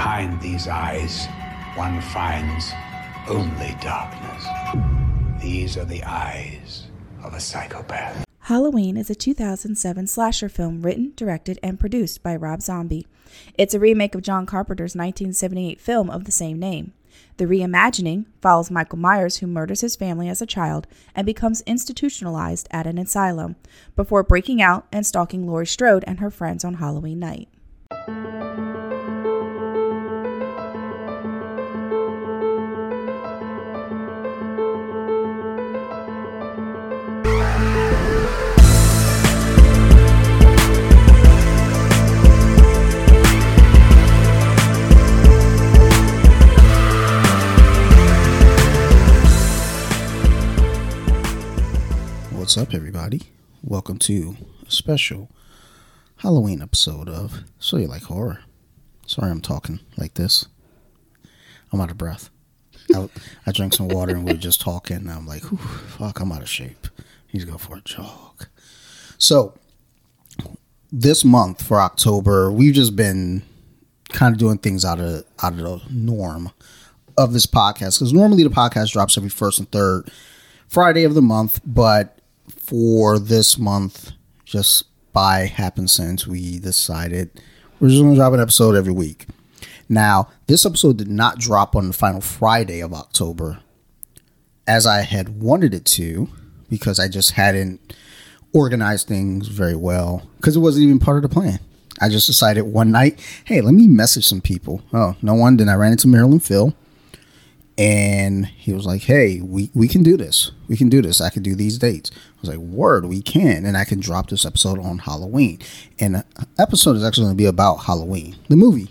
behind these eyes, one finds only darkness. These are the eyes of a psychopath. Halloween is a 2007 slasher film written, directed, and produced by Rob Zombie. It's a remake of John Carpenter's 1978 film of the same name. The reimagining follows Michael Myers, who murders his family as a child and becomes institutionalized at an asylum, before breaking out and stalking Laurie Strode and her friends on Halloween night. What's up, everybody? Welcome to a special Halloween episode of So You Like Horror. Sorry I'm talking like this. I'm out of breath. I, I drank some water and we were just talking. And I'm like, fuck, I'm out of shape. He's going for a jog. So, this month for October, we've just been kind of doing things out of out of the norm of this podcast because normally the podcast drops every first and third Friday of the month, but for this month, just by happenstance, we decided we're just going to drop an episode every week. Now, this episode did not drop on the final Friday of October as I had wanted it to because I just hadn't organized things very well because it wasn't even part of the plan. I just decided one night, hey, let me message some people. Oh, no one. Then I ran into Maryland Phil and he was like, "Hey, we we can do this. We can do this. I can do these dates." I was like, "Word, we can." And I can drop this episode on Halloween. And the episode is actually going to be about Halloween, the movie,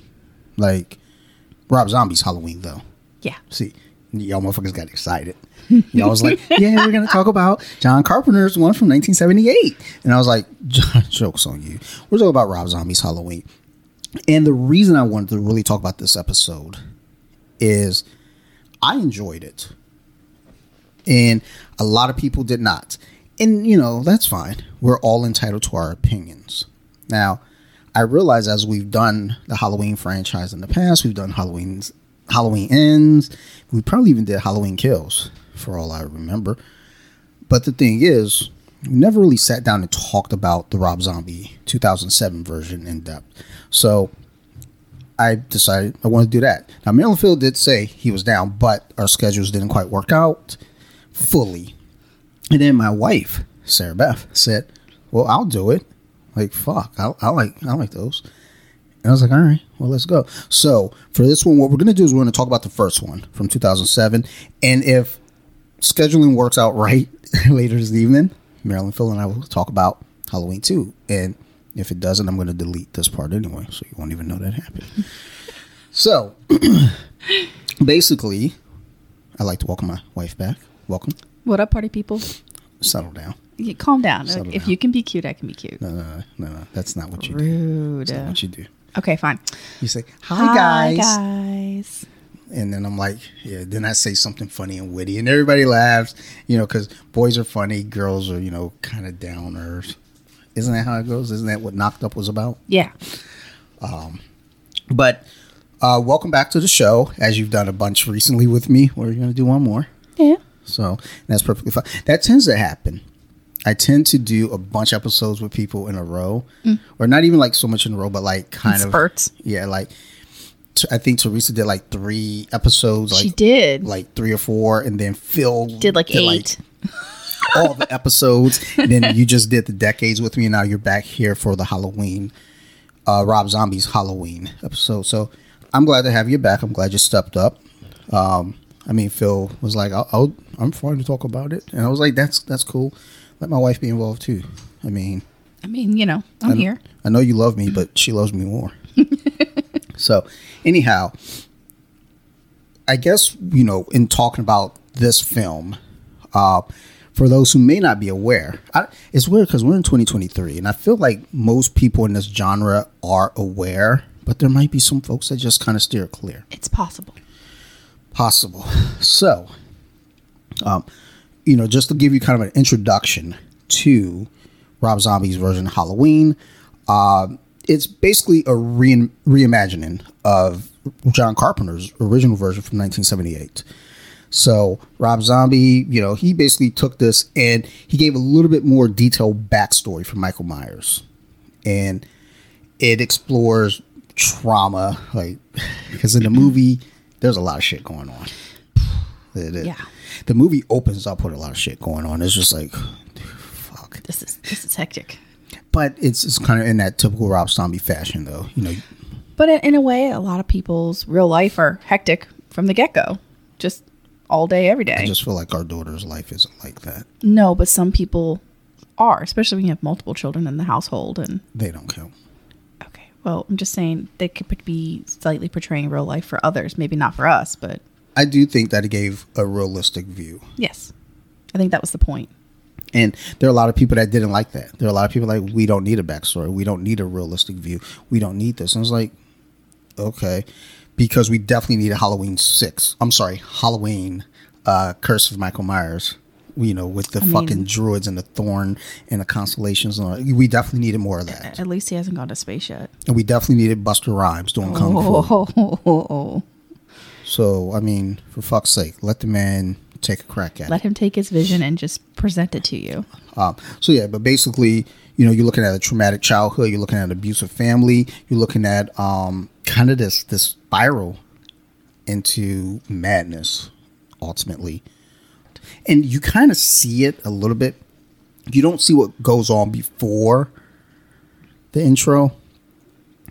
like Rob Zombie's Halloween, though. Yeah. See, y'all motherfuckers got excited. Y'all was like, "Yeah, we're going to talk about John Carpenter's one from 1978," and I was like, "Jokes on you. We're talking about Rob Zombie's Halloween." And the reason I wanted to really talk about this episode is I enjoyed it. And a lot of people did not. And, you know, that's fine. We're all entitled to our opinions. Now, I realize as we've done the Halloween franchise in the past, we've done Halloween's Halloween Ends, we probably even did Halloween Kills, for all I remember. But the thing is, we never really sat down and talked about the Rob Zombie 2007 version in depth. So I decided I want to do that. Now, Maryland did say he was down, but our schedules didn't quite work out fully. And then my wife, Sarah Beth, said, "Well, I'll do it." Like, fuck, I, I like, I like those. And I was like, all right, well, let's go. So for this one, what we're gonna do is we're gonna talk about the first one from 2007, and if scheduling works out right later this evening, Maryland Phil and I will talk about Halloween 2. And if it doesn't, I'm going to delete this part anyway, so you won't even know that happened. so, basically, I'd like to welcome my wife back. Welcome. What up, party people? Settle down. Calm down. Settle if down. you can be cute, I can be cute. No, no, no, no, no. That's not what you do. Rude. That's not what you do. Okay, fine. You say, hi, guys. Hi guys. And then I'm like, yeah, then I say something funny and witty, and everybody laughs, you know, because boys are funny, girls are, you know, kind of downers. Isn't that how it goes? Isn't that what Knocked Up was about? Yeah. Um, But uh, welcome back to the show. As you've done a bunch recently with me, we're going to do one more. Yeah. So that's perfectly fine. That tends to happen. I tend to do a bunch of episodes with people in a row, or not even like so much in a row, but like kind of spurts. Yeah, like t- I think Teresa did like three episodes. Like, she did. like three or four, and then Phil did like eight. all the episodes. and then you just did the decades with me, and now you're back here for the Halloween, uh, Rob Zombie's Halloween episode. So I'm glad to have you back. I'm glad you stepped up. Um, I mean, Phil was like, I'll, I'll, "I'm fine to talk about it," and I was like, "That's that's cool. Let my wife be involved too." I mean, I mean, you know, I'm I here. I know you love me, but she loves me more. so, anyhow, I guess you know, in talking about this film, uh, for those who may not be aware, I, it's weird because we're in 2023, and I feel like most people in this genre are aware, but there might be some folks that just kind of steer clear It's possible. Possible. So, um, you know, just to give you kind of an introduction to Rob Zombie's version of Halloween, uh, it's basically a re- reimagining of John Carpenter's original version from 1978. So Rob Zombie, you know, he basically took this and he gave a little bit more detailed backstory for Michael Myers, and it explores trauma, like because in the movie there's a lot of shit going on. It- it- Yeah. the movie opens up with a lot of shit going on. It's just like, fuck. This is this is hectic. But it's it's kind of in that typical Rob Zombie fashion, though. You know, But in, in a way, a lot of people's real life are hectic from the get go, just all day, every day. I just feel like our daughter's life isn't like that. no, but some people are, especially when you have multiple children in the household. And They don't count. Well, I'm just saying they could be slightly portraying real life for others, maybe not for us, but I do think that it gave a realistic view. yes, I think that was the point. And there are a lot of people that didn't like that. There are a lot of people like, we don't need a backstory. We don't need a realistic view. We don't need this. And it's like, okay. Because we definitely need a Halloween 6. I'm sorry, Halloween uh, Curse of Michael Myers. You know, with the I mean- fucking druids and the thorn and the constellations. And all. We definitely needed more of that. At least he hasn't gone to space yet. And we definitely needed Busta Rhymes doing Kung Fu. Oh, So, I mean, for fuck's sake, let the man take a crack at it. let him take his vision and just present it to you. Um, so yeah, but basically, you know, you're looking at a traumatic childhood, you're looking at an abusive family, you're looking at um, kind of this this spiral into madness, ultimately, and you kind of see it a little bit. You don't see what goes on before the intro,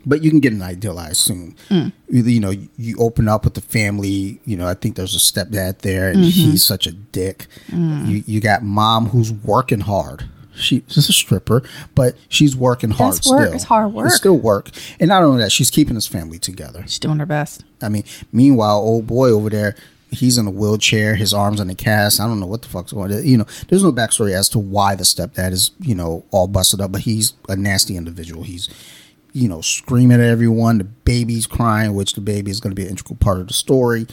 but you can get an idea, I assume. You, you know, you open up with the family. You know, I think there's a stepdad there, and he's mm-hmm. such a dick. Mm. You, you got mom who's working hard. She's a stripper, but she's working hard That's work. still. It's hard work. It's still work, and not only that, she's keeping his family together. She's doing her best. I mean, meanwhile, old boy over there, he's in a wheelchair, his arms in a cast. I don't know what the fuck's going on. You know, there's no backstory as to why the stepdad is, you know, all busted up, but he's a nasty individual. He's, you know, screaming at everyone. The baby's crying, which the baby is going to be an integral part of the story.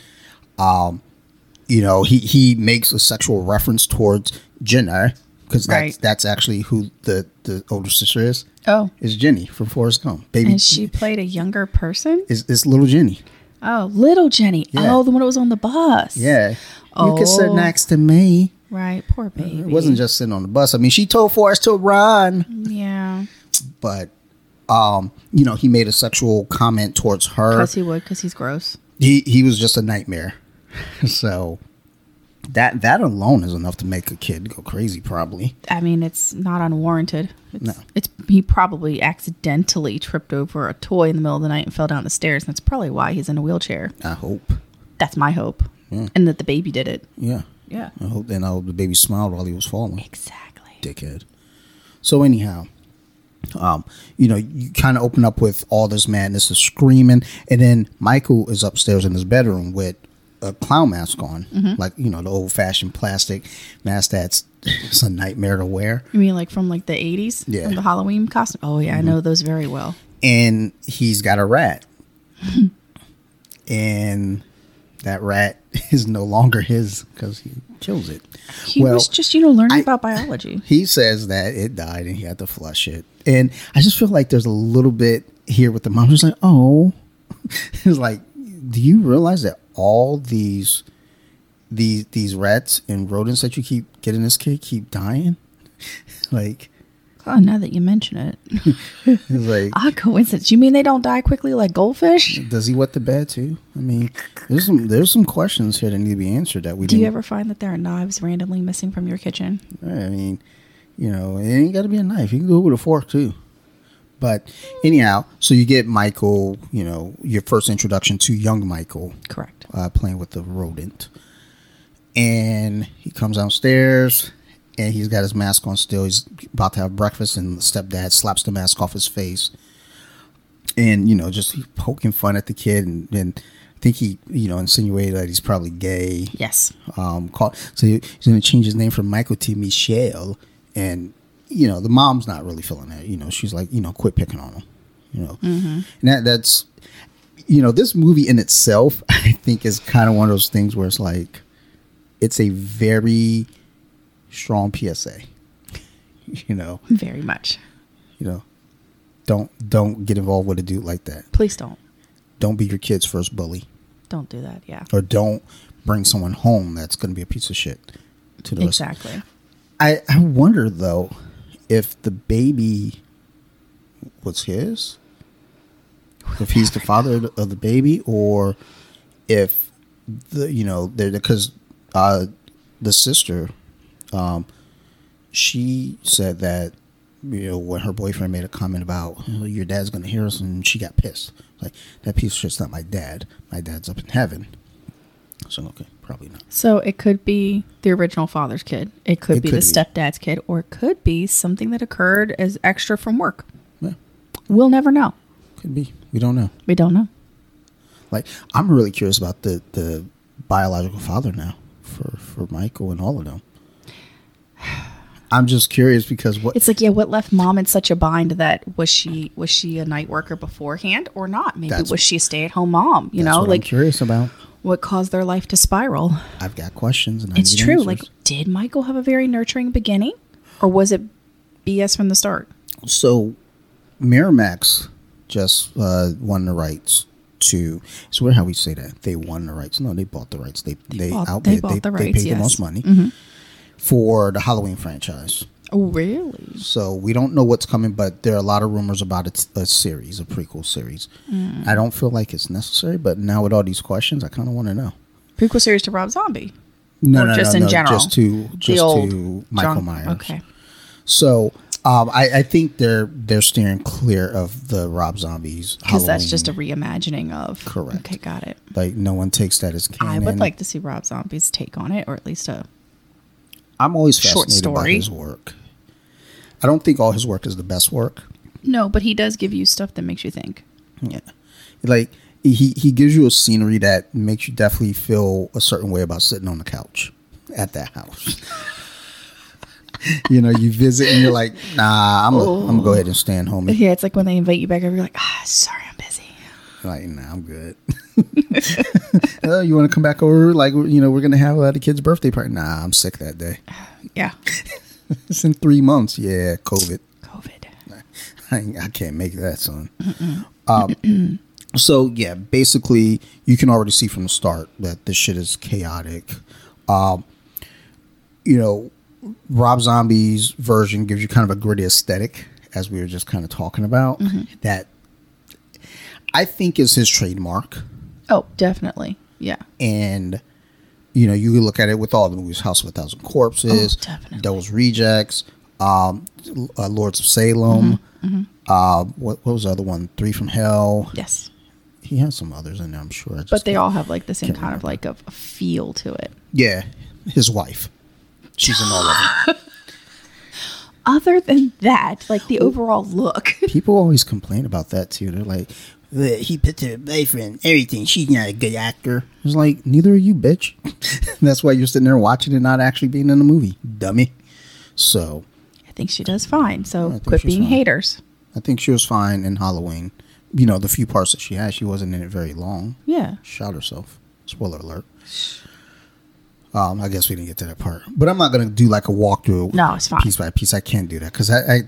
Um, you know, he he makes a sexual reference towards Jenna because that's Right. that's actually who the the older sister is. Oh, Is Jenny from Forrest Gump? Baby, and she played a younger person. is is little Jenny. Oh, little Jenny. Yeah. Oh, the one that was on the bus. Yeah. Oh. You can sit Oh. next to me. Right. Poor baby. It wasn't just sitting on the bus. I mean, she told Forrest to run, Yeah. but um, you know, he made a sexual comment towards her. Because he would, because he's gross. He he was just a nightmare. so that that alone is enough to make a kid go crazy, probably. I mean, it's not unwarranted. It's, No. it's he probably accidentally tripped over a toy in the middle of the night and fell down the stairs, and that's probably why he's in a wheelchair. I hope. That's my hope, yeah. and that the baby did it. Yeah. Yeah. I hope then I hope the baby smiled while he was falling. Exactly. dickhead. So anyhow, um, you know, you kind of open up with all this madness of screaming, and then Michael is upstairs in his bedroom with a clown mask on, like you know the old fashioned plastic mask that's it's a nightmare to wear. You mean like from like the eighties? Yeah. Mm-hmm. The Halloween costume. Oh yeah, I know those very well. and he's got a rat, and that rat is no longer his because he kills it. He was just you know learning I- about biology. he says that it died and he had to flush it. And I just feel like there's a little bit here with the mom. She's like, oh, it's like, do you realize that all these these these rats and rodents that you keep getting this kid keep dying? like, Oh, now that you mention it, like, odd coincidence. You mean they don't die quickly like goldfish? does he wet the bed too? I mean, there's some there's some questions here that need to be answered that we Do you ever find that there are knives randomly missing from your kitchen? I mean, you know, it ain't got to be a knife. You can do it with a fork too. But anyhow, so you get Michael, you know, your first introduction to young Michael Correct. uh, playing with the rodent. And he comes downstairs and he's got his mask on still. He's about to have breakfast, and the stepdad slaps the mask off his face. And, you know, just poking fun at the kid. And, and I think he, you know, insinuated that he's probably gay Yes. um, called. So he- he's going to change his name from Michael to Michelle, and you know the mom's not really feeling that. You know, she's like, you know, quit picking on him. You know, mm-hmm. and that that's, you know, this movie in itself, I think, is kind of one of those things where it's like, it's a very strong PSA. You know, Very much. you know, Don't don't get involved with a dude like that. Please don't. Don't be your kid's first bully, Don't do that. Yeah. or don't bring someone home that's going to be a piece of shit. To the rest. Exactly. I I wonder though if the baby was his, if he's the father of the- baby, or if the you know because uh, the sister, um, she said that you know when her boyfriend made a comment about "Oh, your dad's gonna hear us and she got pissed. Like that piece of shit's not my dad. My dad's up in heaven. So okay probably not So it could be the original father's kid. It could It be could the be. stepdad's kid, or it could be something that occurred as extra from work. yeah We'll never know. could be we don't know We don't know. Like I'm really curious about the the biological father now for for Michael and all of them. I'm just curious because what It's like, yeah, what left mom in such a bind that was she was she a night worker beforehand or not? Maybe was she a stay at home mom? You that's know, what I'm like curious about. What caused their life to spiral? I've got questions and I It's true. answers. Like, did Michael have a very nurturing beginning, or was it BS from the start? so Miramax just uh, won the rights to. It's weird how we say that they won the rights. No, they bought the rights. They they, bought- outbid. they bought the rights, they paid yes. the most money Mhm. for the Halloween franchise. Oh, really? So we don't know what's coming, but there are a lot of rumors about it's a series, a prequel series. Mm. I don't feel like it's necessary, but now with all these questions, I kind of want to know. Prequel series to Rob Zombie. No, Or no, just no, in no, general? just to just to Michael John- Myers. Okay. So um, I, I think they're they're steering clear of the Rob Zombies Because that's just a reimagining of. Correct. Okay, got it. like no one takes that as canon. I would like to see Rob Zombie's take on it, or at least a. I'm always short fascinated by story. his work. I don't think all his work is the best work. No, but he does give you stuff that makes you think. Yeah. Like he he gives you a scenery that makes you definitely feel a certain way about sitting on the couch at that house. you know, you visit and you're like, nah, I'm gonna, gonna go ahead and stand home. Yeah, it's like when they invite you back over, you're like, ah, sorry, I'm busy. Like, nah, I'm good. oh, you want to come back over? Like, you know, we're gonna have uh, the kid's birthday party. Nah, I'm sick that day. Yeah. It's in three months. Yeah, COVID. COVID. I, I can't make that, son. Um, so yeah, basically, you can already see from the start that this shit is chaotic. Um, you know, Rob Zombie's version gives you kind of a gritty aesthetic, as we were just kind of talking about. That I think is his trademark, Oh, definitely. Yeah. and you know, you look at it with all the movies: House of a Thousand Corpses, Oh. Devil's Rejects, um, uh, Lords of Salem. Mm-hmm, Uh, what, what was the other one? Three from Hell. Yes. He has some others in there, I'm sure. But they all have like the same kind of like a, a feel to it. Yeah, his wife. She's in all of them. Other than that, like the overall look. People always complain about that too. They're like, "Uh, he put her boyfriend, everything. She's not a good actor. It's like, neither are you, bitch. That's why you're sitting there watching and not actually being in the movie, dummy. So I think she does fine. So quit being fine. haters. I think she was fine in Halloween. You know, the few parts that she had, she wasn't in it very long. Yeah. Shot herself. Spoiler alert. Um, I guess we didn't get to that part, but I'm not gonna do like a walkthrough. No, it's fine. Piece by piece, I can't do that because I, I, I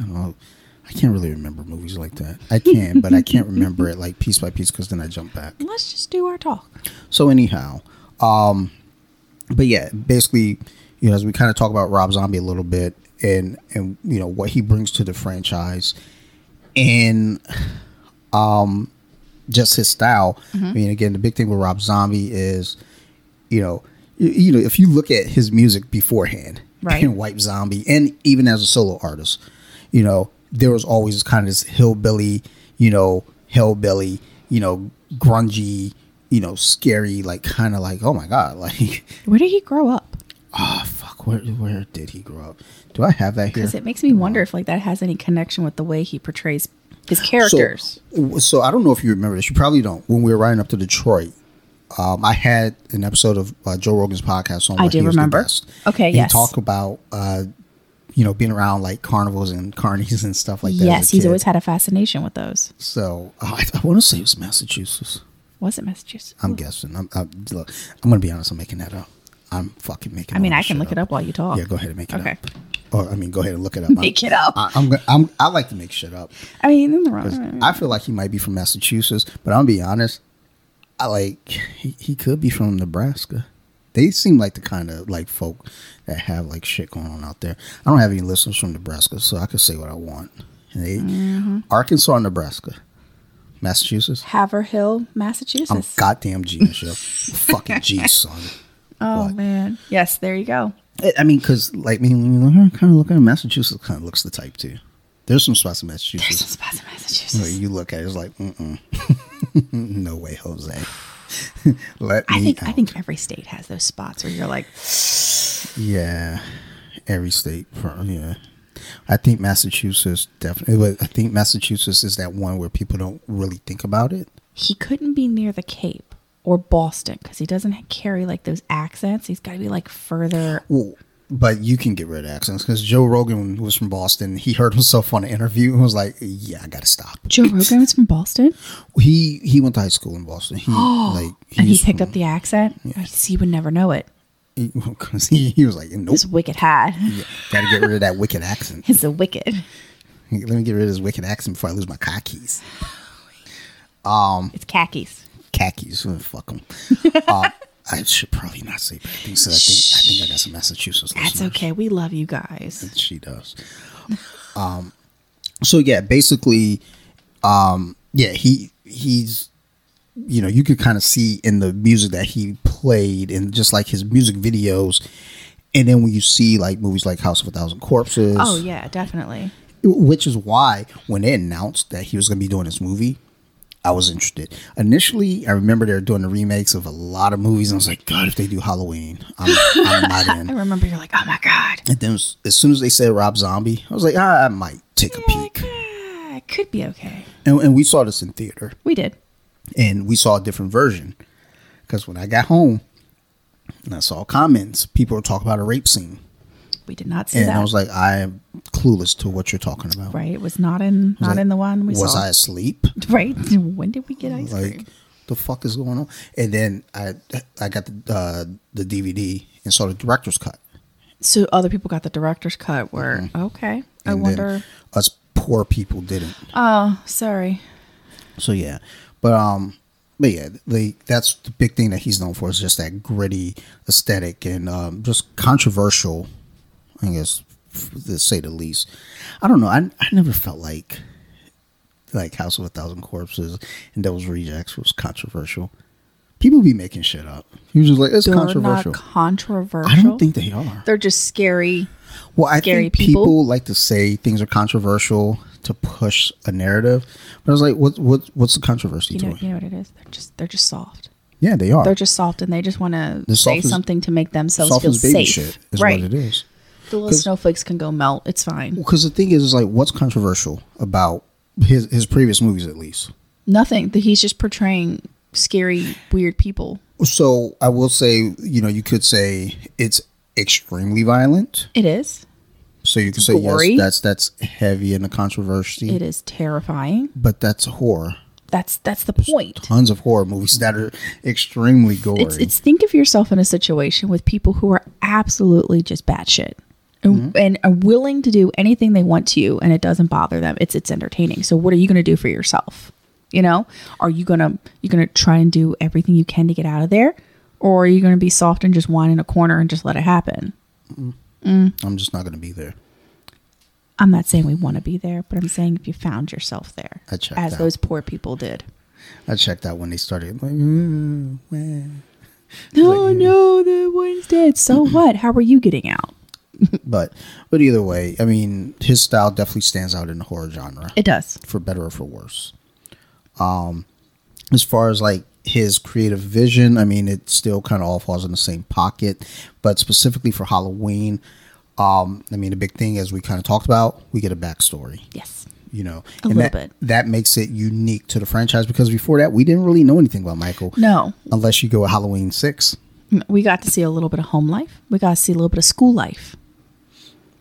don't know. I can't really remember movies like that. I can, but I can't remember it like piece by piece because then I jump back. Let's just do our talk. So anyhow, um, but yeah, basically, you know, as we kind of talk about Rob Zombie a little bit and and you know what he brings to the franchise, and um, just his style. I mean, again, the big thing with Rob Zombie is, you know, you, you know, if you look at his music beforehand, Right. and White Zombie, and even as a solo artist, you know, there was always kind of this hillbilly, you know, hillbilly, you know, grungy, you know, scary, like kind of like, oh my god, like, Where did he grow up? oh fuck, where where did he grow up? Do I have that here? Because it makes me wonder if like that has any connection with the way he portrays his characters. So, so I don't know if you remember this. You probably don't. When we were riding up to Detroit, um, I had an episode of uh, Joe Rogan's podcast on. I do remember. best. Okay, yes. He talked about, uh, you know, being around like carnivals and carnies and stuff like that. yes, he's kid. always had a fascination with those. So oh, I, I want to say it was Massachusetts. Was it Massachusetts? I'm guessing. I'm, I'm, look, I'm going to be honest. I'm making that up. I'm fucking making. It up. I mean, I can look it up while you talk. Yeah, go ahead and make it Okay. up. Or I mean, go ahead and look it up. Make I'm, it up. I, I'm, I'm I like to make shit up. I mean, in the wrong. I feel like he might be from Massachusetts, but I'm gonna be honest. I like he, he could be from Nebraska. They seem like the kind of like folk that have like shit going on out there. I don't have any listeners from Nebraska, so I could say what I want. They, Mm-hmm. Arkansas, Nebraska, Massachusetts. Haverhill, I'm Massachusetts. goddamn genius, yo. Fucking G, son. oh What? man. Yes, there you go. I- I mean, because like me, when you look, kind of look at Massachusetts, kind of looks the type too. There's some spots in Massachusetts. There's some spots in where Massachusetts. you look at it, it's like, no way, Jose. Let me I think out. I think every state has those spots where you're like, Yeah, every state. For, yeah, I think Massachusetts definitely. But I think Massachusetts is that one where people don't really think about it. he couldn't be near the Cape or Boston because he doesn't carry like those accents. He's got to be like further. Well, but you can get rid of accents because Joe Rogan was from Boston. He heard himself on an interview and was like, "Yeah, I gotta stop." Joe Rogan was from Boston, He he went to high school in Boston. He like and he picked from- up the accent. I see, you would never know it. he, he, he was like, "Nope, This wicked hat gotta get rid of that wicked accent." It's a wicked. Let me get rid of this wicked accent before I lose my khakis. keys. It's khakis. khakis. Fuck them. uh, I should probably not say bad things. 'cause I think I think I got some Massachusetts That's listeners. okay. We love you guys. She does. Um. So yeah, basically, um, yeah, he he's, you know, you could kind of see in the music that he played and just like his music videos, and then when you see like movies like House of a Thousand Corpses, Oh yeah, definitely. which is why when they announced that he was going to be doing this movie i was interested initially i remember they were doing the remakes of a lot of movies and i was like god if they do halloween i'm, I'm not in. I remember you're like, oh my god. and then as soon as they said rob zombie i was like ah, i might take a like, peek ah, it could be okay. and, and we saw this in theater We did. and we saw a different version because when i got home and i saw comments people were talking about a rape scene We did not see and that. i was like i am clueless to what you're talking about right. It was not in not like, in the one we was saw. i asleep right. When did we get ice like cream? the fuck is going on and then i i got the uh, the dvd and saw the director's cut So other people got the director's cut. Where okay. I Mm-hmm. and wonder. us poor people didn't Oh, sorry. so yeah but um but yeah like that's the big thing that he's known for is just that gritty aesthetic and um just controversial i guess to say the least i don't know i, I never felt like like house of a thousand corpses and devil's rejects was controversial people be making shit up he was just like it's They're controversial not controversial. I don't think they are. they're just scary. Well, I scary think people. people. like to say things are controversial to push a narrative, but I was like, what, what, what's the controversy You know, you know what it is. They're just they're just soft. Yeah, they are. They're just soft, and they just want to say is- something to make themselves feel safe. shit is right. what it is. The little snowflakes can go melt. It's fine. Because the thing is, is like, what's controversial about his his previous movies, at least? Nothing. That he's just portraying scary, weird people. So I will say, you know, you could say it's extremely violent. It is. So you could say Gory. yes, that's that's heavy in the controversy. It is terrifying. but that's horror. That's that's the point. Tons of horror movies that are extremely gory. It's it's think of yourself in a situation with people who are absolutely just batshit. And, Mm-hmm. and are willing to do anything they want to you and it doesn't bother them. It's it's entertaining. So what are you gonna do for yourself? You know? Are you gonna you're gonna try and do everything you can to get out of there? Or are you gonna be soft and just whine in a corner and just let it happen? I'm just not going to be there. I'm not saying we want to be there, but I'm saying if you found yourself there, I checked as out. those poor people did. I checked out when they started. Like, "Mm, well." Oh no, the one's dead. So what? How are you getting out? but but either way, I mean, his style definitely stands out in the horror genre, It does. for better or for worse. Um, as far as like his creative vision, I mean, it still kind of all falls in the same pocket. But specifically for Halloween, um, I mean, the big thing, as we kind of talked about, we get a backstory. Yes. You know, A and little that, bit. that makes it unique to the franchise because before that, we didn't really know anything about Michael. No. unless you go with Halloween six. We got to see a little bit of home life. We got to see a little bit of school life,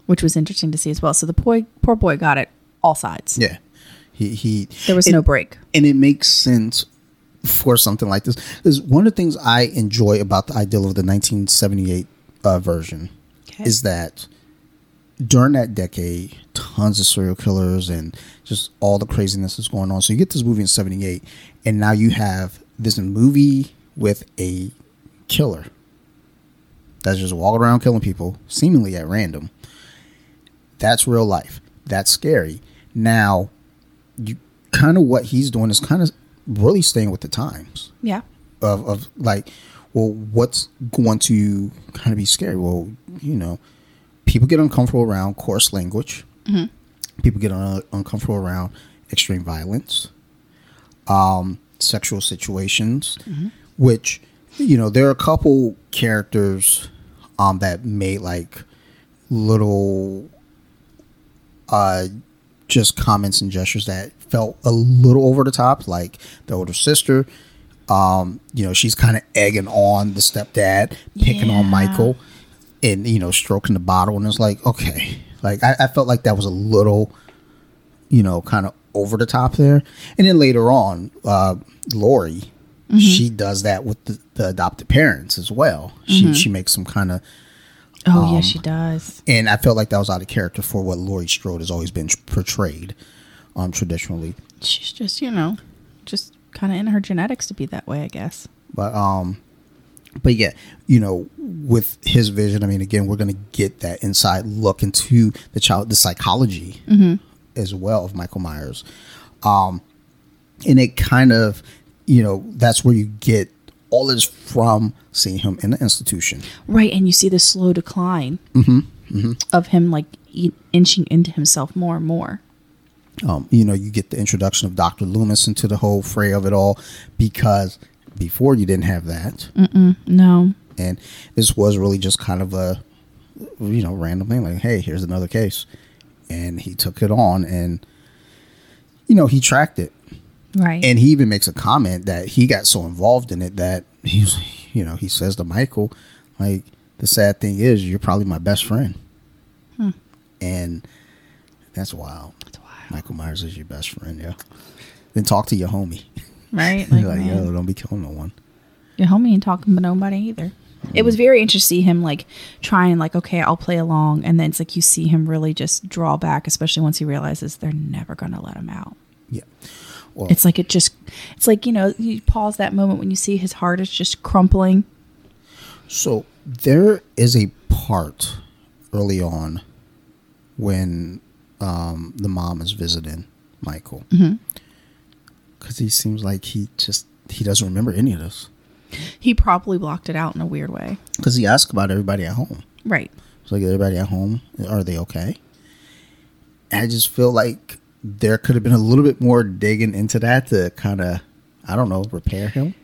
which was interesting to see as well. So the boy, poor boy, got it all sides. Yeah, he he. There was no break. and it makes sense for something like this. Is one of the things I enjoy about the ideal of the 1978 uh, version Okay. is that during that decade, tons of serial killers and just all the craziness that's going on. So you get this movie in '78, and now you have this movie with a killer that's just walking around killing people, seemingly at random. That's real life. That's scary. Now, you kind of what he's doing is kind of really staying with the times Yeah. of, of like, well, what's going to kind of be scary? Well, you know, people get uncomfortable around coarse language. People get un- uncomfortable around extreme violence, um, sexual situations, which, you know, there are a couple characters um, that made like little uh, just comments and gestures that felt a little over the top, like the older sister. Um, you know, she's kind of egging on the stepdad, picking on Michael, and you know, stroking the bottle, and it's like, okay, like I, I felt like that was a little, you know, kind of over the top there. And then later on, uh, Laurie, she does that with the, the adopted parents as well. She she makes some kind of Oh, Um, yeah, she does. and I felt like that was out of character for what Laurie Strode has always been portrayed, um, traditionally. She's just, you know, just kind of in her genetics to be that way, I guess. But um, but yeah, you know, with his vision, I mean, again, we're gonna get that inside look into the child, the psychology as well of Michael Myers, um, and it kind of, you know, that's where you get all is from seeing him in the institution. Right, and you see the slow decline Mm-hmm, of him, like inching into himself more and more. um, you know, you get the introduction of Dr. Loomis into the whole fray of it all because before you didn't have that. No, And this was really just kind of a, you know, random thing like, hey, here's another case. And he took it on and, you know, he tracked it. Right, And he even makes a comment that he got so involved in it that he's, you know, he says to Michael, like, the sad thing is you're probably my best friend. Hmm. And that's wild. That's wild. Michael Myers is your best friend, yeah. Then talk to your homie. right? Like, Like, yo, don't be killing no one. your homie ain't talking to nobody either. It was very interesting to see him like trying like okay I'll play along and then it's like you see him really just draw back especially once he realizes they're never gonna let him out. Yeah. Well, It's like it just it's like you know you pause that moment when you see his heart is just crumpling. So there is a part early on when um, the mom is visiting Michael because he seems like he just he doesn't remember any of this He probably blocked it out in a weird way. because he asked about everybody at home. Right. It's like everybody at home are they okay? And I just feel like there could have been a little bit more digging into that to kind of I don't know repair him.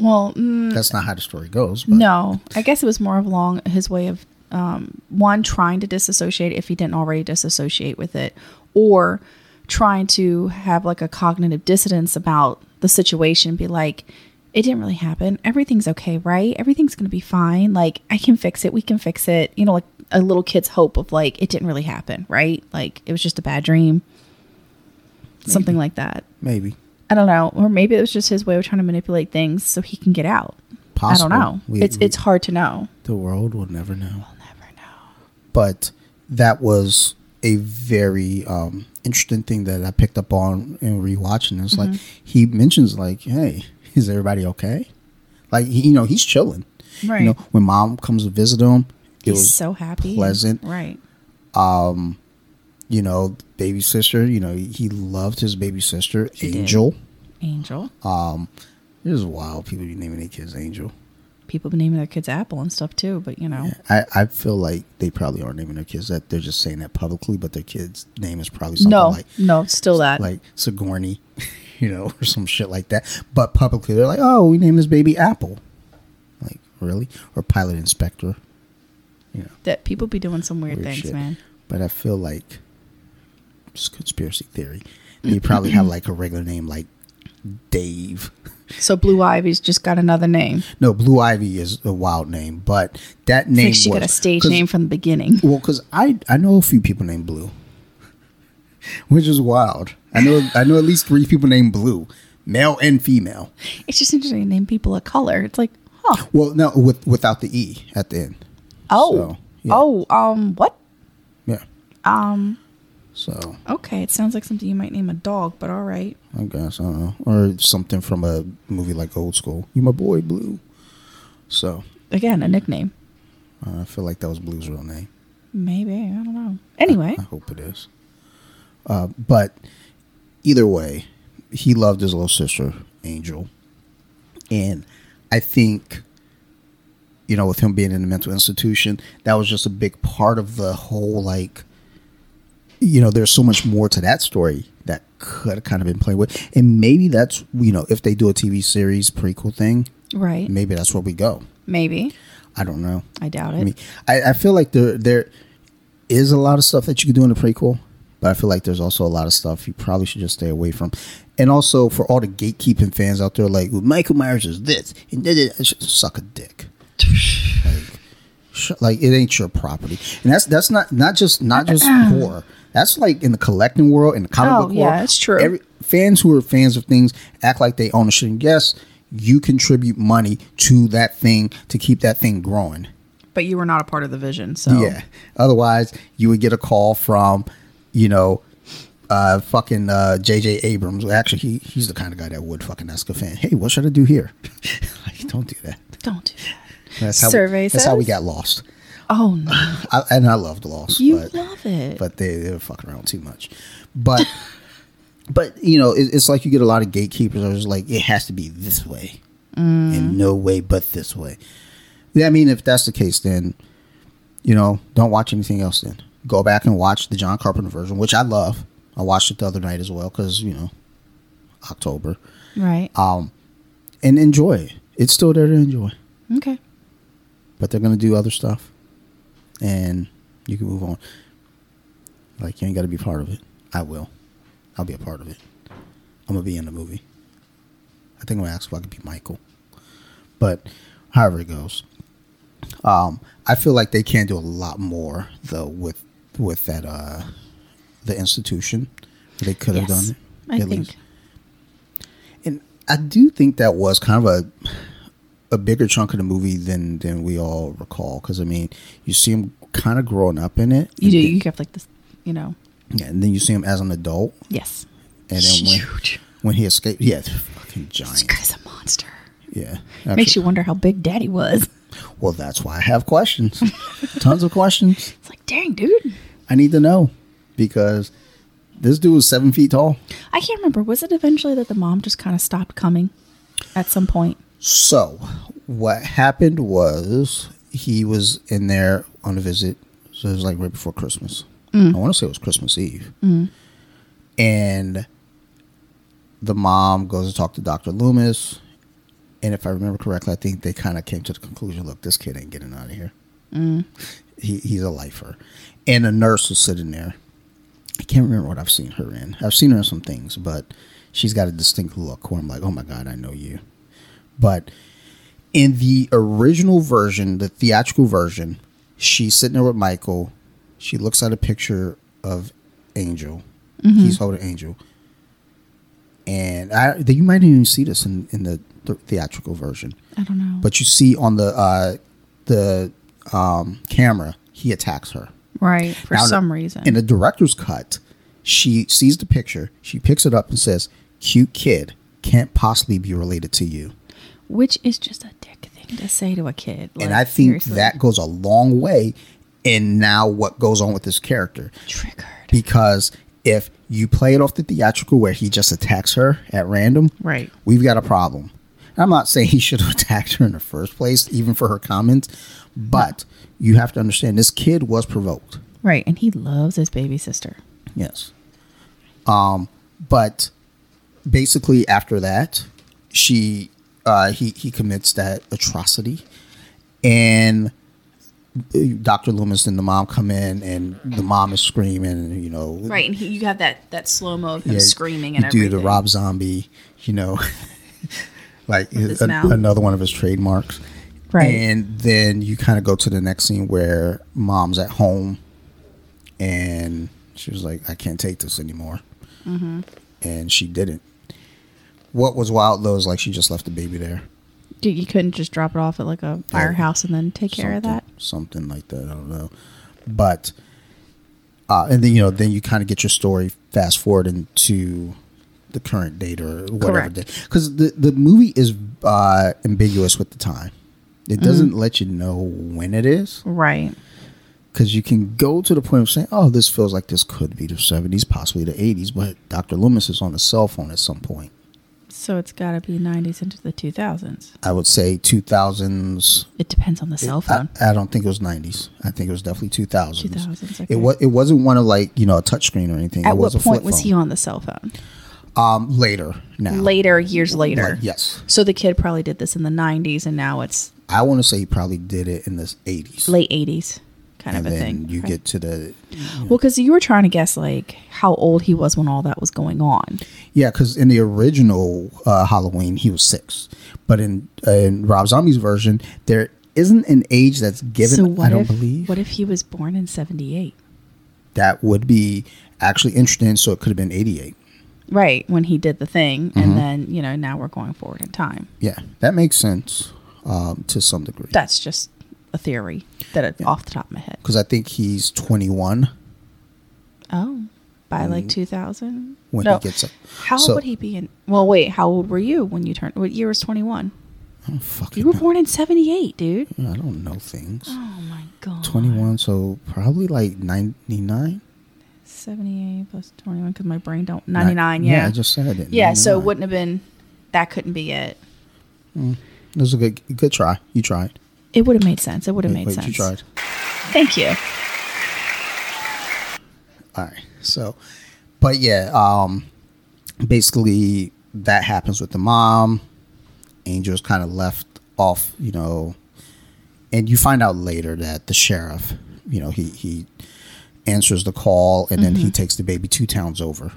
Well, mm, That's not how the story goes. But no. I guess it was more of along his way of um, one trying to disassociate if he didn't already disassociate with it, or trying to have like a cognitive dissonance about the situation. Be like, it didn't really happen. Everything's okay, right? Everything's gonna be fine. Like I can fix it. We can fix it. You know, like a little kid's hope of like it didn't really happen, right? Like it was just a bad dream. Something like that. maybe I don't know, or maybe it was just his way of trying to manipulate things so he can get out. possible. I don't know. We- it's we- it's hard to know. the world will never know. We'll never know. but that was a very um, interesting thing that I picked up on in rewatching. It's Mm-hmm. like he mentions like, "Hey, is everybody okay?" Like he, you know, he's chilling. Right. You know, when mom comes to visit him, it He's was so happy. pleasant. Right. You know, baby sister. You know, he loved his baby sister, did. Angel. Angel. Um, it is wild. People be naming their kids Angel. People been naming their kids Apple and stuff too, but you know. I, I feel like they probably aren't naming their kids that. They're just saying that publicly, but their kid's name is probably something No, like no, still that. like Sigourney, you know, or some shit like that. But publicly, they're like, "Oh, we named this baby Apple." Like, really? Or Pilot Inspektor? You know, that people be doing some weird, weird things, shit. man. But I feel like conspiracy theory. They probably have like a regular name, like Dave. So Blue Ivy's just got another name. No, Blue Ivy is a wild name, but that I name think she got a stage name from the beginning. Well, because I I know a few people named Blue, which is wild. I know I know at least three people named Blue, male and female. It's just interesting to name people a color. It's like, huh? Well, no, with without the e at the end. Oh, So, yeah. oh, um, what? Yeah, Um. So Okay, it sounds like something you might name a dog, but all right. I guess I don't know, or something from a movie like Old School. You my boy Blue. So Again, a nickname. uh, I feel like that was Blue's real name. Maybe I don't know. Anyway, I hope it is. Uh, but either way, he loved his little sister, Angel. And I think, you know, with him being in a mental institution, that was just a big part of the whole, like, you know, there's so much more to that story that could have kind of been played with. And maybe that's, you know, if they do a TV series prequel thing, right? maybe that's where we go. Maybe. I don't know. I doubt it. I mean, I, I feel like there there is a lot of stuff that you could do in the prequel, but I feel like there's also a lot of stuff you probably should just stay away from. And also for all the gatekeeping fans out there, like well, Michael Myers is this and da- da- da," suck a dick. like, it ain't your property, and that's that's not not just not just horror. That's like in the collecting world, in the comic Oh, book yeah, world. it's true. Every, fans who are fans of things act like they own a shit. And yes, you contribute money to that thing to keep that thing growing. but you were not a part of the vision, so Yeah. Otherwise, you would get a call from, you know, uh, fucking uh, J.J. Abrams. Actually, he he's the kind of guy that would fucking ask a fan, "Hey, what should I do here?" like, don't do that. Don't do that. That's how Survey That's how we got lost. Oh no, I, and I loved Lost, you but love it. but they they were fucking around too much. But but you know, it, it's like you get a lot of gatekeepers are just like it has to be this way, and no way but this way. Yeah, I mean, if that's the case, then you know, don't watch anything else. Then go back and watch the John Carpenter version, which I love. I watched it the other night as well because you know, October, right? um, and enjoy it. It's still there to enjoy, okay. But they're gonna do other stuff, and you can move on. Like you ain't got to be part of it. I will. I'll be a part of it. I'm gonna be in the movie. I think I'm gonna ask if I could be Michael. But however it goes, um, I feel like they can do a lot more though with with that uh, the institution. They could have Yes, done. I think. least. and I do think that was kind of a a bigger chunk of the movie than than we all recall. Because I mean, you see him kind of growing up in it. You do. then- You kept like this, you know. yeah, and then you see him as an adult, Yes. and then when Huge. when he escaped, yeah, fucking This giant. guy's a monster. Yeah, Makes you wonder how big Daddy was. Well, that's why I have questions, tons of questions. It's like, dang, dude. I need to know because this dude was seven feet tall. I can't remember. Was it eventually that the mom just kind of stopped coming at some point? So, what happened was he was in there on a visit. So it was like right before Christmas. Mm. I want to say it was Christmas Eve. Mm. And the mom goes to talk to Dr. Loomis. And if I remember correctly, I think they kind of came to the conclusion look, this kid ain't getting out of here. Mm. He, he's a lifer. And a nurse was sitting there. I can't remember what I've seen her in. I've seen her in some things, but she's got a distinct look where I'm like, oh my God, I know you. But in the original version, the theatrical version, she's sitting there with Michael. She looks at a picture of Angel. He's holding Angel. And I, you might even see this in, in the, the theatrical version. I don't know. But you see on the uh, the um, camera, he attacks her. right. For Now, some reason. In the director's cut, she sees the picture, she picks it up and says, Cute kid, can't possibly be related to you. Which is just a dick thing to say to a kid. and I think seriously. that goes a long way in now what goes on with this character. triggered. Because if you play it off the theatrical where he just attacks her at random, Right. we've got a problem. I'm not saying he should have attacked her in the first place, even for her comments, but you have to understand this kid was provoked. Right. And he loves his baby sister. Yes. Um, but basically after that, she uh, he he commits that atrocity, and Dr. Loomis and the mom come in, and the mom is screaming, you know, Right. And he, you have that, that slow mo of him yeah, screaming and you do the Rob Zombie, you know, like his an- mouth. another one of his trademarks. Right. And then you kind of go to the next scene where mom's at home and she was like, I can't take this anymore. Mm-hmm. And she didn't. What was wild though is like she just left the baby there. You couldn't just drop it off at like a firehouse and then take care of that. Something like that. I don't know. But uh, and then you know then you kind of get your story fast forward into the current date or whatever date because the the movie is uh, ambiguous with the time. It doesn't let you know when it is Right. because you can go to the point of saying, "Oh, this feels like this could be the '70s, possibly the '80s," but Dr. Loomis is on a cell phone at some point. So it's got to be 90s into the 2000s. I would say 2000s. It depends on the cell phone. I, I don't think it was 90s. I think it was definitely 2000s. 2000s, okay. It was. It wasn't one of like you know a touchscreen or anything. At it was what a point was he on the cell phone? Um, later now. Later, years later. Like, yes, So the kid probably did this in the 90s and now it's I want to say he probably did it in the 80s. late 80s kind and of a then thing. you right? get to the Well, because you were trying to guess like how old he was when all that was going on. Yeah, because in the original uh, Halloween he was six, but in uh, in Rob Zombie's version there isn't an age that's given. so what I don't if believe what if he was born in 78? that would be actually interesting. So it could have been 88. Right, when he did the thing Mm-hmm. and then, you know, now we're going forward in time. Yeah, that makes sense um, to some degree. That's just a theory that it, off the top of my head. Because I think he's 21 Oh, by like 2000? Mm-hmm. when no. he gets up. How So- would he be in? Well, wait, how old were you when you turned? What year was 21? I don't fucking You were know. born in 78, dude. I don't know things. Oh my god. 21, so probably like 99. 78 plus 21 because my brain don't 99 yeah Yeah, I just said it. yeah so it wouldn't have been that couldn't be it It was a good good try. You tried. it would have made sense it would have made wait, sense You tried. thank you All right. So, but yeah, um, basically that happens with the mom. Angel's kind of left off, you know, and you find out later that the sheriff, you know, he he answers the call and then Mm-hmm. he takes the baby two towns over.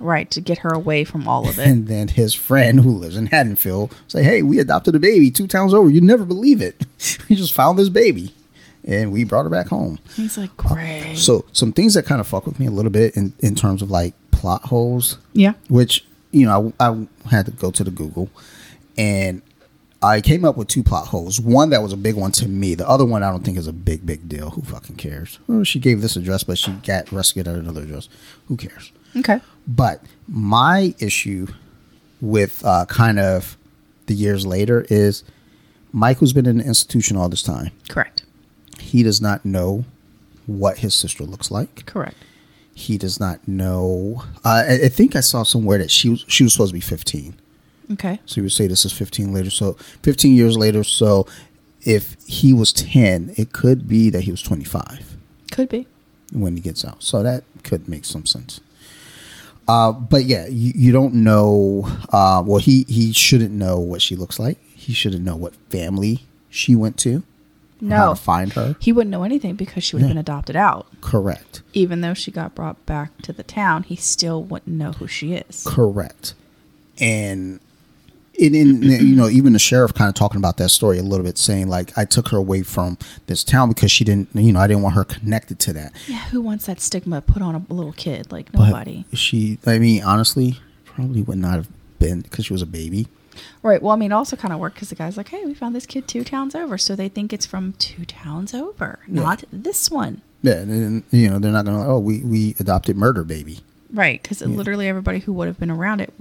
right to get her away from all of it And then his friend who lives in Haddonfield say, "Hey, we adopted a baby two towns over. You'd never believe it. we just found this baby, and we brought her back home." he's like great So some things that kind of fuck with me a little bit in in terms of like plot holes, yeah which you know I, I had to go to the Google, and I came up with two plot holes. One that was a big one to me. The other one I don't think is a big big deal. Who fucking cares? Oh, she gave this address, but she got rescued at another address. Who cares? okay But my issue with uh, kind of the years later is Michael's been in an institution all this time. correct He does not know what his sister looks like. correct He does not know. Uh, I, I think I saw somewhere that she was she was supposed to be fifteen. okay So you would say this is fifteen later. So fifteen years later. So if he was ten, it could be that he was twenty five could be when he gets out. So that could make some sense. Uh, but yeah, you, you don't know. Uh, well, he he shouldn't know what she looks like. He shouldn't know what family she went to. Or how no to find her. he wouldn't know anything because she would have Yeah. been adopted out Correct. even though she got brought back to the town he still wouldn't know who she is Correct. And in, in you know even the sheriff kind of talking about that story a little bit, saying like I took her away from this town because she didn't you know I didn't want her connected to that. yeah who wants that stigma put on a little kid like But nobody she, I mean, honestly, probably would not have been because she was a baby. Right. Well, I mean, it also kind of worked because the guy's like, "Hey, we found this kid two towns over," so they think it's from two towns over, not this one. Yeah, and, and, you know they're not gonna. Oh, we we adopted murder baby. Right. Because literally everybody who would have been around it,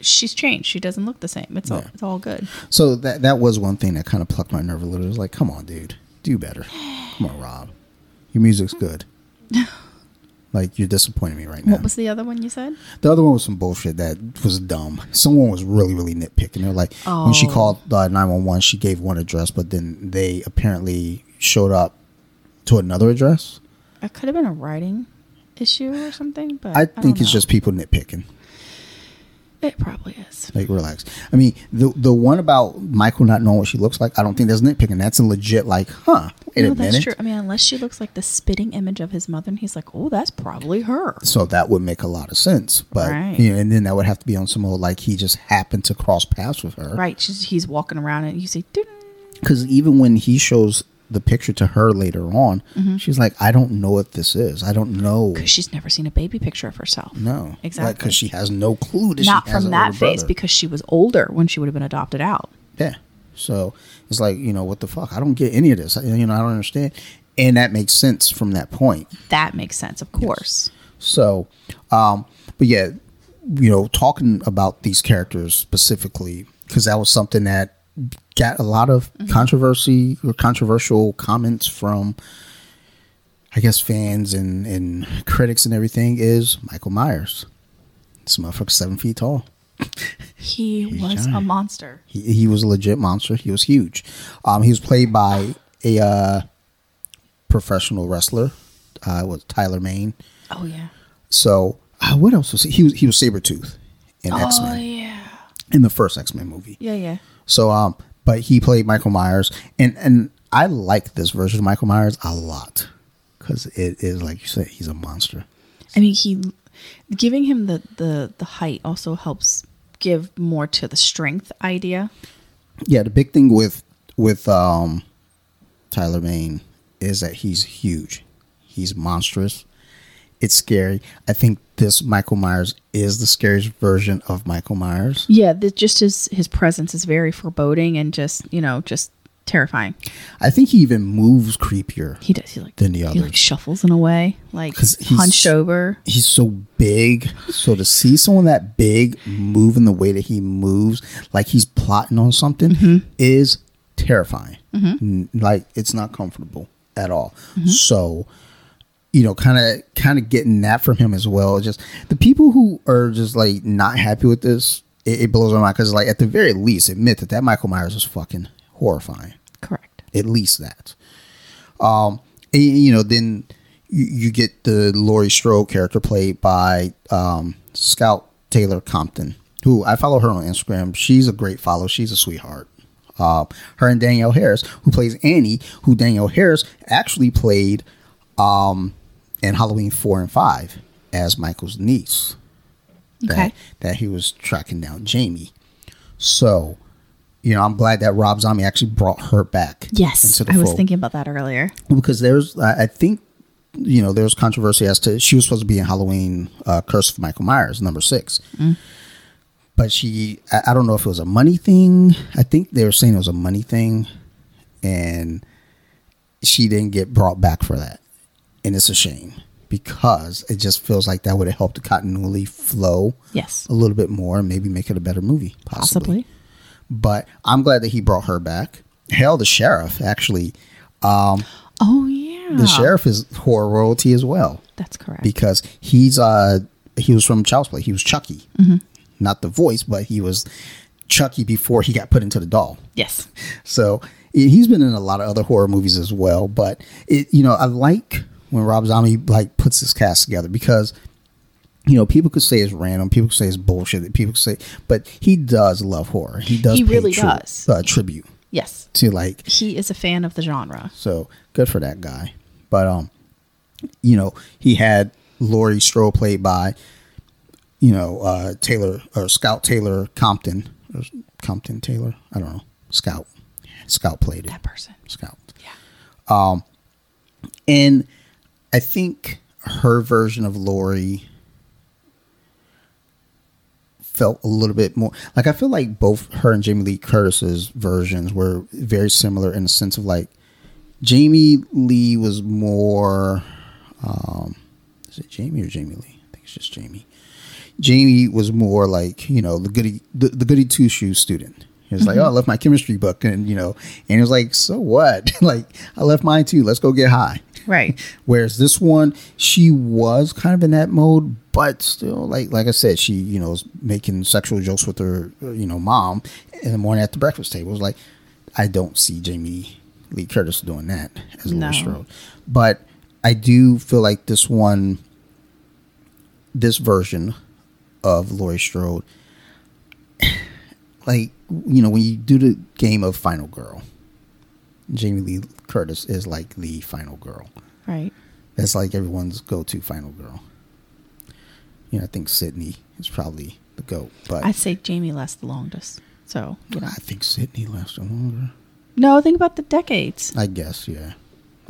she's changed. She doesn't look the same. It's all it's all good. So that that was one thing that kind of plucked my nerve a little. It was like, come on, dude, do better. Come on, Rob, your music's good. like you're disappointing me right now. What was the other one you said? The other one was some bullshit that was dumb. Someone was really, really nitpicking. They're like, when she Oh. called uh, 911, she gave one address, but then they apparently showed up to another address. It could have been a writing issue or something, but I don't think it's know. just people nitpicking. It probably is. Like, relax. I mean, the the one about Michael not knowing what she looks like, I don't think that's nitpicking. That's a legit, like, huh, wait no, a that's minute. true. I mean, unless she looks like the spitting image of his mother, and he's like, "Oh, that's probably her." So that would make a lot of sense. But, Right. you know, and then that would have to be on some old, like, he just happened to cross paths with her. Right? She's, he's walking around, and you say, because even when he shows the picture to her later on, Mm-hmm. she's like, "I don't know what this is. I don't know." because she's never seen a baby picture of herself. No, Exactly. because she has no clue that Not from that face brother. because she was older when she would have been adopted out. yeah. So it's like you know what the fuck? I don't get any of this. I- You know, I don't understand. and that makes sense from that point. That makes sense, of course. So, um, but yeah, you know, talking about these characters specifically because that was something that got a lot of controversy or controversial comments from, I guess, fans and and critics and everything. Is Michael Myers? This motherfucker's seven feet tall. He was a monster. He, he was a legit monster. He was huge. Um, he was played by a uh, professional wrestler. Uh, was Tyler Mane. Oh yeah. So uh, what else was he? He was he was Sabretooth in X Men. Oh Men yeah. in the first X Men movie. Yeah, yeah. So um, but he played Michael Myers, and and I like this version of Michael Myers a lot because it is like you said, he's a monster. I mean, he giving him the the the height also helps give more to the strength idea. Yeah, the big thing with with um, Tyler Mane is that he's huge. He's monstrous. It's scary. I think this Michael Myers is the scariest version of Michael Myers. Yeah, the, just his his presence is very foreboding and just you know just terrifying. I think he even moves creepier. He does. He like Than the he others. like shuffles in a way, like hunched over. he's so big. So to see someone that big move in the way that he moves, like he's plotting on something, mm-hmm. is terrifying. Mm-hmm. N- Like it's not comfortable at all. Mm-hmm. So, you know, kind of, kind of getting that from him as well. Just the people who are just like not happy with this, it, it blows my mind because, like, at the very least, admit that that Michael Myers was fucking horrifying Correct. at least that. Um, and, you know, then you, you get the Laurie Strode character played by um, Scout Taylor Compton, who I follow her on Instagram. She's a great follow. She's a sweetheart. Uh, her and Danielle Harris, who plays Annie, who Danielle Harris actually played um, in Halloween four and five as Michael's niece. That, Okay. that he was tracking down Jamie. So, you know, I'm glad that Rob Zombie actually brought her back. Yes, I was fold. thinking about that earlier. because there's, I think, you know, there's controversy as to she was supposed to be in Halloween uh, Curse of Michael Myers number six, but she, I, I don't know if it was a money thing. I think they were saying it was a money thing, and she didn't get brought back for that, and it's a shame because it just feels like that would have helped the continuity flow Yes, a little bit more and maybe make it a better movie possibly. possibly. But I'm glad that he brought her back. Hell, the sheriff actually. Um, Oh yeah, the sheriff is horror royalty as well That's correct. because he's uh he was from Child's Play. He was Chucky, not the voice, but he was Chucky before he got put into the doll. yes, So he- he's been in a lot of other horror movies as well. But it, you know, I like when Rob Zombie like puts this cast together because you know people could say it's random, people could say it's bullshit, people could say, but he does love horror. He does. He really tri- does. uh, tribute yes. to like He is a fan of the genre. so good for that guy. But um, you know, he had Laurie Strode played by, you know, uh Taylor or Scout Taylor Compton or Compton Taylor. I don't know. Scout. Scout played it. That person. Scout. Yeah. Um, and I think her version of Laurie felt a little bit more like I feel like both her and Jamie Lee Curtis's versions were very similar in the sense of like Jamie Lee was more um is it Jamie or Jamie Lee? I think it's just Jamie. Jamie was more like, you know, the goody the, the goody two shoes student. He was like, Oh, I left my chemistry book and you know, and he was like, So what? like, I left mine too. Let's go get high. Right. Whereas this one, she was kind of in that mode, but still, like like I said, she you know was making sexual jokes with her uh, you know mom in the morning at the breakfast table. It was like I don't see Jamie Lee Curtis doing that as No. Laurie Strode, but I do feel like this one, this version of Laurie Strode, like you know when you do the game of Final Girl, Jamie Lee Curtis is like the final girl. Right. That's like everyone's go-to final girl. You know, I think Sidney is probably the goat, but I'd say Jamie lasts the longest. So you know. I think Sidney lasted longer. No, think about the decades I guess, yeah.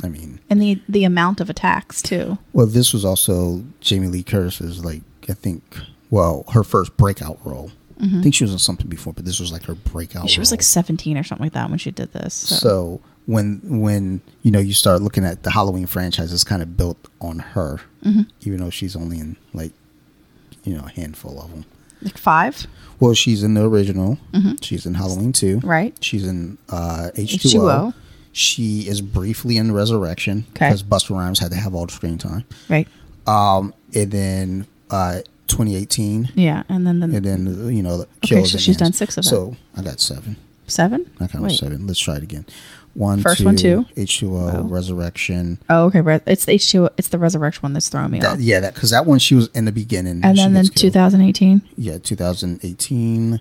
I mean, and the the amount of attacks too. well, this was also Jamie Lee Curtis's like I think, well, her first breakout role. I think she was on something before, but this was like her breakout. Mm-hmm. She was like 17 or something like that when she did this. So, So, when when you know you start looking at the Halloween franchise, it's kind of built on her, Mm-hmm. even though she's only in like you know a handful of them. Like five. Well, she's in the original. She's in Halloween two. Mm-hmm. Right. She's in uh, H2O. H2O. She is briefly in Resurrection Okay. because Busta Rhymes had to have all the screen time. Right. Um, and then uh, 2018, Yeah, and then the and then you know the Okay, kills so she's done six of them. So I got seven. seven. I counted Wait. seven. Let's try it again. One, First one, two. H2O, Oh. Resurrection. Oh, okay. It's the H two. It's the resurrection one that's throwing me That, off. yeah, that because that one she was in the beginning. And then then 2018, Yeah, 2018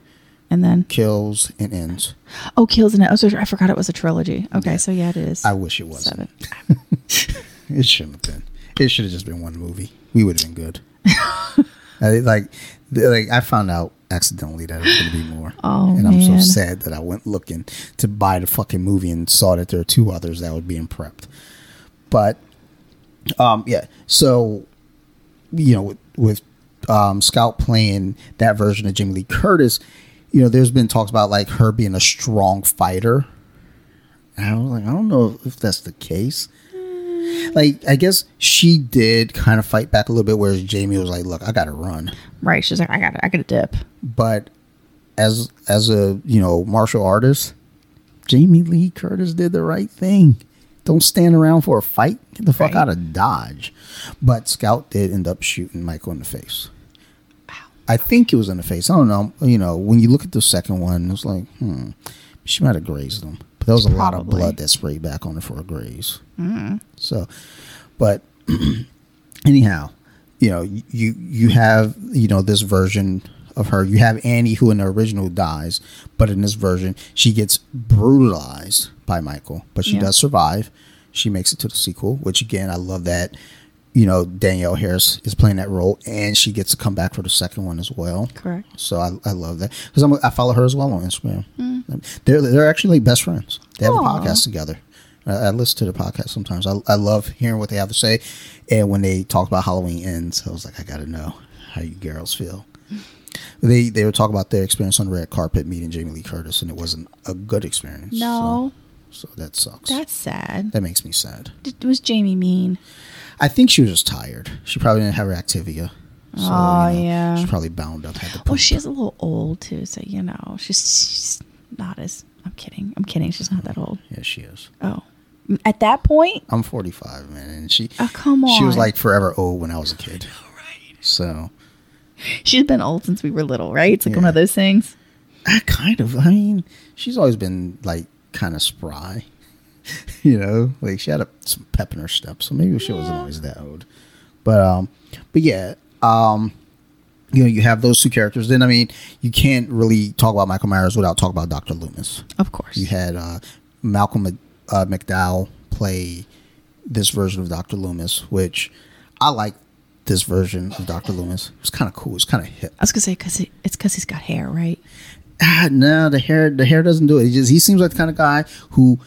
and then kills and ends. oh, kills and it. oh, so I forgot it was a trilogy. Okay, so yeah, it is. I wish it wasn't. seven. It shouldn't have been. It should have just been one movie. We would have been good. I, like, like I found out accidentally that it was going to be more, Oh, and I'm so sad that I went looking to buy the fucking movie and saw that there are two others that were being prepped. But, um, yeah. So, you know, with, with um, Scout playing that version of Jamie Lee Curtis, you know, there's been talks about like her being a strong fighter. And I was like, I don't know if that's the case. Like, I guess she did kind of fight back a little bit, whereas Jamie was like, "Look, I got to run." Right. She's like, I got, to I got to dip. But as as a you know martial artist, Jamie Lee Curtis did the right thing. Don't stand around for a fight. Get the fuck Right. out of Dodge. But Scout did end up shooting Michael in the face. I think it was in the face. I don't know. You know, when you look at the second one, it's like, hmm, she might have grazed him. But there was a lot of blood that sprayed back on her for a graze. So, but anyhow, you know, you you have you know this version of her. You have Annie, who in the original dies, but in this version, she gets brutalized by Michael, but she Yeah. does survive. She makes it to the sequel, which again, I love that. You know, Danielle Harris is playing that role, and she gets to come back for the second one as well. Correct. So I, I love that because I'm follow her as well on Instagram. They're they're actually like best friends. They have Hmm. Aw. a podcast together. I, I listen to the podcast sometimes. I, I love hearing what they have to say, and when they talk about Halloween ends, I was like, I got to know how you girls feel. They they were talking about their experience on the red carpet meeting Jamie Lee Curtis, and it wasn't a good experience. No, so, so that sucks. that's sad. that makes me sad. Did, was Jamie mean? I think she was just tired. She probably didn't have her Activia. So, Oh, yeah. She's probably bound up. Had to Well, poop. she is a little old too, so you know, she's, she's not as. I'm kidding. I'm kidding. She's not that old. Yeah, she is. Oh, at that point, I'm 45, man, and she. Oh, come She was like forever old when I was a kid. Right. So, she's been old since we were little, right? It's like one of those things. I kind of. I mean, she's always been like kind of spry. you know, like she had a, some pep in her step, so maybe she wasn't always that old. But um, but yeah, um, you know, you have those two characters. Then I mean, you can't really talk about Michael Myers without talking about Doctor Loomis. Of course. You had uh, Malcolm uh, McDowell play this version of Doctor Loomis, which I like. This version of Doctor Loomis It was kind of cool. It's kind of hip. I was gonna say because it's because he's got hair, right? ah, no, the hair the hair doesn't do it. He just he seems like the kind of guy who,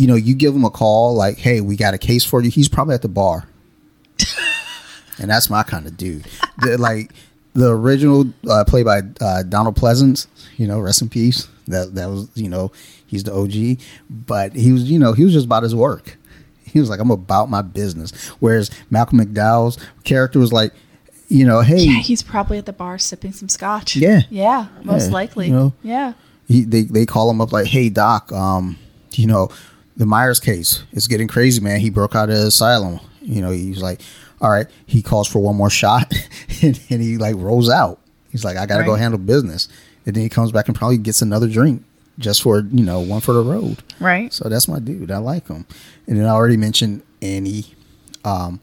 you know, you give him a call like, hey, we got a case for you. He's probably at the bar, and that's my kind of dude. The, like the original uh, play by uh, Donald Pleasence, you know, rest in peace. That that was you know he's the OG, but he was you know he was just about his work. He was like, I'm about my business. Whereas Malcolm McDowell's character was like, you know, hey, Yeah, he's probably at the bar sipping some scotch. Yeah. yeah, most Yeah, likely. you know. yeah, he, they they call him up like, "Hey doc, um, you know, the Myers case is getting crazy, man. He broke out of the asylum. You know, he's like, all right. He calls for one more shot, and, and he like rolls out. He's like, I gotta go handle business, and then he comes back and probably gets another drink just for you know one for the road. right. So that's my dude. I like him. And then I already mentioned Annie, um,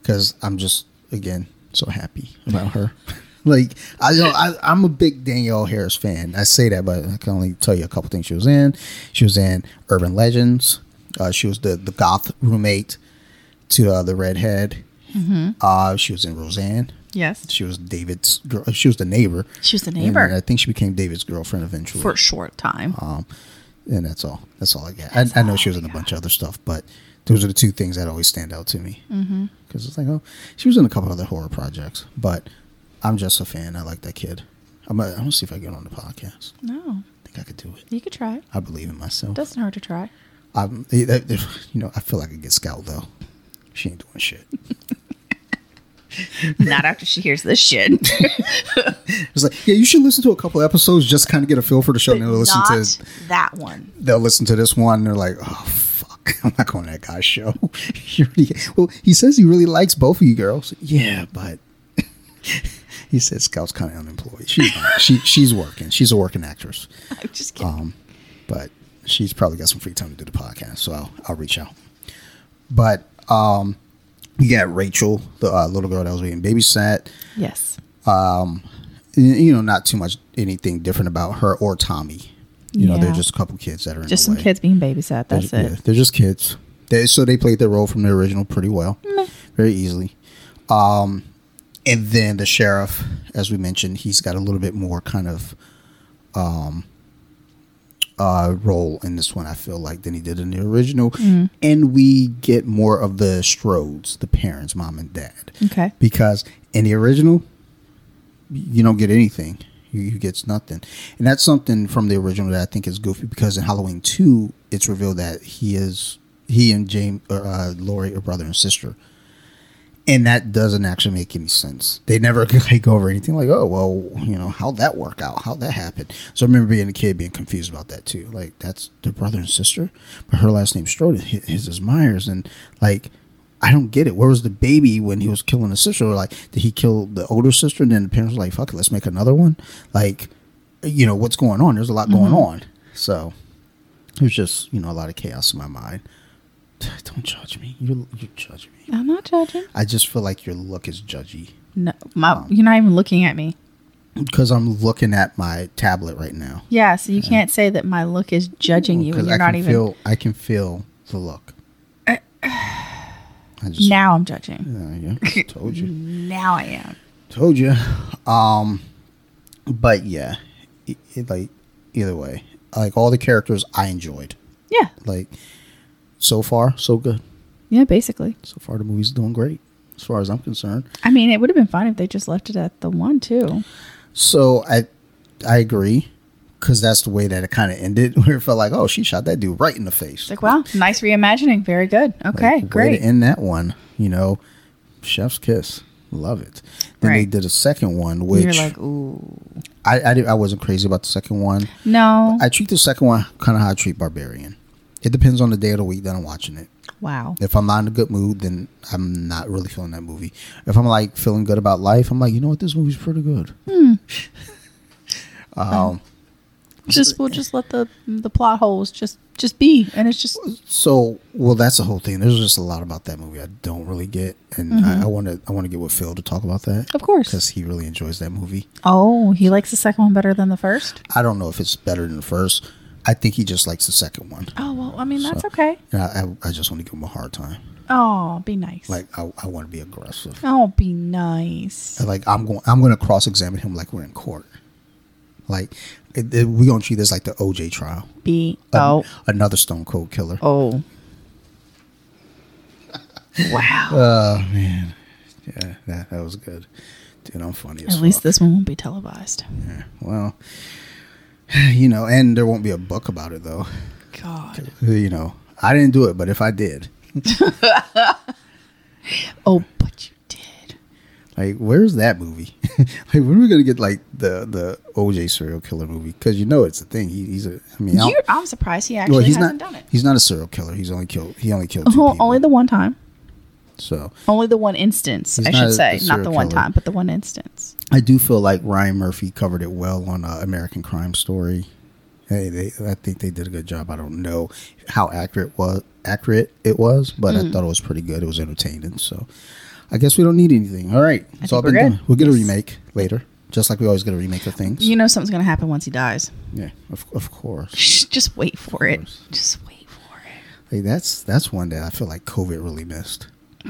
because I'm just again so happy about her. like I know I, I'm a big Danielle Harris fan. I say that, but I can only tell you a couple things she was in. She was in Urban Legends. Uh, she was the the goth roommate to uh, the redhead. Uh, she was in Roseanne. Yes, She was David's girl. She was the neighbor. she was the And neighbor I think she became David's girlfriend eventually for a short time. um, and that's all. That's all I get. I, I know she was in a bunch of other stuff, but those are the two things that always stand out to me. Because mm-hmm. it's like, oh, she was in a couple other horror projects, but I'm just a fan. I like that kid. I'm. Gonna, I'm gonna see if I get on the podcast. no, I think I could do it. you could try. I believe in myself. Doesn't hurt to try. They- you know, I feel like I get scout though. She ain't doing shit. Not after she hears this shit. It's like, yeah, you should listen to a couple episodes just kind of get a feel for the show. and they'll listen Not to that one. they'll listen to this one. And they're like, oh fuck, I'm not going to that guy's show. Well, he says he really likes both of you girls. Yeah, but he said Scout's kind of unemployed. She's not. she she's working. She's a working actress. I'm just kidding. Um, but she's probably got some free time to do the podcast, so I'll, I'll reach out. But um, you got Rachel, the uh, little girl that was being babysat. yes. y- You know, not too much anything different about her or Tommy. You know, they're just a couple kids that are Just some way. kids being babysat. They're, That's it. yeah, they're just kids. They, so they played their role from the original pretty well, very easily. Um, and then the sheriff, as we mentioned, he's got a little bit more kind of um, uh, role in this one. I feel like than he did in the original, Mm-hmm. and we get more of the Strodes, the parents, mom and dad. Okay. Because in the original, you don't get anything. You, you get nothing, and that's something from the original that I think is goofy. Because in Halloween two, it's revealed that he is he and James or uh, Laurie are brother and sister, and that doesn't actually make any sense. They never like go over anything like, oh well, you know, how'd that work out? How'd that happen? So I remember being a kid being confused about that too. Like that's their brother and sister, but her last name's Strode, his his is Myers, and like. I don't get it. Where was the baby when he was killing the sister? Or like, did he kill the older sister? And then the parents were like, "Fuck it, let's make another one." Like, you know, what's going on? There's a lot going mm-hmm. on. So it was just, you know, a lot of chaos in my mind. Don't judge me. You you judge me. I'm not judging. I just feel like your look is judgy No, my, you're not even looking at me. because I'm looking at my tablet right now. Yeah, so you can't say that my look is judging you, and Because you're I not can even. feel I can feel the look. I just now I'm judging. yeah, yeah, told you. Now I am. Told you. Um, but yeah, it, it, like either way, like all the characters I enjoyed. Yeah. Like so far, so good. Yeah, basically. So far, the movie's doing great as far as I'm concerned. I mean, it would have been fine if they just left it at the one, too. So I, I agree, because that's the way that it kind of ended. Where it felt like, oh, she shot that dude right in the face. It's like, wow, nice reimagining. Very good. Okay, Like, way great. to end that one. You know, chef's kiss. Love it. Then they did a second one, which you're like, ooh. I, I, did- I wasn't crazy about the second one. No. I treat the second one kind of how I treat Barbarian. It depends on the day of the week that I'm watching it. wow. If I'm not in a good mood, then I'm not really feeling that movie. If I'm like feeling good about life, I'm like, you know what, this movie's pretty good. Hmm. um, Just we'll just let the the plot holes just just be, and it's just so well, that's the whole thing. There's just a lot about that movie I don't really get, and I want to I want to get with Phil to talk about that. Mm-hmm. Of course. because he really enjoys that movie. oh, he likes the second one better than the first. I don't know if it's better than the first. I think he just likes the second one, Oh well, I mean that's So- okay. and I, I, just want to give him a hard time. Oh, be nice. Like I, I want to be aggressive. oh, be nice. like I'm going I'm going to cross examine him like we're in court. Like it, it- we gonna treat this like the OJ trial. Be An- oh another Stone Cold killer. oh. wow. Oh man, yeah, that that was good. Dude, I'm funny. As At least fuck. this one won't be televised. Yeah, well, you know, and there won't be a book about it though. God. You know, I didn't do it, but if I did, Oh, but you did. like, where's that movie? like, when are we gonna get like the the OJ serial killer movie? Because you know it's a thing. He, he's a. I mean, I don't- You, I'm surprised he actually well, he's hasn't not. done it. He's not a serial killer. He's only killed. He only killed two Oh, only the one time. so Only the one instance, I should a- say. a Not the one time, but the one instance. I do feel like Ryan Murphy covered it well on uh, American Crime Story. Hey, they, I think they did a good job. I don't know how accurate was accurate it was, but Mm. I thought it was pretty good. It was entertaining. So I guess we don't need anything. All right, all we're been good. done. We'll get a remake later, just like we always get a remake of things. You know something's going to happen once he dies. yeah, of, of course. Just wait for it. Just wait for it. Hey, that's that's one that I feel like COVID really missed.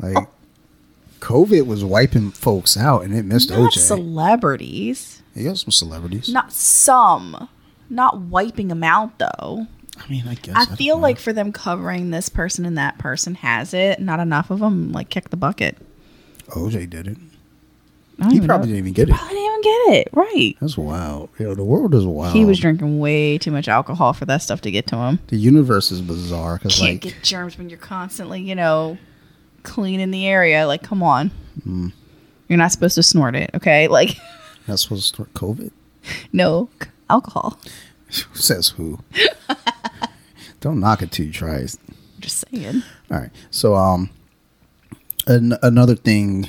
like COVID was wiping folks out, and it missed Not OJ. celebrities. you got some celebrities. Not some. Not wiping them out, though. I mean, I guess I don't feel like for them covering this person and that person has it, not enough of them like kick the bucket. OJ did it. He probably know. didn't even get it. Probably didn't even get it. Right. That's wild. Yo, the world is wild. He was drinking way too much alcohol for that stuff to get to him. The universe is bizarre because Can't like get germs when you're constantly, you know, cleaning the area. Like, come on. Mm. You're not supposed to snort it, okay? Like, that's supposed to start COVID. no c- alcohol. Who says who? Don't knock it till you try it. Just saying. All right. So, um, an- another thing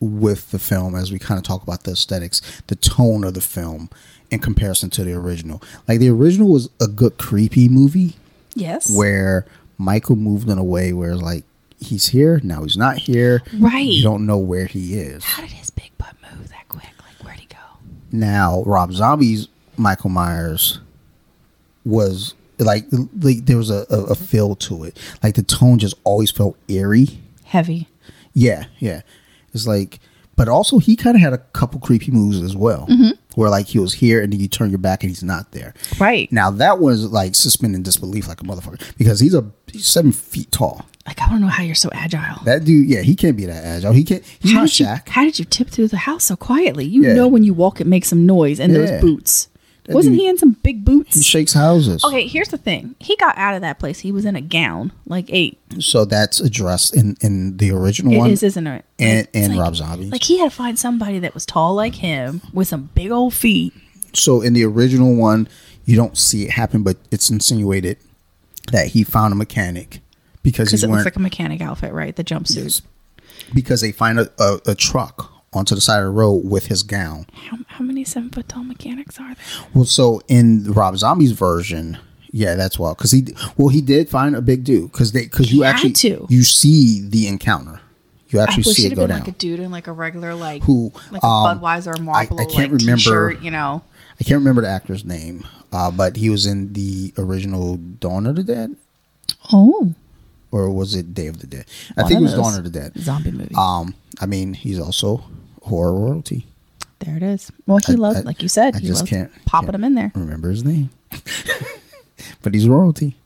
with the film, as we kind of talk about the aesthetics, the tone of the film in comparison to the original. Like the original was a good creepy movie Yes. where Michael moved in a way where like he's here now he's not here. Right. You don't know where he is. How did his big butt move that quick? Like, where'd he go? Now Rob Zombie's Michael Myers was like like there was a, a, a feel to it. Like the tone just always felt eerie. Heavy. Yeah, yeah. It's like, but also he kind of had a couple creepy moves as well, Mm-hmm. where like he was here and then you turn your back and he's not there. Right. Now that was like suspending disbelief like a motherfucker because he's a he's seven feet tall. Like, I don't know how you're so agile. That dude, yeah, he can't be that agile. He can't. He's how not did you, Shaq. How did you tip through the house so quietly? You Yeah. know when you walk, it makes some noise in Yeah. those boots. That Wasn't dude- he in some big boots? He shakes houses. Okay, here's the thing. He got out of that place. He was in a gown, like eight. So that's addressed in in the original It one. is, isn't it? and it's and like- Rob Zombie. Like he had to find somebody that was tall like him with some big old feet. so in the original one, you don't see it happen, but it's insinuated that he found a mechanic because it looks like a mechanic outfit, right? The jumpsuit. because they find a, a, a truck onto the side of the road with his gown. How, how many seven foot tall mechanics are there? Well, so in Rob Zombie's version, yeah, that's well because he well he did find a big dude because they because you actually to. you see the encounter, you actually see it go down. like a dude in like a regular like Who, like a um, Budweiser or I- I can't like remember- t-shirt, you know. I can't remember the actor's name, uh, but he was in the original Dawn of the Dead, Oh, or was it Day of the Dead? I One think it was. Dawn of the Dead. zombie movie. Um, I mean, he's also horror royalty. there it is. Well, he I- loved, I- like you said, I he just loved can't- popping can't them in there. remember his name, but he's royalty.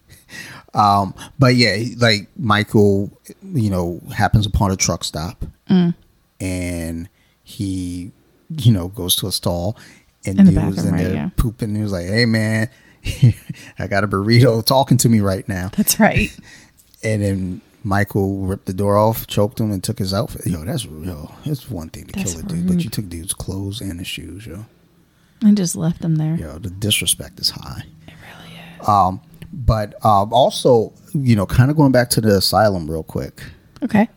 Um, but yeah, like Michael, you know, happens upon a truck stop, Mm. and he, you know, goes to a stall, and In the was in right, there yeah. pooping. He was like, "Hey, man." I got a burrito talking to me right now. That's right. And then Michael ripped the door off, choked him, and took his outfit. Yo, that's real. It's one thing to That's kill a dude, but you took dude's clothes and his shoes, yo. and just left them there. Yo, the disrespect is high. It really is. Um, but um, also, you know, kind of going back to the asylum real quick. Okay.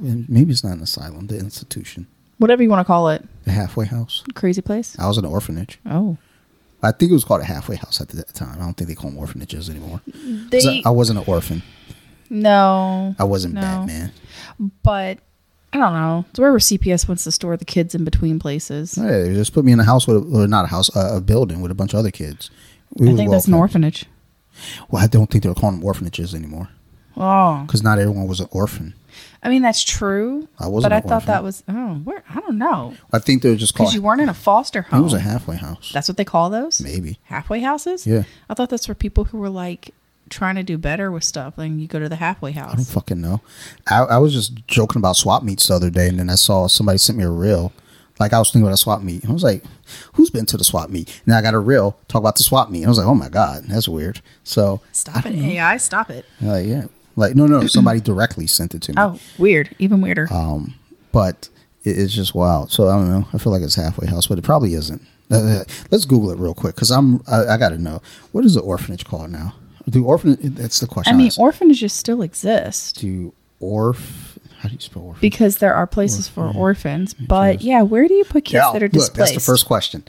Maybe it's not an asylum, the institution, Whatever you want to call it. the halfway house. Crazy place. I was in an orphanage. Oh. I think it was called a halfway house at the time. I don't think they call them orphanages anymore. They I, I wasn't an orphan. No, I wasn't No. Batman. but I don't know. It's wherever CPS wants to store the kids in between places. Hey, they just put me in a house with, a, or not a house, a, a building with a bunch of other kids. We I think that's an orphanage. Well, I don't think they're calling them orphanages anymore Oh, because not everyone was an orphan. I mean that's true. I wasn't but I thought orphan. that was oh, where I don't know I think they're just called. because you weren't in a foster home. it was a halfway house. That's what they call those. Maybe. halfway houses. Yeah. I thought that's for people who were like trying to do better with stuff. then you go to the halfway I don't house. fucking know. I, I was just joking about swap meets the other day, and then I saw somebody sent me a reel. Like I was thinking about a swap meet. I was like, "Who's been to the swap meet?" And I got a reel talk about the swap meet. And I was like, "Oh my god, that's weird." So Stop it, AI! Stop it. like, yeah, like no, no, somebody directly sent it to me. Oh, weird. Even weirder. Um, but it, it's just wild. So I don't know. I feel like it's halfway house, but it probably isn't. Uh, let's Google it real quick because I'm I, I got to know what is the orphanage called now. Do orphanage? That's the question. I mean, asked. orphanages still exist do orph? How do you spell orphan? because there are places for orphans. But yeah, where do you put kids Yeah, that are look, displaced? that's the first question.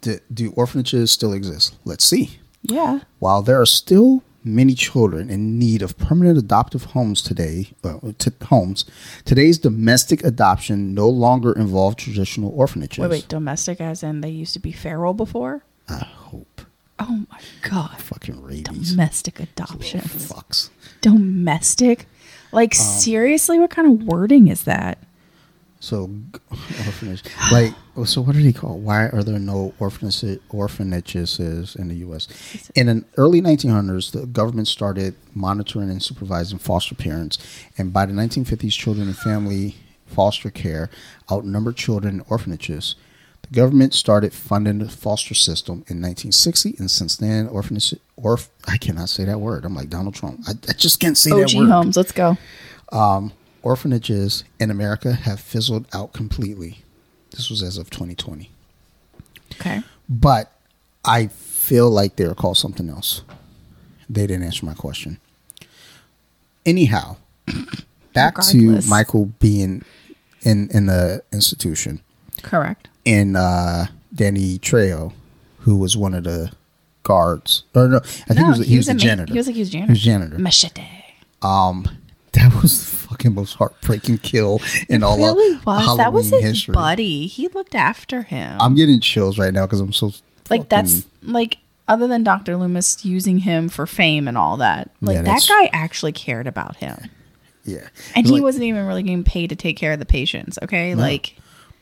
Do, do orphanages still exist? Let's see. Yeah. While there are still many children in need of permanent adoptive homes today, uh, t- homes, today's domestic adoption no longer involve traditional orphanages. Wait, wait. Domestic, as in they used to be feral before. I hope. Oh my god. Fucking rabies. Domestic adoption. Fucks. Domestic. Like Um, seriously, what kind of wording is that? So orphanage, like, so what are they called? Why are there no orphanages orphanages in the U.S. In the early 1900s, the government started monitoring and supervising foster parents, and by the 1950s, children and family foster care, outnumbered children in orphanages. The government started funding the foster system in 1960, and since then, orphanage, orf, I cannot say that word. I'm like Donald Trump. I, I just can't say OG that word. Homes, let's go. Um, orphanages in America have fizzled out completely. This was as of 2020. Okay. But I feel like they were called something else. They didn't answer my question. Anyhow, back Regardless. to Michael being in in the institution Correct. And uh, Danny Trejo, who was one of the guards. Or no, I think No, he was, he was a the ma- janitor. He was like he was janitor. He was janitor. Machete. Um, that was the fucking most heartbreaking kill in all really of was. Halloween that was his history. buddy. He looked after him. I'm getting chills right now because I'm so like that's like other than Dr. Loomis using him for fame and all that. Like Yeah, that guy actually cared about him. yeah. And he like- wasn't even really getting paid to take care of the patients, okay? Like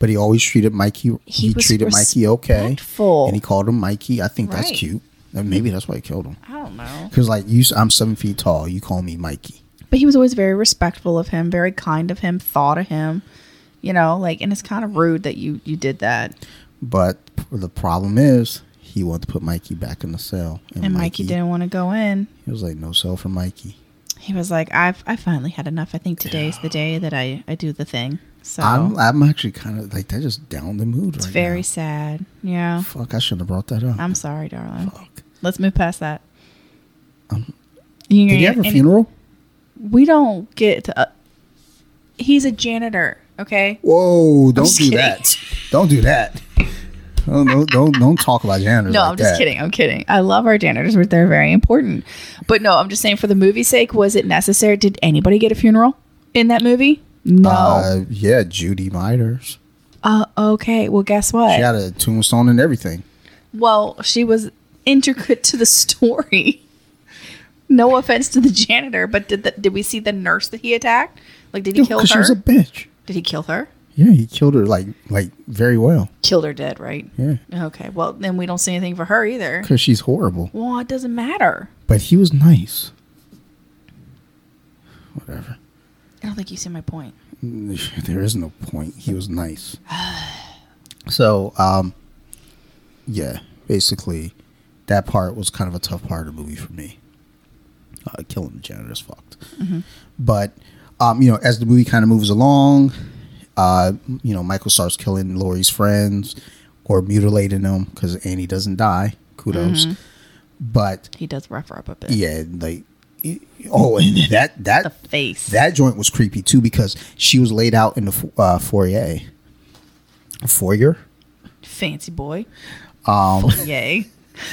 But he always treated Mikey. He, He treated Mikey okay, and he called him Mikey. I think that's cute. And maybe that's why he killed him. I don't know. Because like you, I'm seven feet tall. You call me Mikey. But he was always very respectful of him, very kind of him, thought of him. You know, like and it's kind of rude that you you did that. But the problem is, he wanted to put Mikey back in the cell, And Mikey didn't want to go in. He was like, "No cell for Mikey." He was like, I've I finally had enough. I think today's the day that I, I do the thing. So I'm, I'm actually kind of like that. Just down the mood it's right very now. sad. Yeah. Fuck, I shouldn't have brought that up. I'm sorry, darling. Fuck. Let's move past that. Um, You Did he have a funeral? We don't get to. Uh, he's a janitor. Okay. Whoa! Don't do kidding. that. Don't do that. Don't, don't, don't, don't talk about janitors. No, like I'm just that. kidding. I'm kidding. I love our janitors, but they're very important. But no, I'm just saying for the movie's sake, was it necessary? Did anybody get a funeral in that movie? No. Uh, yeah, Judy Myers. Uh, okay. Well, guess what? She had a tombstone and everything. Well, she was intricate to the story. no offense to the janitor, but did the, did we see the nurse that he attacked? Like, did he kill her? Because she was a bitch. did he kill her? Yeah, he killed her like like very well. Killed her dead, right? Yeah, Okay. Well, then we don't see anything for her either. because she's horrible. Well, it doesn't matter. But he was nice. Whatever. I don't think you see my point. There is no point. He was nice. So, um, yeah, basically, that part was kind of a tough part of the movie for me. Uh, killing the janitor's fucked. But, um, you know, as the movie kind of moves along, uh, you know, Michael starts killing Laurie's friends or mutilating them because Annie doesn't die. Kudos. But He does rough her up a bit. yeah, like oh, and that that The face. that joint was creepy too because she was laid out in the uh, foyer. Foyer. fancy boy. Um, Yay.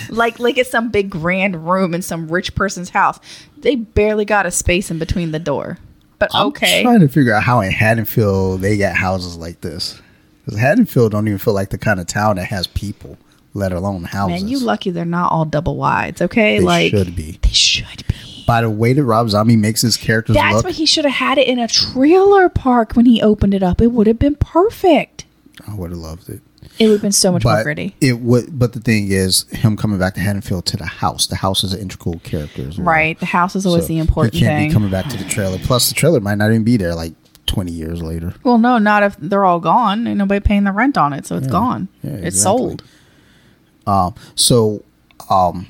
Like like it's some big grand room in some rich person's house. They barely got a space in between the door. But I'm okay. trying to figure out how in Haddonfield they got houses like this. Because Haddonfield don't even feel like the kind of town that has people, let alone houses. Man, you lucky they're not all double wides, okay? They like should be. They should be. By the way that Rob Zombie makes his characters That's look, why he should have had it in a trailer park when he opened it up. It would have been perfect. I would have loved it. It would have been so much more But gritty. it would. But the thing is, him coming back to Haddonfield to the house. The house is an integral character as well. Right. The house is always So the important He can't thing. be coming back to the trailer. Plus, the trailer might not even be there like 20 years later. well, no, not if they're all gone. Ain't nobody paying the rent on it, so it's gone. Yeah, it's sold. Um, so, um,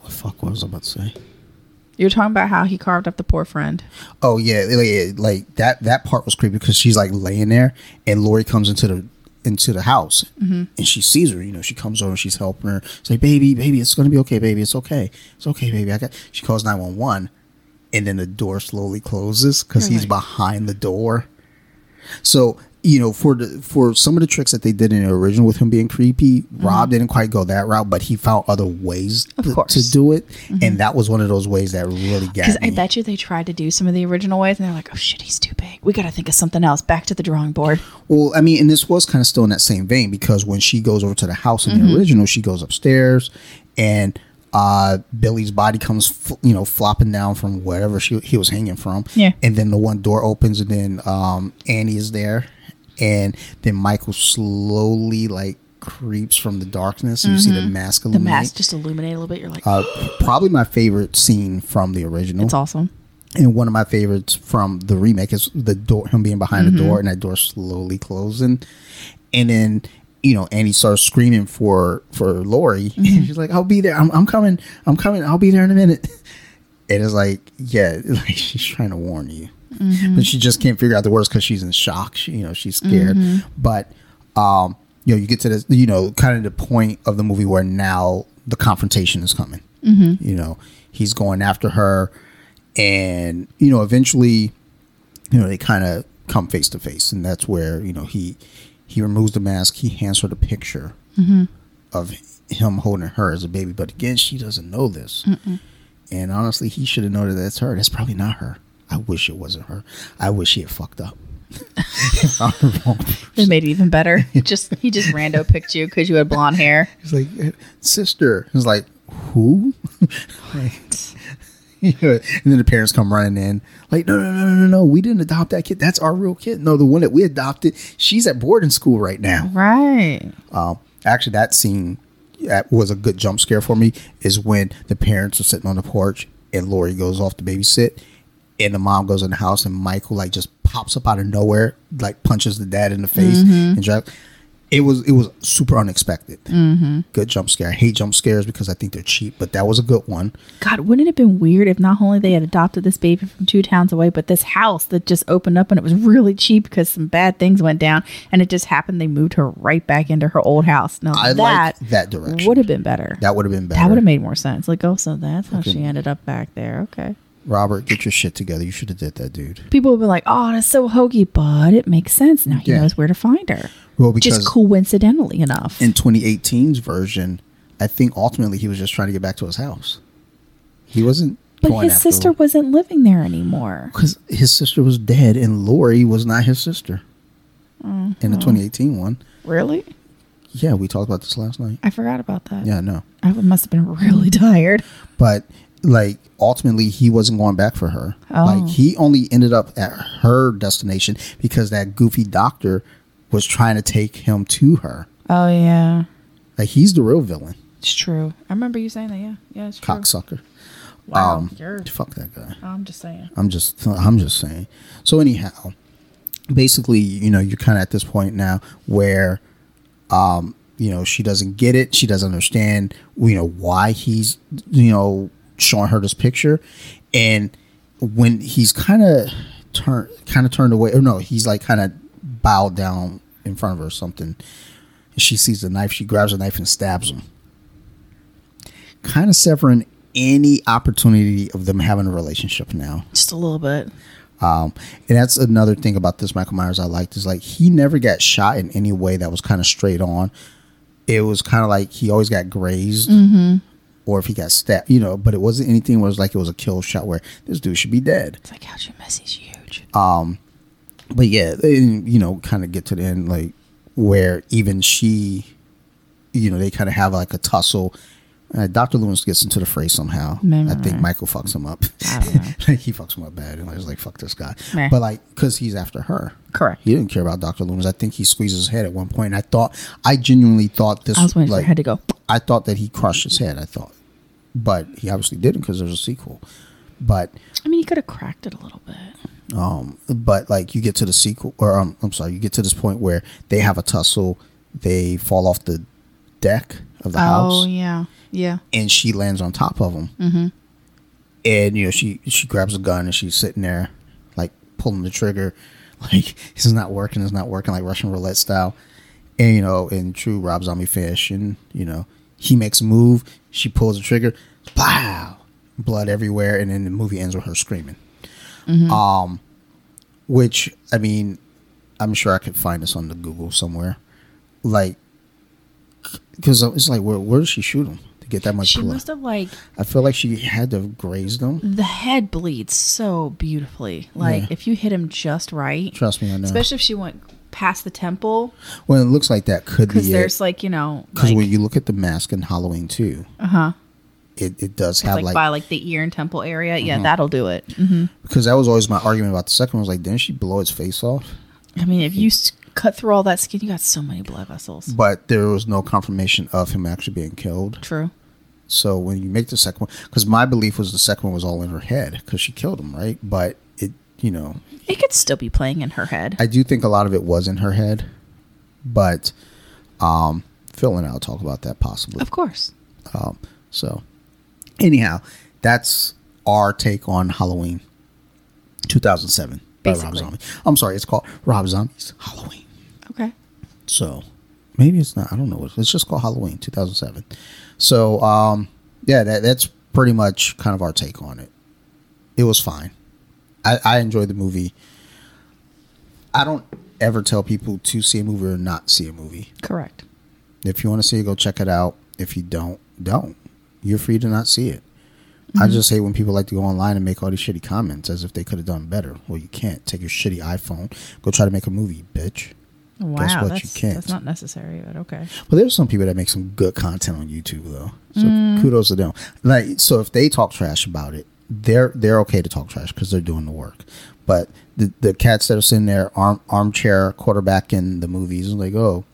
what the fuck what was I about to say? You're talking about how he carved up the poor friend. Oh yeah, like, like that. That part was creepy because she's like laying there, and Laurie comes into the into the house, Mm-hmm. and she sees her. You know, she comes over, she's helping her. Say, baby, baby, it's gonna be okay, baby. It's okay. It's okay, baby. I got. She calls nine one one, and then the door slowly closes because he's like- behind the door. So you know, for the for some of the tricks that they did in the original with him being creepy, Rob didn't quite go that route, but he found other ways Mm-hmm. To, to do it, and that was one of those ways that really got Because. I bet you they tried to do some of the original ways, and they're like, "Oh shit, he's too big. We got to think of something else. Back to the drawing board." Well, I mean, and this was kind of still in that same vein because when she goes over to the house in Mm-hmm. the original, she goes upstairs and uh Billy's body comes, you know, flopping down from wherever she he was hanging from. Yeah. And then the one door opens and then um Annie is there and then Michael slowly like creeps from the darkness and you see the mask Mm-hmm. The mask just illuminate a little bit. You're like, uh, probably my favorite scene from the original. "It's awesome." And one of my favorites from the remake is the door, him being behind the door and that door slowly closing. And then, you know, Annie starts screaming for for Laurie. And she's like, I'll be there. I'm, I'm coming. I'm coming. I'll be there in a minute. And it's like, yeah, like she's trying to warn you. Mm-hmm. But she just can't figure out the words because she's in shock. She, you know, she's scared. Mm-hmm. But, um, you know, you get to this, you know, kind of the point of the movie where now the confrontation is coming. Mm-hmm. You know, he's going after her. And, you know, eventually, you know, they kind of come face to face. And that's where, you know, he, he removes the mask. He hands her the picture of him holding her as a baby. But again, she doesn't know this. And honestly, he should have known that that's her. That's probably not her. I wish it wasn't her. I wish he had fucked up. Found the wrong person. It made it even better. just he just rando picked you because you had blonde hair. He's like, "Eh, sister. He's like, who? Like, you know, and then the parents come running in, like, no, no, no, no, no, no. We didn't adopt that kid. That's our real kid. No, the one that we adopted, she's at boarding school right now. Right. Um, actually, that scene that was a good jump scare for me. Is when the parents are sitting on the porch and Laurie goes off to babysit, and the mom goes in the house and Michael like just pops up out of nowhere, like punches the dad in the face and drives. It was it was super unexpected. Mm-hmm. Good jump scare. I hate jump scares because I think they're cheap, but that was a good one. God, wouldn't it have been weird if not only they had adopted this baby from two towns away, but this house that just opened up and it was really cheap because some bad things went down, and it just happened they moved her right back into her old house. No, I that like that direction. would have been better. That would have been better. That would have made more sense. Like, oh, so that's how she ended up back there. Okay. Robert, get your shit together. You should have did that, dude. People would be like, oh, that's so hokey, but it makes sense. Now he Yeah. knows where to find her. Well, because Just coincidentally enough. in 2018's version, I think ultimately he was just trying to get back to his house. He wasn't. but going his after sister wasn't living there anymore. because his sister was dead and Laurie was not his sister Mm-hmm. in the 2018 one. Really? Yeah, we talked about this last night. I forgot about that. Yeah, no, I must have been really tired. but like ultimately he wasn't going back for her. Oh. Like he only ended up at her destination because that goofy doctor was trying to take him to her. Oh, yeah. Like he's the real villain, It's true. I remember you saying that. Yeah. Yeah, it's true. cocksucker. Wow. Um, you're, Fuck that guy. I'm just saying. I'm just I'm just saying. So anyhow, basically, you know, you're kind of at this point now where um, you know, she doesn't get it. She doesn't understand, you know, why he's, you know, showing her this picture. And when he's kind of turned kind of turned away or no, he's like kind of bowed down in front of her or something. And she sees the knife, she grabs the knife and stabs him. Kind of severing any opportunity of them having a relationship now. Just a little bit. Um, and that's another thing about this Michael Myers I liked is like he never got shot in any way that was kind of straight on. It was kind of like he always got grazed, or if he got stabbed, you know. But it wasn't anything where it was like it was a kill shot where this dude should be dead. It's like, miss? He's huge. But yeah, they, you know, kind of get to the end like where even she, you know, they kind of have like a tussle. Uh, Dr. Loomis gets into the fray somehow. Meh, I think. Michael fucks him up. I don't know. like he fucks him up bad. And I was like, fuck this guy. Meh. But like, because he's after her. Correct. He didn't care about Dr. Loomis. I think he squeezed his head at one point. And I thought, I genuinely thought this I was waiting for like, your head to go. I thought that he crushed his head. I thought. But he obviously didn't because there's a sequel. But I mean, he could have cracked it a little bit. um, but like you get to the sequel, or um, I'm sorry, you get to this point where they have a tussle. They fall off the deck of the house, Oh, yeah. Yeah. and she lands on top of him. Mm-hmm. And you know she she grabs a gun and she's sitting there, like pulling the trigger, like this is not working. It's not working, like Russian roulette style. And you know, in true Rob Zombie fashion, you know, he makes a move, she pulls the trigger, pow, blood everywhere, and then the movie ends with her screaming. Um, which I mean, I'm sure I could find this on the Google somewhere, like, because it's like where where does she shoot him to get that much She blood? must have, like, I feel like she had to have grazed him. the head bleeds so beautifully. Like, Yeah. if you hit him just right, Trust me, I know. especially if she went past the temple, well, it looks like that could because be there's, it. like, you know, Because like, when you look at the mask in Halloween two, uh huh. it, it does have like, like, by, like, the ear and temple area. Mm-hmm. Yeah, that'll do it. hmm because that was always my argument about the second one. Was like, didn't she blow his face off? I mean, if you cut through all that skin, you got so many blood vessels. But there was no confirmation of him actually being killed. True. So when you make the second one, because my belief was the second one was all in her head because she killed him, right? But it, you know, It could still be playing in her head. I do think a lot of it was in her head, but um, Phil and I'll talk about that possibly. of course. Um, so, anyhow, that's our take on Halloween 2007 by Rob Basically. Zombie. I'm sorry, it's called Rob Zombie's Halloween. Okay. So, maybe it's not. I don't know. It's just called Halloween 2007. So, um, yeah, that, that's pretty much kind of our take on it. It was fine. I, I enjoyed the movie. I don't ever tell people to see a movie or not see a movie. Correct. If you want to see it, go check it out. If you don't, don't. You're free to not see it. I mm-hmm. just hate when people like to go online and make all these shitty comments as if they could have done better. Well, you can't. Take your shitty iPhone, go try to make a movie, bitch. Wow, Guess what? You that's, can't. that's not necessary, but okay. Well, there's some people that make some good content on YouTube though. So mm. kudos to them. Like, so if they talk trash about it, they're they're okay to talk trash because they're doing the work. But the the cats that are sitting there arm armchair quarterback in the movies, is like, oh,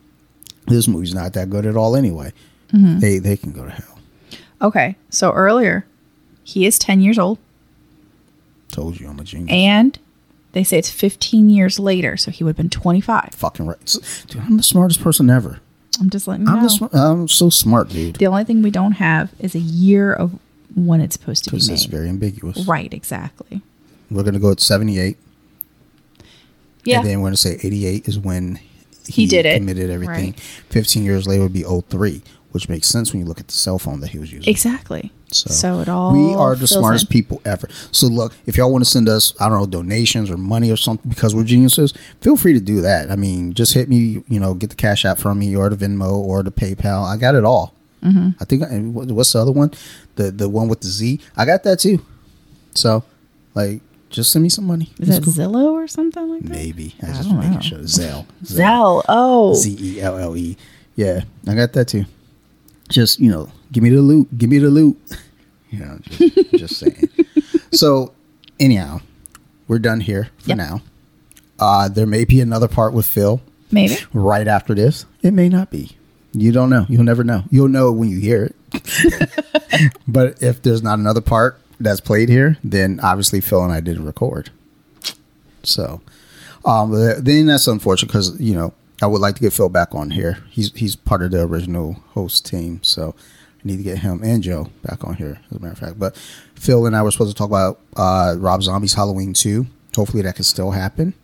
this movie's not that good at all anyway. Mm-hmm. They they can go to hell. Okay, so earlier, he is 10 years old, Told you I'm a genius. and they say it's 15 years later, so he would have been 25. Fucking right, dude. I'm the smartest person ever. I'm just letting you I'm sm- I'm so smart, dude. the only thing we don't have is a year of when it's supposed to be Because made. it's very ambiguous. right, exactly. We're gonna go at 78. Yeah. And then we're going to say 88 is when He did it. committed everything. Right. 15 years later would be 03, which makes sense when you look at the cell phone that he was using. exactly. So, it all we are the smartest in. people ever. So look, if y'all want to send us, I don't know, donations or money or something because we're geniuses, feel free to do that. I mean, just hit me, you know, get the cash app from me or the Venmo or the PayPal. I got it all. Mm-hmm. I think. What's the other one? The the one with the Z. I got that too. So, like, just send me some money. Is It's that cool. Zillow or something like that? Maybe. I I just making know. sure. Zelle. Zell. Oh. Z E L L E. Yeah, I got that too. Just you know, give me the loot. Give me the loot. You know, just, just saying. So, anyhow, we're done here for Yep. now. Uh, there may be another part with Phil Maybe. right after this. It may not be. You don't know. You'll never know. You'll know when you hear it. but if there's not another part that's played here, then obviously Phil and I didn't record. So, um, then that's unfortunate because you know I would like to get Phil back on here. He's he's part of the original host team, so I need to get him and Joe back on here. As a matter of fact, but Phil and I were supposed to talk about uh, Rob Zombie's Halloween two. Hopefully that can still happen.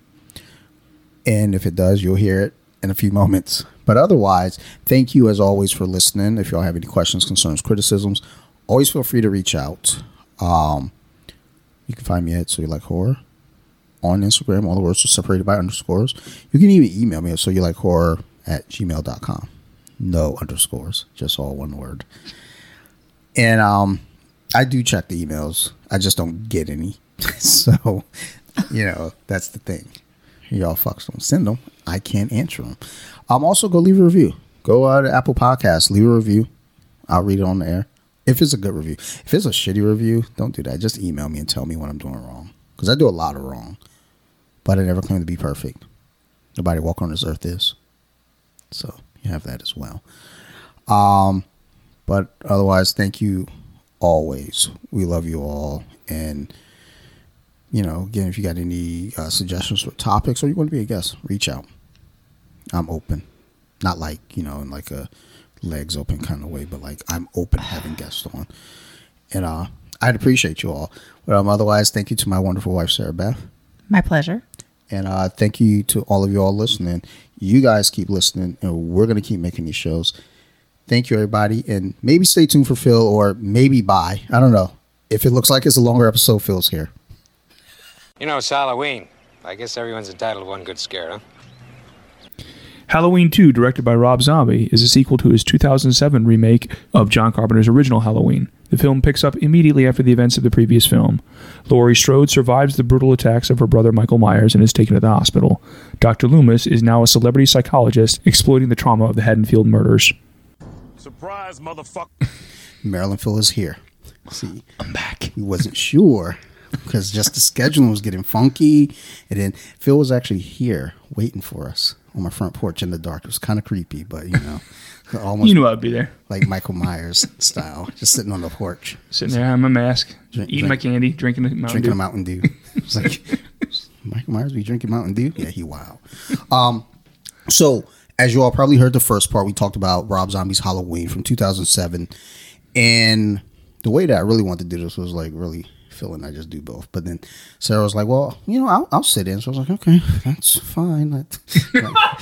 And if it does, you'll hear it in a few moments. But otherwise, thank you as always for listening. If y'all have any questions, concerns, criticisms, always feel free to reach out. Um, you can find me at So You Like Horror on Instagram. All the words are separated by underscores. You can even email me at So You Like Horror at gmail.com. No underscores, just all one word. And um, I do check the emails. I just don't get any. so, you know, that's the thing. Y'all fucks don't send them. I can't answer them. Um, also go leave a review. Go uh, to Apple Podcasts, leave a review. I'll read it on the air. If it's a good review. If it's a shitty review, don't do that. Just email me and tell me what I'm doing wrong. Because I do a lot of wrong. But I never claim to be perfect. Nobody walk on this earth is. So you have that as well. Um, but otherwise, thank you always. We love you all. And you know, again, if you got any uh, suggestions for topics or you want to be a guest, reach out. I'm open. Not like, you know, in like a legs open kind of way, but like I'm open having guests on. And uh I'd appreciate you all. But um otherwise, thank you to my wonderful wife Sarah Beth. My pleasure. And uh thank you to all of you all listening. You guys keep listening and we're gonna keep making these shows. Thank you everybody and maybe stay tuned for Phil or maybe bye. I don't know. If it looks like it's a longer episode, Phil's here. You know, it's Halloween. I guess everyone's entitled to one good scare, huh? Halloween 2, directed by Rob Zombie, is a sequel to his 2007 remake of John Carpenter's original Halloween. The film picks up immediately after the events of the previous film. Laurie Strode survives the brutal attacks of her brother Michael Myers and is taken to the hospital. Dr. Loomis is now a celebrity psychologist exploiting the trauma of the Haddonfield murders. Surprise, motherfucker. Maryland Phil is here. See, I'm back. He wasn't sure because just the scheduling was getting funky, and then Phil was actually here waiting for us. On my front porch in the dark. It was kind of creepy, but you know, almost You knew I'd be there, like Michael Myers style, just sitting on the porch, sitting there on my mask, Drink- eating my candy, drinking a Mountain drinking Dew. Mountain Dew. It's like Michael Myers be drinking Mountain Dew. Yeah, he wow. Um, so as you all probably heard, the first part we talked about Rob Zombie's Halloween from 2007, and the way that I really wanted to do this was like really feeling I just do both. But then Sarah was like, "Well, you know, I'll, I'll sit in." So I was like, "Okay, that's fine." That,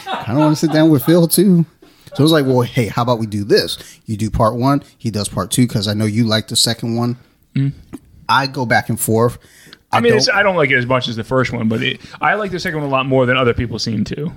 I don't want to sit down with Phil too. So I was like, "Well, hey, how about we do this? You do part one, he does part two, because I know you like the second one. Mm. I go back and forth. I mean, don't- it's, I don't like it as much as the first one, but it, I like the second one a lot more than other people seem to.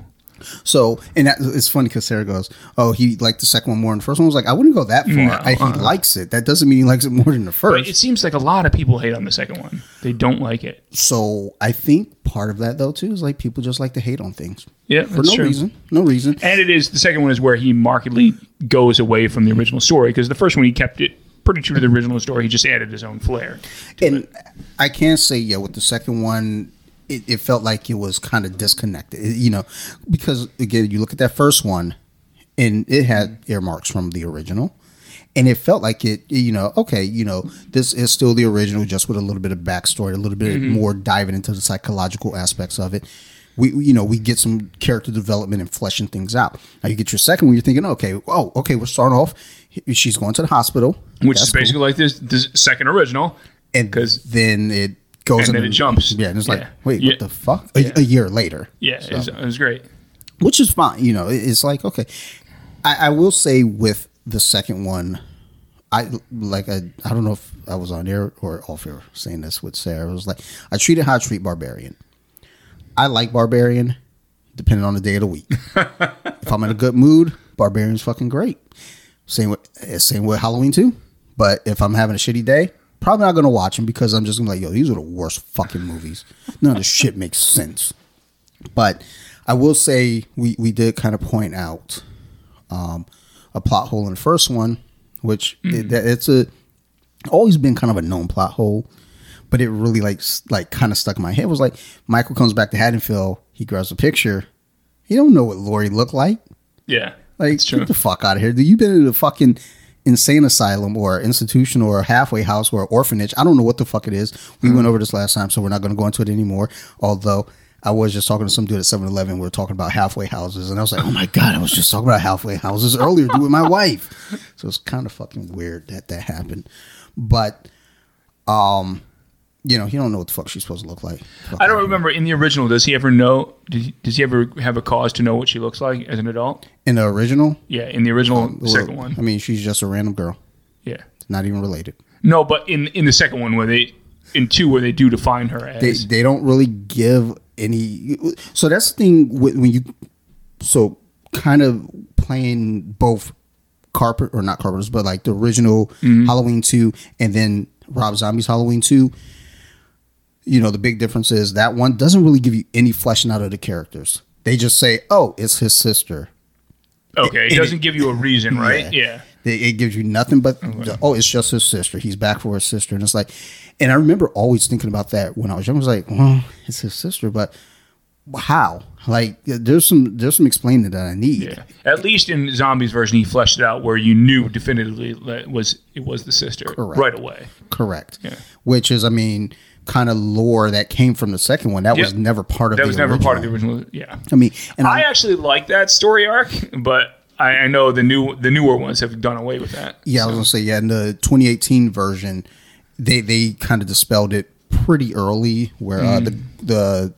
So, and that, it's funny because Sarah goes, "Oh, he liked the second one more than the first one." I was like, "I wouldn't go that far. No, I, he uh-uh. likes it. That doesn't mean he likes it more than the But first. it seems like a lot of people hate on the second one. They don't like it. so, I think part of that though too is like people just like to hate on things Yeah, for no true. reason. No reason. And it is the second one is where he markedly goes away from the original story because the first one he kept it pretty true to the original story. He just added his own flair. And I can't say yeah with the second one. It, it felt like it was kind of disconnected, It- you know, because again, you look at that first one, and it had earmarks from the original, and it felt like it, you know, okay, you know, this is still the original, just with a little bit of backstory, a little bit mm-hmm. more diving into the psychological aspects of it. We, we- you know, we get some character development and fleshing things out. Now you get your second one, you're thinking, okay, oh, okay, we're starting off. She's going to the hospital, Which That's is basically cool. like this, this second original. and because then it goes and then it jumps. Yeah, and it's like, Yeah. wait, Yeah. what the fuck? A, a year later, Yeah, it, was, it was great. which is fine. You know, it- it's like okay. I, I will say with the second one, I like I I don't know if I was on air or off air saying this with Sarah. It was like I treat it how I treat Barbarian. I like Barbarian, depending on the day of the week. if I'm in a good mood, Barbarian's fucking great. Same with eh, same with Halloween two. But if I'm having a shitty day, probably not gonna watch them because I'm just gonna be like, yo, these are the worst fucking movies. None of this shit makes sense. But I will say we we did kind of point out um, a plot hole in the first one, which it, it's a always been kind of a known plot hole, but it really like like kind of stuck in my head. It was like Michael comes back to Haddonfield, he grabs a picture. He don't know what Laurie looked like. Yeah, Like, get the fuck out of here. Dude, you been in a fucking insane asylum or institution or a halfway house or orphanage. I don't know what the fuck it is. We Hmm. went over this last time, so we're not going to go into it anymore. Although I was just talking to some dude at 7 Eleven. We were talking about halfway houses. And I was like, oh my God, I was just talking about halfway houses earlier dude, with my wife. So it's kind of fucking weird that that happened. But, um, you know, he don't know what the fuck she's supposed to look like. I don't remember in the original. Does he ever know? He, does he ever have a cause to know what she looks like as an adult? In the original, Yeah, in the original well, second one. I mean, she's just a random girl, Yeah, not even related. no, but in in the second one where they in two where they do define her as they they don't really give any. So that's the thing when you so kind of playing both carpet or not carpenters, but like the original Mm-hmm. Halloween two, and then Rob Zombie's Halloween two. You know the big difference is that one doesn't really give you any fleshing out of the characters. They just say, "Oh, it's his sister." okay. It it- doesn't give you a reason, right? Yeah. They, it gives you nothing but the- oh, it's just his sister. He's back for his sister, and it's like, and I remember always thinking about that when I was young. I was like, well, it's his sister, but how? Like, there's some there's some explaining that I need. Yeah. At least in Zombies version, he fleshed it out where you knew definitively that it was it was the sister Correct. right away. Correct. Yeah. Which is, I mean, kind of lore that came from the second one. That was never part of That the was never part of the original. original. Yeah. I mean, and I I, actually like that story arc, but I, I know the new the newer ones have done away with that. yeah, I was gonna say, yeah, in the 2018 version, they they kind of dispelled it pretty early, where uh, the the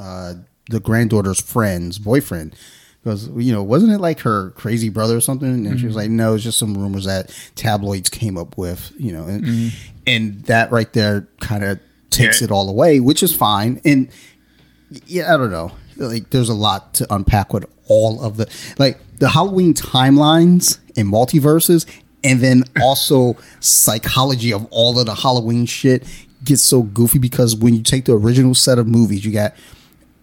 uh, the granddaughter's friend's boyfriend goes, you know, wasn't it like her crazy brother or something? And she was like, no, it's just some rumors that tabloids came up with, you know, and and that right there kind of takes Yeah. it all away, which is fine. And yeah, I don't know. Like, there's a lot to unpack with all of the like the Halloween timelines and multiverses, and then also psychology of all of the Halloween shit gets so goofy because when you take the original set of movies, you got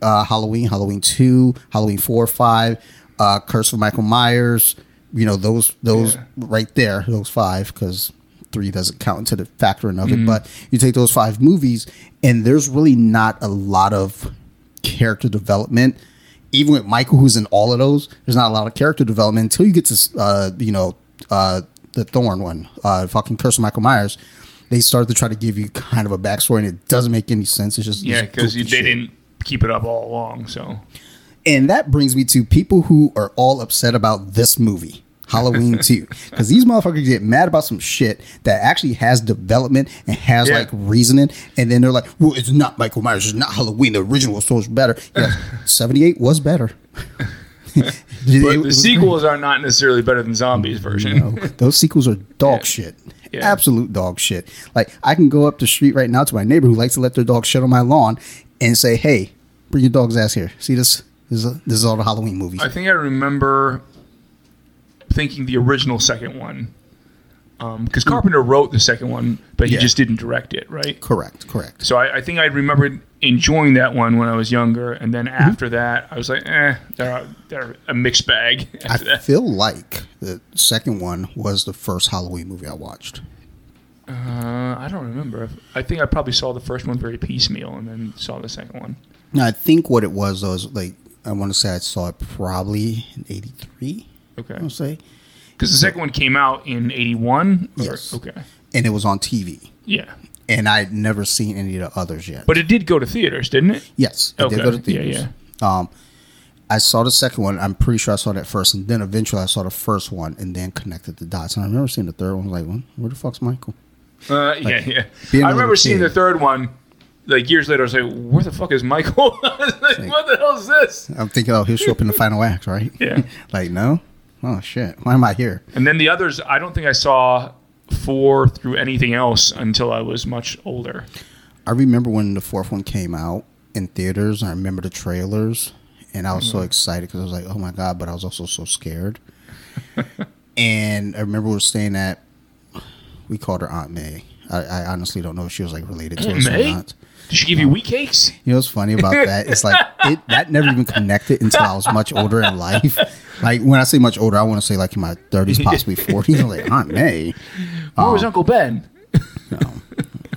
uh, Halloween, Halloween two, Halloween four, five, uh, Curse of Michael Myers. You know those those right there, those five, because three doesn't count into the factoring of it. But you take those five movies, and there's really not a lot of character development even with Michael, who's in all of those, there's not a lot of character development until you get to, uh, you know, uh, the Thorn one, uh, fucking Curse of Michael Myers. They start to try to give you kind of a backstory, and it doesn't make any sense. It's just Yeah, because they shit. didn't keep it up all along. So And that brings me to people who are all upset about this movie, Halloween 2. Because these motherfuckers get mad about some shit that actually has development and has Yeah. like reasoning. And then they're like, well, it's not Michael Myers, it's not Halloween. The original was so much better. Yeah, 78 was better. but the sequels are not necessarily better than zombies version. No, those sequels are dog Yeah. shit. Yeah. Absolute dog shit. Like I can go up the street right now to my neighbor who likes to let their dog shit on my lawn and say, "Hey, bring your dog's ass here. See this? This is, this is all the Halloween movies." I think I remember thinking the original second one. Because Carpenter wrote the second one, but he Yeah. just didn't direct it, right? correct, correct. So I, I think I remembered enjoying that one when I was younger, and then Mm-hmm. after that, I was like, eh, they're, they're a mixed bag. I that. feel like the second one was the first Halloween movie I watched. Uh, I don't remember. I think I probably saw the first one very piecemeal, and then saw the second one. Now, I think what it was though is like I want to say I saw it probably in '83. Okay. I want to say, Because the second one came out in '81. Yes. Okay. and it was on TV, Yeah, and I'd never seen any of the others yet. but it did go to theaters, didn't it? yes, it Okay. did go to Yeah, theaters. Um, I saw the second one. I'm pretty sure I saw that first, and then eventually I saw the first one, and then connected the dots. And I remember seeing the third one. I was like, well, "Where the fuck's Michael?" Uh, yeah, yeah. a I remember seeing kid. the third one. Like years later, I was like, "Where the fuck is Michael? Was like, what the hell is this?" I'm thinking, "Oh, he'll show up in the final act, right?" Yeah. like, no. Oh shit! Why am I here? And then the others, I don't think I saw four through anything else until I was much older. I remember when the fourth one came out in theaters. and I remember the trailers, and I was Mm-hmm. so excited because I was like, "Oh my god!" But I was also so scared. and I remember we were staying at. We called her Aunt May. I, I honestly don't know if she was like related to Aunt us May? or not. Did she give you wheat cakes? You know what's funny about that? It's like it that never even connected until I was much older in life. Like when I say much older, I want to say like in my thirties, possibly forties. I'm like Aunt May. Where Um, was Uncle Ben?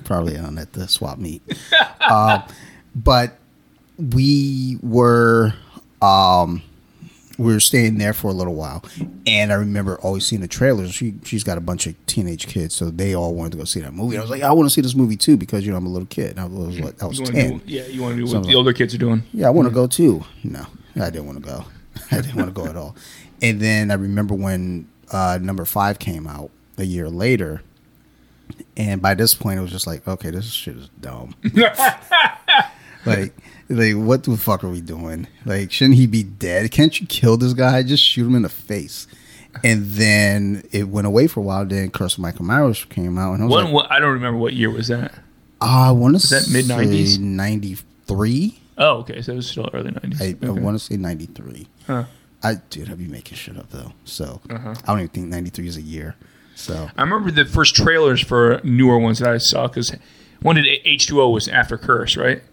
probably on at the swap meet. uh, but we were um, we were staying there for a little while, and I remember always seeing the trailers. She she's got a bunch of teenage kids, so they all wanted to go see that movie. And I was like, I want to see this movie too because you know I'm a little kid. And I was what I was You want to ten. do? Yeah, you want to do what the like- older kids are doing. Yeah, I want to go too. No, I didn't want to go. I didn't want to go at all. And then I remember when uh, number five came out a year later, and by this point it was just like, okay, this shit is dumb. like, like what the fuck are we doing? Like, shouldn't he be dead? Can't you kill this guy? Just shoot him in the face. And then it went away for a while. Then Curse of Michael Myers came out, and I was One, like, what, I don't remember what year was that. I want to that say mid-nineties? ninety three. Oh, okay, so it was still early nineties. I, I want to say 93. Huh. I dude, I'd be making shit up though. So Uh-huh. I don't even think 93 is a year. So I remember the first trailers for newer ones that I saw because one did H two O was after Curse, right?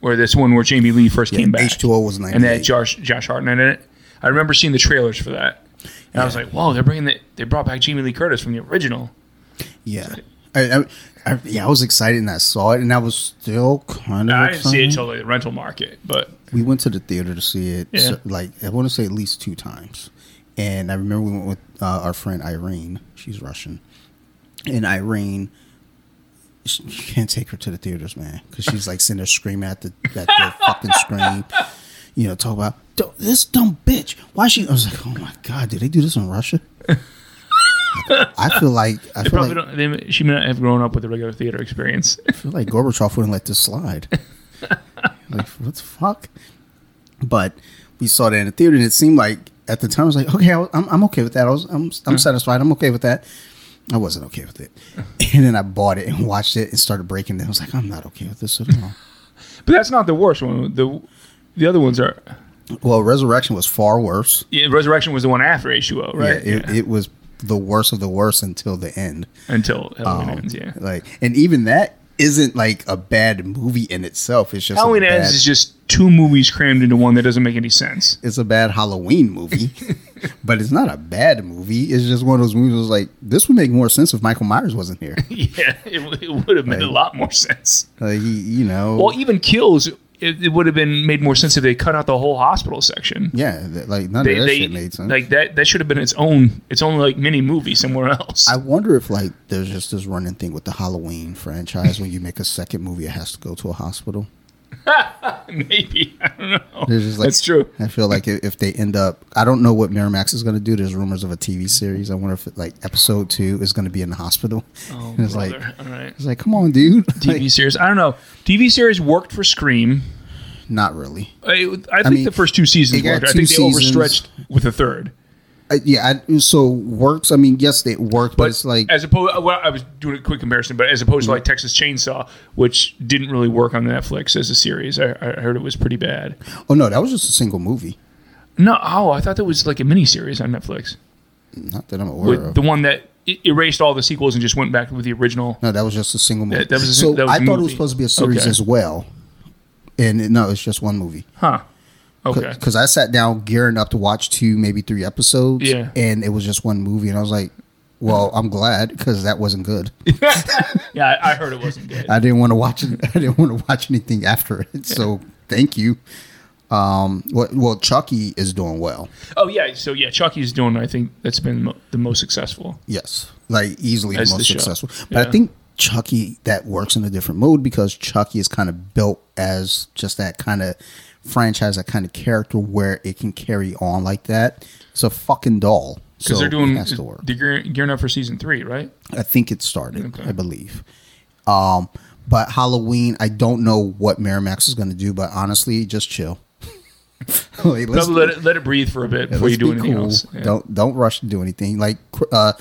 Where this one where Jamie Lee first Mm-hmm. yeah, came back. H2O was 98. and they had Josh Josh Hartnett in it. I remember seeing the trailers for that, and I was like, "Whoa, they're bringing the they brought back Jamie Lee Curtis from the original." yeah. I, I, I, yeah, I was excited and I saw it and I was still kind of I didn't see it excited. till the rental market, but we went to the theater to see it Yeah. so- like I want to say at least two times. And I remember we went with uh, our friend Irene. She's Russian. And Irene you can't take her to the theaters, man, because she's like sitting there screaming at the at the fucking screen. You know, talk about this dumb bitch. Why she? I was like, oh my god, did they do this in Russia? I feel like I they feel probably like, don't. They, she may not have grown up with a regular theater experience. I feel like Gorbachev wouldn't let this slide. like what the fuck? But we saw that in the theater, and it seemed like at the time I was like, okay, I, I'm I'm okay with that. I was I'm I'm mm. satisfied. I'm okay with that. I wasn't okay with it, and then I bought it and watched it and started breaking it. I was like, I'm not okay with this at all. but that's not the worst one. The the other ones are. Well, Resurrection was far worse. Yeah, Resurrection was the one after H two O, right? Yeah, it, it was the worst of the worst until the end. Until Halloween Um, ends. Yeah. Like, and even that isn't like a bad movie in itself. It's just Halloween bad, ends is just two movies crammed into one that doesn't make any sense. it's a bad Halloween movie, but it's not a bad movie. It's just one of those movies. was like this would make more sense if Michael Myers wasn't here. yeah, it, it would have made a lot more sense. Like he, you know, Well, even kills it, it would have been made more sense if they cut out the whole hospital section. Yeah, like none They, of that they shit made sense. like that. That should have been its own its own like mini movie somewhere else. I wonder if like there's just this running thing with the Halloween franchise when you make a second movie, it has to go to a hospital. Maybe I don't know. Like, That's true. I feel like if, they end up, I don't know what Miramax is going to do. There's rumors of a TV series. I wonder if like episode two is going to be in the hospital. Oh, it's like, all right. it's like, come on, dude. TV Like, series. I don't know. TV series worked for Scream. not really. I, I think mean, the first two seasons worked. I think they seasons. overstretched with the third. Yeah, I, so works. I mean, yes, it worked, but, But it's like as opposed, well, I was doing a quick comparison, but as opposed to like mm-hmm. Texas Chainsaw, which didn't really work on Netflix as a series, I, I heard it was pretty bad. oh no, that was just a single movie. No, oh, I thought that was like a mini series on Netflix, Not that I'm aware with of. the one that erased all the sequels and just went back with the original. no, that was just a single movie. That- that was a- so that was I thought it was supposed to be a series Okay. as well, and it- no, it's just one movie. Huh? Okay. Because I sat down gearing up to watch two, maybe three episodes, Yeah. and it was just one movie, and I was like, "Well, I'm glad because that wasn't good. Yeah, I, I heard it wasn't good. I didn't want to watch it. I didn't want to watch anything after it. So thank you. Um, well, well, Chucky is doing well. Oh yeah, so yeah, Chucky is doing. I think that's been mo- the most successful. Yes, like easily the most the successful. But I think Chucky that works in a different mode because Chucky is kind of built as just that kind of franchise, that kind of character where it can carry on like that. It's a fucking doll. Because So they're doing, to work. they're gearing, up for season three, right? I think it started, Okay. I believe. Um, but Halloween, I don't know what Miramax is going to do, but honestly, just chill. Like, let it let it breathe for a bit before you do anything cool. else. Yeah. Don't don't rush to do anything. Like uh,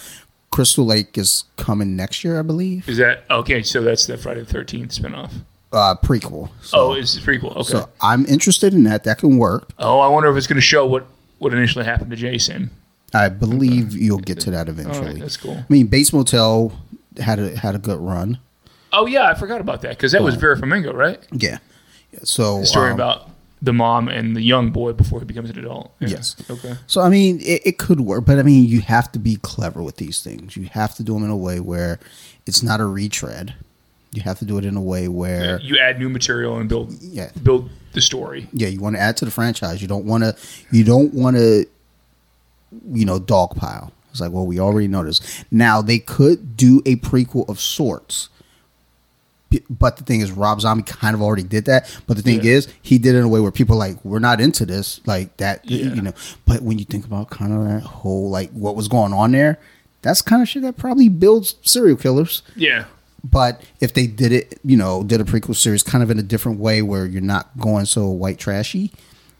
Crystal Lake is coming next year, I believe. Is that okay? So that's the Friday the Thirteenth spinoff. Uh, prequel. So, oh, it's a prequel. Okay. so I'm interested in that. That can work. oh, I wonder if it's going to show what what initially happened to Jason. I believe you'll get to that eventually. right, that's cool. I mean, Bates Motel had a had a good run. Oh yeah, I forgot about that because that was Vera Farmiga, right? Yeah. Yeah, So The story um, about the mom and the young boy before he becomes an adult. Yeah. Yes. Okay. So I mean, it, it could work, but I mean, you have to be clever with these things. You have to do them in a way where it's not a retread. You have to do it in a way where, You add new material and build yeah, build the story. yeah, you want to add to the franchise. You don't want to, you don't want to, you know, dogpile. It's like, well, we already know this. Now they could do a prequel of sorts. But the thing is, Rob Zombie kind of already did that. But the thing Yeah. is, he did it in a way where people are like, we're not into this, like that, Yeah. you know. But when you think about kind of that whole like what was going on there, that's kind of shit that probably builds serial killers. Yeah. But if they did it, you know, did a prequel series kind of in a different way where you're not going so white trashy,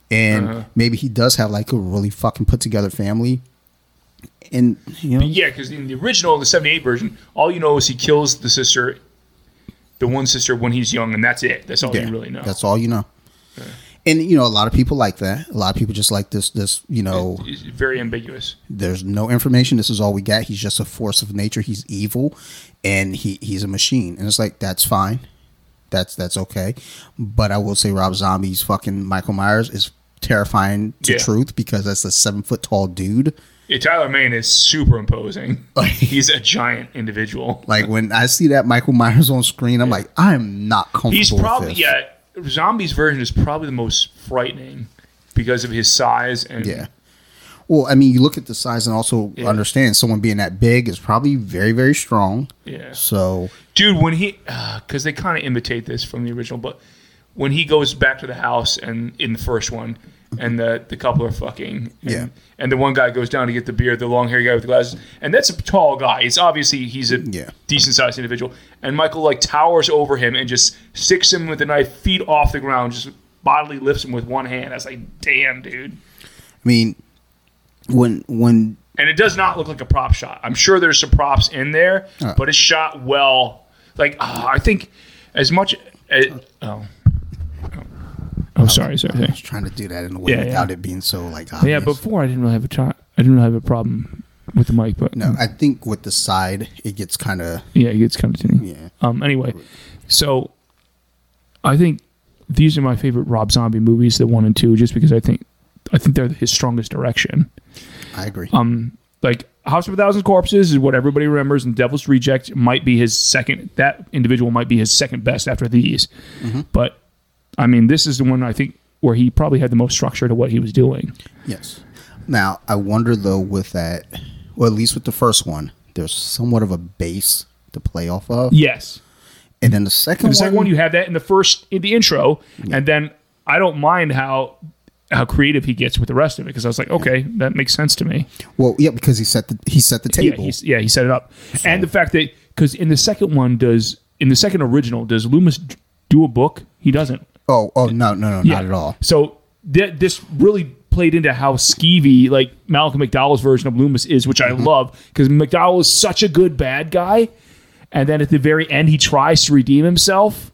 and Uh-huh. maybe he does have like a really fucking put together family, and you know, Yeah, because in the original, the '78 version, all you know is he kills the sister, the one sister when he's young, and that's it. That's all yeah, you really know. that's all you know. And you know, a lot of people like that. A lot of people just like this. This, you know, It's very ambiguous. there's no information. This is all we got. He's just a force of nature. He's evil, and he he's a machine. And it's like that's fine. That's that's okay. But I will say Rob Zombie's fucking Michael Myers is terrifying to Yeah. truth because that's a seven foot tall dude. Yeah, Tyler Mane is super imposing. Like- he's a giant individual. Like when I see that Michael Myers on screen, I'm like, I am not comfortable. He's probably yeah. Zombies version is probably the most frightening because of his size and Yeah. Well, I mean, you look at the size and also Yeah. understand someone being that big is probably very, very strong. yeah. So dude when he uh, because they kind of imitate this from the original but when he goes back to the house and in the first one and the the couple are fucking and, Yeah. and the one guy goes down to get the beer the long haired guy with the glasses and that's a tall guy it's obviously he's a Yeah. decent sized individual and michael like towers over him and just sticks him with a knife feet off the ground just bodily lifts him with one hand i was like damn dude I mean, when when and it does not look like a prop shot. I'm sure there's some props in there, Oh. but it's shot well. Like ah, I think as much. As, oh, I'm sorry, sorry. I was trying to do that in a way Yeah, without yeah. it being so like obvious. Yeah, before I didn't really have a try. I didn't really have a problem with the mic, but no, I think with the side it gets kind of yeah, it gets kind of tinny. yeah. Um. Anyway, so I think these are my favorite Rob Zombie movies, the one and two, just because I think I think they're his strongest direction. I agree. Um, like House of a Thousand Corpses is what everybody remembers, and Devil's Reject might be his second. That individual might be his second best after these. But I mean, this is the one I think where he probably had the most structure to what he was doing. Yes. Now I wonder though with that, or at least with the first one, there's somewhat of a base to play off of, Yes. and then the second The second one, one, you have that in the first in the intro, and then I don't mind how how creative he gets with the rest of it because I was like, okay, that makes sense to me. well, yeah, because he set the he set the table. he's, yeah, he set it up, and the fact that because in the second one, does in the second original, does Loomis do a book? He doesn't. Oh, oh no, no, no, Yeah. not at all. So th- this really played into how skeevy like Malcolm McDowell's version of Loomis is, which Mm-hmm. I love because McDowell is such a good bad guy, and then at the very end he tries to redeem himself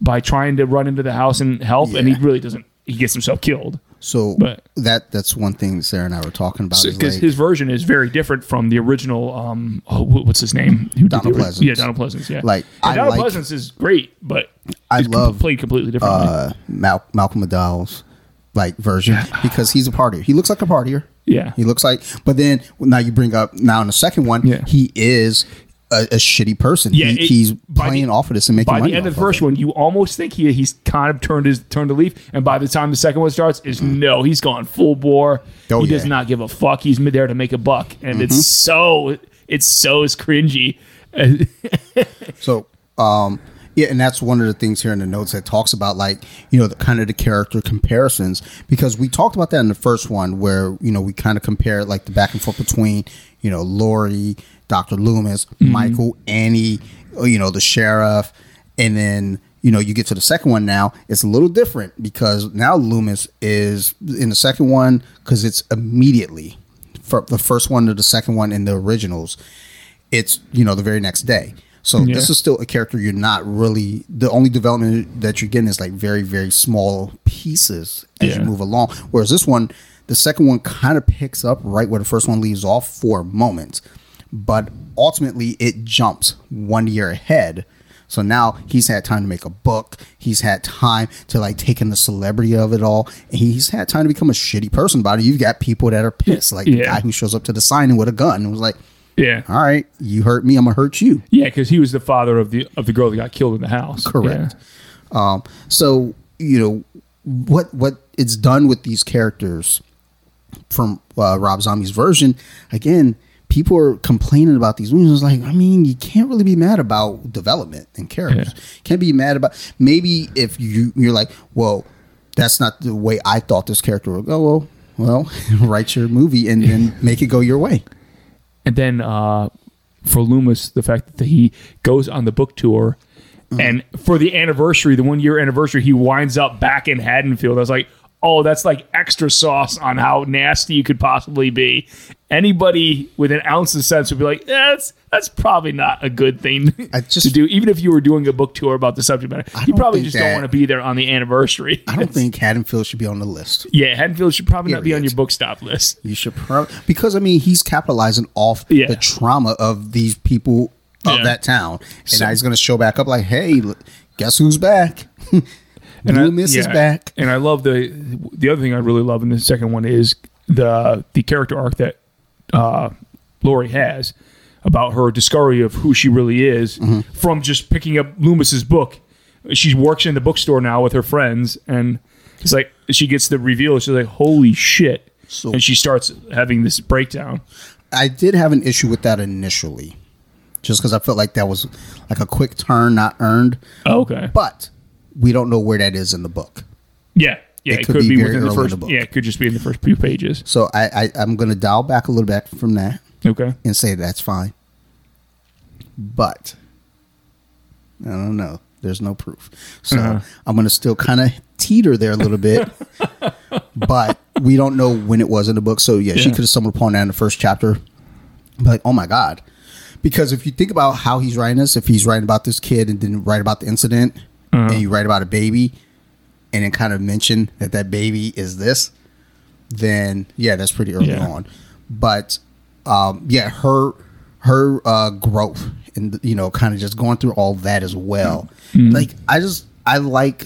by trying to run into the house and help, and he really doesn't. He gets himself killed So But- that that's one thing Sarah and I were talking about. because like, his version is very different from the original. Um, oh, what's his name? Who Donald Pleasence. Yeah, Donald Pleasence. Yeah, Like, And I Donald like- Pleasence is great, but I com- love, played completely differently. uh, Mal- Malcolm McDowell's like version because he's a partier. He looks like a partier. yeah, He looks like, but then now you bring up now in the second one, Yeah. he is a, a shitty person. Yeah, he, it- he's by the- playing off of this and making by money. By the end of the first it. one, you almost think he he's kind of turned his turned a leaf, and by the time the second one starts, is no, he's gone full bore. Oh, he does not give a fuck. He's there to make a buck, and Mm-hmm. it's so it's so cringy. So, um, yeah, and that's one of the things here in the notes that talks about like you know the kind of the character comparisons because we talked about that in the first one where you know we kind of compare like the back and forth between you know Laurie, Doctor Loomis, Michael, Annie, uh, you know the sheriff, and then you know you get to the second one now it's a little different because now Loomis is in the second one because it's immediately for the first one to the second one in the originals it's you know the very next day. So Yeah. this is still a character you're not really the only development that you're getting is like very very small pieces as Yeah. you move along. Whereas this one, the second one kind of picks up right where the first one leaves off for a moment, but ultimately it jumps one year ahead. So now he's had time to make a book. He's had time to like take in the celebrity of it all. And he's had time to become a shitty person about it. You've got people that are pissed, like the guy who shows up to the signing with a gun and was like, yeah, all right, you hurt me, I'm gonna hurt you. yeah, because he was the father of the of the girl that got killed in the house. Correct. Um, so you know what what it's done with these characters from uh, Rob Zombie's version. Again, people are complaining about these movies. It's like, I mean, you can't really be mad about development and characters. Can't be mad about maybe if you you're like, well, that's not the way I thought this character would go. Well, well, write your movie and then make it go your way. And then uh, for Loomis, the fact that he goes on the book tour, and for the anniversary, the one year anniversary, he winds up back in Haddonfield. I was like, oh, that's like extra sauce on how nasty you could possibly be. Anybody with an ounce of sense would be like, eh, that's that's probably not a good thing just- to do. Even if you were doing a book tour about the subject matter, you probably just don't want to be there on the anniversary. I don't think Haddonfield should be on the list. yeah, Haddonfield should probably not be on your book stop list. You should probably because I mean he's capitalizing off Yeah. the trauma of these people of Yeah. that town, and So- now he's going to show back up like, hey, guess who's back? And I- Loomis is back. And I love the the other thing I really love in the second one is the the character arc that uh, Laurie has about her discovery of who she really is Mm-hmm. from just picking up Loomis's book. She works in the bookstore now with her friends, and it's like she gets the reveal. She's like, "Holy shit!" So- and she starts having this breakdown. I did have an issue with that initially, just because I felt like that was like a quick turn, not earned. Okay, But we don't know where that is in the book, yeah, yeah, It it, could could, be be, within the first. the book. Yeah, it could just be in the first few pages. so I, I I'm going to dial back a little bit from that Okay, and say that's fine. But I don't know. There's no proof. So Uh-huh. I'm going to still kind of teeter there a little bit. but we don't know when it was in the book. So yeah, she could have stumbled upon that in the first chapter. But like, oh my God. Because if you think about how he's writing this, if he's writing about this kid and didn't write about the incident, Uh-huh. and you write about a baby, and it kind of mention that that baby is this, then yeah, that's pretty early Yeah. on. But um, yeah, her her uh, growth and you know, kind of just going through all that as well. Mm-hmm. Like I just I like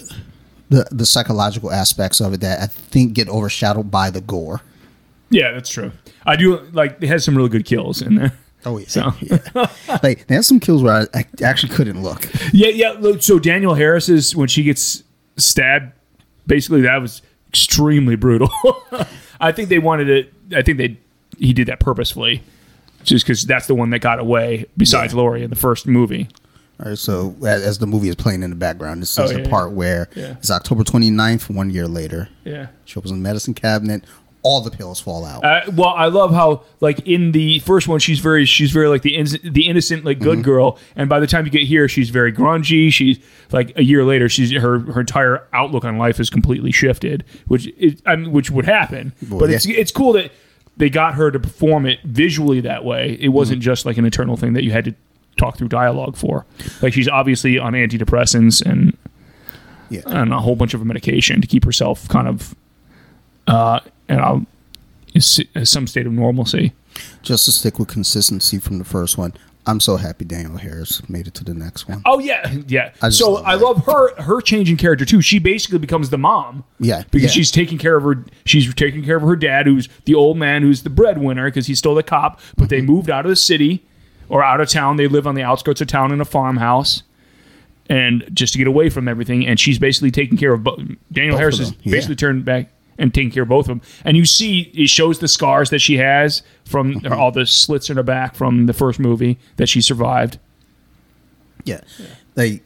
the the psychological aspects of it that I think get overshadowed by the gore. yeah, that's true. I do like it has some really good kills in there. Oh yeah, So- yeah. like there's some kills where I, I actually couldn't look. Yeah, yeah. So Danielle Harris is when she gets stab. Basically, that was extremely brutal. I think they wanted it. I think they he did that purposefully, just because that's the one that got away. Besides Yeah. Laurie in the first movie. All right, so as, the movie is playing in the background, this is Oh, the yeah, part where Yeah. it's October 29th, one year later. Yeah. She opens the medicine cabinet, all the pills fall out. Uh, well, I love how like in the first one she's very she's very like the in, the innocent like good girl, and by the time you get here she's very grungy. She's like a year later she's her her entire outlook on life is completely shifted, which is I mean, which would happen. but yeah. it's it's cool that they got her to perform it visually that way. It wasn't just like an internal thing that you had to talk through dialogue for. Like she's obviously on antidepressants and yeah. and a whole bunch of medication to keep herself kind of uh and I'll some state of normalcy. Just to stick with consistency from the first one, I'm so happy Danielle Harris made it to the next one. Oh yeah, yeah. I so love I that. love her her changing character too. She basically becomes the mom. Yeah, because yeah. she's taking care of her. She's taking care of her dad, who's the old man, who's the breadwinner, because he's still the cop. But they Mm-hmm. moved out of the city or out of town. They live on the outskirts of town in a farmhouse. And just to get away from everything, and she's basically taking care of. Daniel Both Harris is yeah. basically turned back and taking care of both of them. And you see, it shows the scars that she has from Mm-hmm. all the slits in her back from the first movie that she survived. Yeah. Like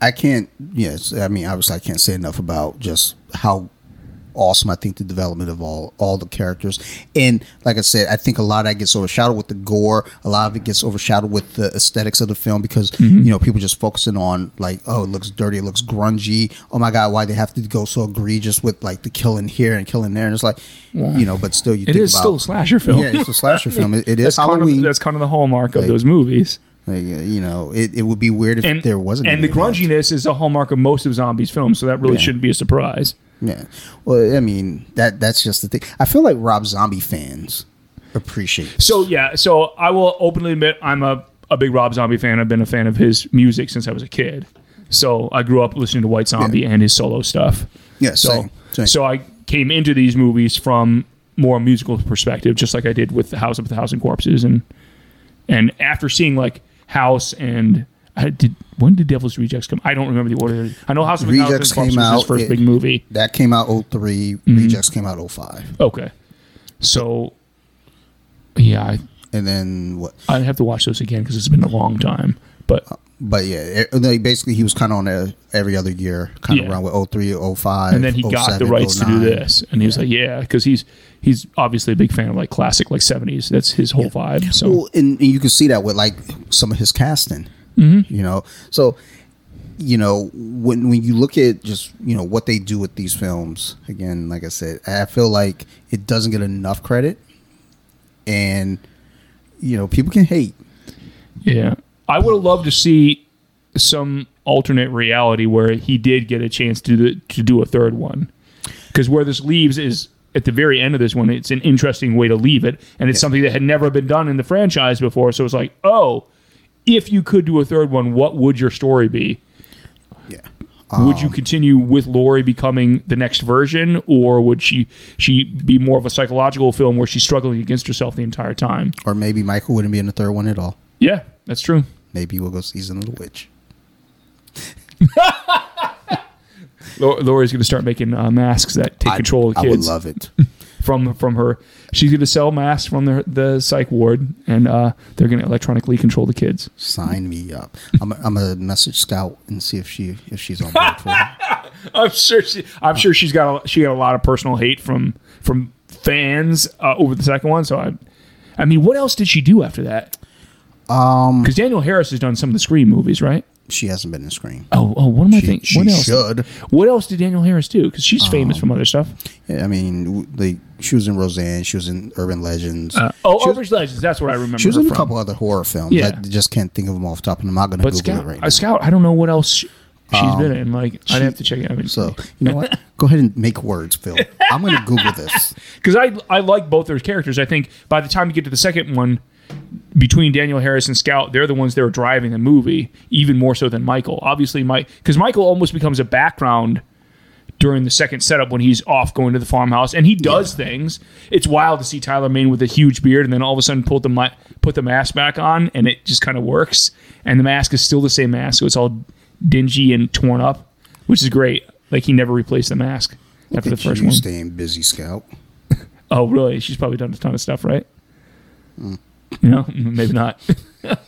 I can't yes, I mean obviously I can't say enough about just how awesome I think the development of all all the characters. And like I said, I think a lot of that gets overshadowed with the gore. A lot of it gets overshadowed with the aesthetics of the film because Mm-hmm. you know people just focusing on like, oh, it looks dirty, it looks grungy. Oh my god, why they have to go so egregious with like the killing here and killing there? And it's like, you know, but still, you It think is about, still a slasher film. Yeah, it's a slasher film. It, it is that's kind, Halloween. of, that's kind of the hallmark of those movies. Like, uh, you know, it, it would be weird if And there wasn't. and the grunginess is a hallmark of most of zombies films, so that really Yeah. shouldn't be a surprise. Yeah. Well, I mean that that's just the thing. I feel like Rob Zombie fans appreciate. this. So yeah, so I will openly admit I'm a, a big Rob Zombie fan. I've been a fan of his music since I was a kid. So I grew up listening to White Zombie and his solo stuff. Yeah, So same, same. so I came into these movies from more musical perspective, just like I did with the House of a Thousand Corpses, and and after seeing like House and I did when did Devil's Rejects come? I don't remember the order. I know House of Rejects came out, first it- big movie. that came out 03, Mm-hmm. Rejects came out 05. Okay, so yeah, I, and then what? I'd have to watch those again because it's been a long time. But But yeah, it, like basically he was kind of on a every other year, kind Yeah. of around with 03, 05. and then he got the 07, rights to do this, and he was like, "Yeah," because he's he's obviously a big fan of like classic like seventies. That's his whole vibe. So Well, and, and you can see that with like some of his casting. Mm-hmm. You know, so you know when when you look at just you know what they do with these films again, like I said, I feel like it doesn't get enough credit, and you know people can hate. yeah, I would have loved to see some alternate reality where he did get a chance to do, to do a third one, because where this leaves is. At the very end of this one, it's an interesting way to leave it, and it's something that had never been done in the franchise before. So it's like, oh, if you could do a third one, what would your story be? Yeah. would you continue with Laurie becoming the next version, or would she she be more of a psychological film where she's struggling against herself the entire time? Or maybe Michael wouldn't be in the third one at all. Yeah, that's true. Maybe we'll go season of the witch. Lau- Laurie's going to start making uh, masks that take control of I kids would love it. from from her. She's going to sell masks from the the psych ward, and uh, they're going to electronically control the kids. Sign me up. I'm a, I'm a message scout and see if she if she's on board for it. I'm sure she. I'm sure she's got a, she got a lot of personal hate from from fans uh, over the second one. So I, I mean, what else did she do after that? Um, because Danielle Harris has done some of the Scream movies, right? She hasn't been in Scream. Oh, oh, what am I She, thinking? she What else? should. What else did Danielle Harris do? Because she's famous from other stuff. Yeah, I mean, w- like she was in Roseanne. She was in Urban Legends. Uh, oh, she was, Urban Legends. That's what I remember. she was her in a from. couple other horror films. Yeah. I just can't think of them off the top And. I'm not going to But Google Scout, it right uh, now. Scout, I don't know what else she, has been in. Like, I'd have to check it. I mean, So you know what? Go ahead and make words, Phil. I'm going to Google this. because I I like both their characters. I think by the time you get to the second one, between Danielle Harris and Scout, they're the ones that are driving the movie even more so than Michael. Obviously, Mike because Michael almost becomes a background during the second setup when he's off going to the farmhouse and he does things. It's wild to see Tyler Mane with a huge beard and then all of a sudden put the put the mask back on and it just kind of works. And the mask is still the same mask, so it's all dingy and torn up. which is great. Like he never replaced the mask after the first one. staying busy, Scout. Oh, really? She's probably done a ton of stuff, right? Hmm. You know, maybe not.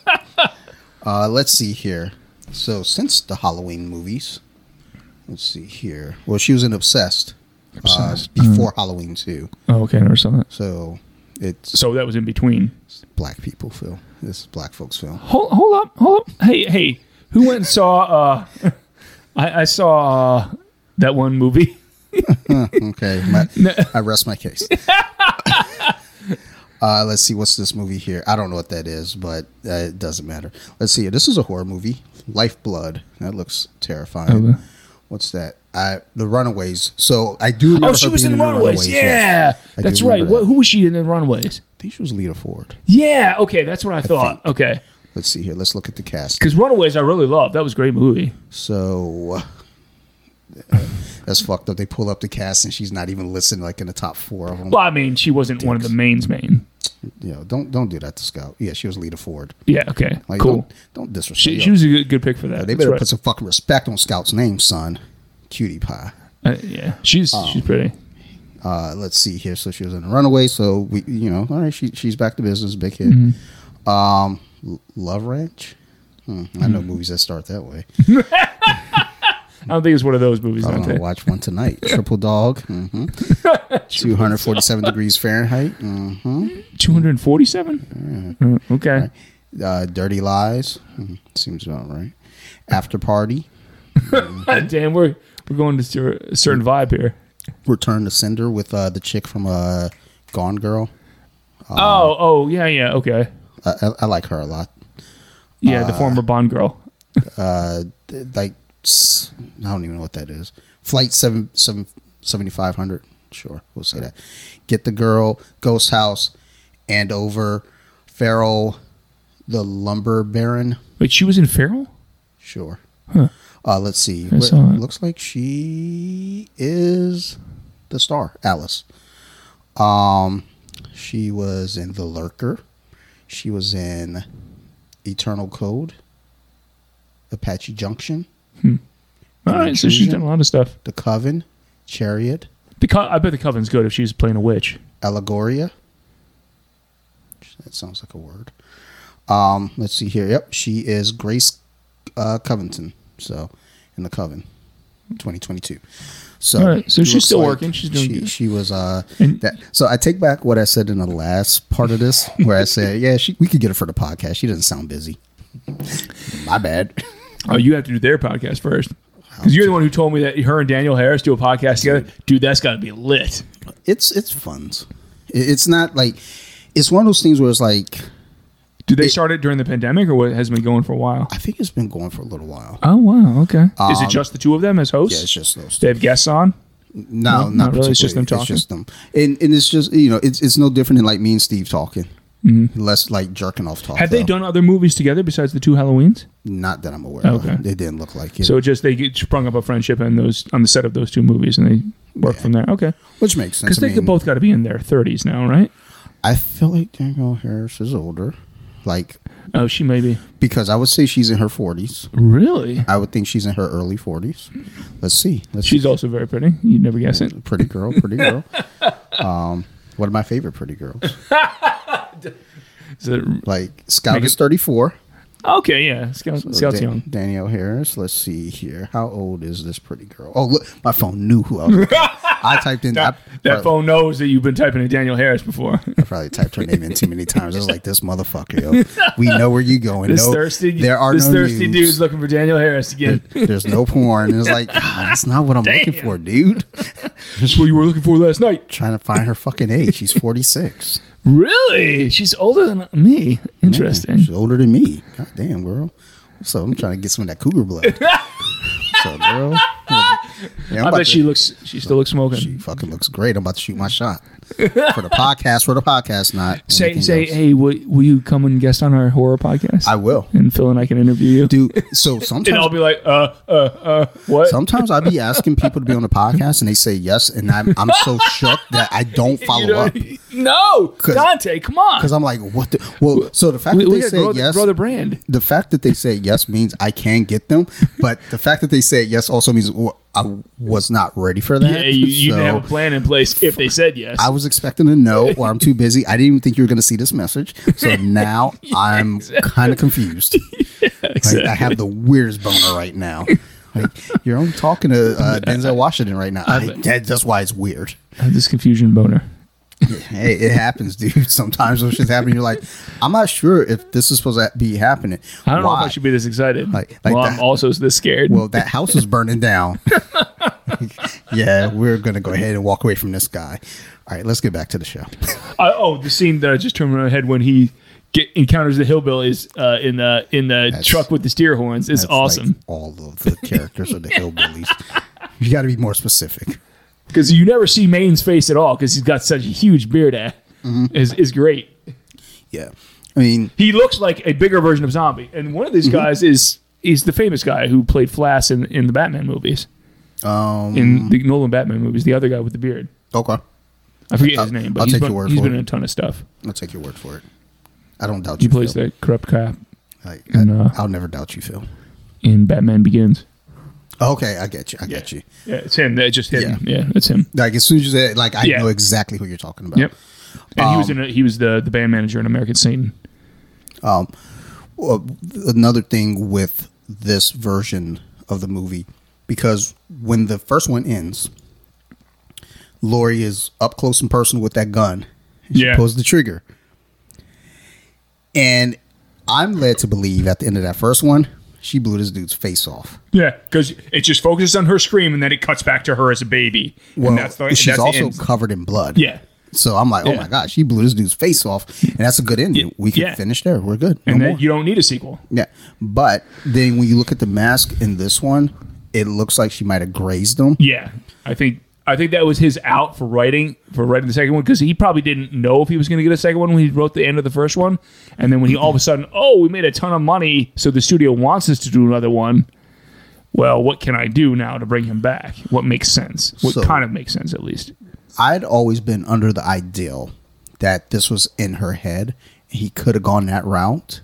Uh, let's see here. So since the Halloween movies, let's see here. Well, she was in Obsessed, Obsessed. Uh, before Halloween too. oh, okay, I never saw that. So it's So that was in between. black people film. This is black folks film. Hold, hold up, hold up. Hey, hey, who went and saw? Uh, I, I saw uh, that one movie. Okay, my, I rest my case. Uh, let's see, what's this movie here? I don't know what that is, but uh, it doesn't matter. Let's see. This is a horror movie, Lifeblood. That looks terrifying. Okay. What's that? I the Runaways. So I do. Remember Oh, she was being in Runaways. yes. Yeah, I that's right. that. who was she in the Runaways? I think she was Lita Ford. Yeah. Okay, that's what I thought. Okay, Let's see here. Let's look at the cast. because Runaways I really loved. That was a great movie. So uh, that's fucked up. They pull up the cast and she's not even listed like in the top four of them. Well, I mean, she wasn't one of the mains main. You know, don't don't do that to Scout. Yeah, she was Lita Ford. Yeah. Okay. Like, cool. Don't, don't disrespect. She, she was a good, good pick for that. they better right. put some fucking respect on Scout's name, son. Cutie pie. Uh, yeah, she's Um, she's pretty. Uh, let's see here. So she was in a Runaway. So we, you know, all right, she she's back to business. Big hit. Mm-hmm. Um, Love Ranch. Hmm, I know movies that start that way. I don't think it's one of those movies. I'm gonna watch one tonight. Triple Dog. hmm 247 degrees Fahrenheit. hmm Two hundred forty-seven. Uh, okay. Uh, Dirty Lies. Mhm, Seems about right. After Party. Damn, we're we're going to a certain vibe here. Return to Sender with uh, the chick from uh, Gone Girl. oh, oh, yeah, yeah. Okay. I, I, I like her a lot. Yeah, the former Bond girl. Uh, like I don't even know what that is. Flight seven seven seventy five hundred. Sure, we'll say that. Get the girl, Ghost House, and over Farrell, the lumber baron. Wait, she was in Feral. Sure. Huh. Uh, let's see. I What- saw it. looks like she is the star, Alice. Um, she was in The Lurker. She was in Eternal Code, Apache Junction, All right, so she's done a lot of stuff. The Coven, Chariot, The Co- I bet the Coven's good if she's playing a witch. Allegoria. That sounds like a word. Um, let's see here. Yep, she is Grace uh, Covington. So, in the Coven, 2022. So, right, so she's still working. She's doing she, good. She was uh And- that. So I take back what I said in the last part of this, where I said, yeah, she we could get her for the podcast. She doesn't sound busy. My bad. Oh, you have to do their podcast first. Because you're the one who told me that her and Danielle Harris do a podcast together. Dude, that's got to be lit. It's it's fun. It's not like it's one of those things where it's like Did they start it during the pandemic or what has been going for a while? I think it's been going for a little while. Oh, wow. Okay. Is it just the two of them as hosts? Um, Yeah, it's just those. They have guests on? No, No, not, not really. It's just them talking? It's just them, and and it's just you know it's it's no different than like me and Steve talking. Less like jerking off talk. Mm-hmm. Have they though. done other movies together besides the two Halloweens? Not that I'm aware Okay. of. It didn't look like it, So just they get sprung up a friendship and those on the set of those two movies and they work from there. Okay. which makes sense. Because I they mean, could both got to be in their 30s now, right? I feel like Danielle Harris is older, like Oh, she may be. because I would say she's in her 40s. Really? I would think she's in her early 40s. Let's see. Let's She's also very pretty. You'd never guess it. pretty girl, pretty girl. um, one of my favorite pretty girls. Is it Like Scout Make is 34. Okay, yeah. Scout, Scout's Dan- young. Danielle Harris. Let's see here. How old is this pretty girl? Oh, look, my phone knew who I was. looking at. I typed in. That, I, that phone knows that you've been typing in Danielle Harris before. I probably typed her name in too many times. I was like, this motherfucker. Yo. We know where you going. this no, thirsty, There are this no thirsty nudes. dude's looking for Danielle Harris again. There's no porn. It's like, God, that's not what I'm looking for, dude. That's what you were looking for last night. Trying to find her fucking age. She's 46. Really? She's older than me. Interesting. She's older than me. God damn, girl. So I'm trying to get some of that cougar blood. so, girl. Yeah, I'm I bet to- she looks. She still looks smoking. She fucking looks great. I'm about to shoot my shot for the podcast. For the podcast, not say say, else. hey, will, will you come and guest on our horror podcast? I will, and Phil and I can interview you. dude. So sometimes and I'll be like, uh, uh, uh, what? sometimes I'll be asking people to be on the podcast, and they say yes, and I'm I'm so shook that I don't follow You know, up. No, Dante, come on. Because I'm like, what? The, well, so the fact we, that they say grow, yes, grow the brand. the fact that they say yes means I can get them, but the fact that they say yes also means well, I was not ready for that. Yeah, you, you So didn't have a plan in place if they said yes. I was expecting a no, or I'm too busy. I didn't even think you were going to see this message. So now I'm kind of confused. Like, I have the weirdest boner right now. Like you're only talking to uh, Denzel Washington right now. I, that's why it's weird. I have this confusion boner. Hey, it happens, dude. Sometimes when shit's happening, you're like, I'm not sure if this is supposed to be happening. I don't know if I should be this excited. Like- like well, that. I'm also this scared. Well, that house is burning down. yeah, we're gonna go ahead and walk away from this guy. All right, let's get back to the show. Oh, the scene that I just turned my head when he get encounters the hillbillies uh, in the in the That's- truck with the steer horns is That's like awesome all of the characters of the hillbillies. You got to be more specific. Because you never see Mane's face at all because he's got such a huge beard. At Mm-hmm. is is great. Yeah, I mean, He looks like a bigger version of Zombie, and one of these Mm-hmm. guys is is the famous guy who played Flass in in the Batman movies, um, in the Nolan Batman movies. The other guy with the beard. okay, I forget I'll- his name, but I'll he's take been, your word he's for been it. in a ton of stuff. I'll take your word for it. I don't doubt you. He you. plays Phil. the corrupt cop and, I, uh, I'll never doubt you, Phil. in Batman Begins. Okay, I get you. I get you. Yeah, it's him. That just hit Yeah. him. Yeah, it's him. Like as soon as you said, like I Yeah. know exactly who you're talking about. Yep. And he was Um, in. A, he was the the band manager in American Satan. Well, another thing with this version of the movie, because when the first one ends, Laurie is up close and personal with that gun. She Yeah. pulls the trigger. And I'm led to believe at the end of that first one, she blew this dude's face off. Yeah, because it just focuses on her scream, and then it cuts back to her as a baby. Well, and that's the, she's that's also covered in blood. Yeah. So I'm like, oh Yeah. my gosh, she blew this dude's face off, and that's a good ending. Yeah. We can Yeah. finish there. We're good. No and then more. you don't need a sequel. Yeah, but then when you look at the mask in this one, it looks like she might have grazed him. Yeah, I think I think that was his out for writing for writing the second one because he probably didn't know if he was going to get a second one when he wrote the end of the first one, and then when he all of a sudden, oh, we made a ton of money, so the studio wants us to do another one. Well, what can I do now to bring him back? What makes sense? What So- kind of makes sense, at least? I'd always been under the ideal that this was in her head. He could have gone that route.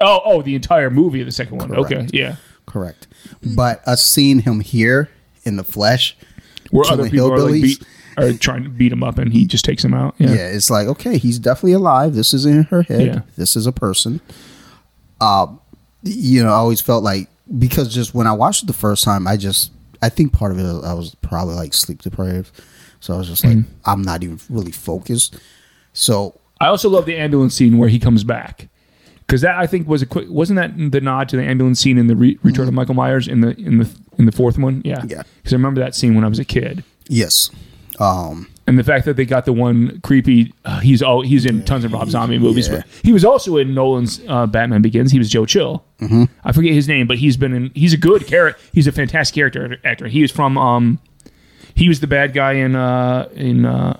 Oh, oh, the entire movie of the second one. Okay, yeah. Correct. But us seeing him here in the flesh, Where other people are like beat, are trying to beat him up, and he just takes him out. Yeah, yeah, it's like okay, he's definitely alive. This is in her head. Yeah. This is a person. Uh, you know, I always felt like because just when I watched it the first time, I just I think part of it I was probably like sleep deprived, so I was just like Mm-hmm. I'm not even really focused. So I also love the ambulance scene where he comes back because that I think was a quick. Wasn't that the nod to the ambulance scene in the re- Return of Michael Myers in the in the in the fourth one? Yeah. Yeah. Because I remember that scene when I was a kid, yes, um, and the fact that they got the one creepy. Uh, he's all he's in tons of Rob Zombie movies, Yeah. but he was also in Nolan's uh, Batman Begins. He was Joe Chill. Mm-hmm. I forget his name, but he's been in. He's a good character. He's a fantastic character actor. He was from. um He was the bad guy in uh in uh,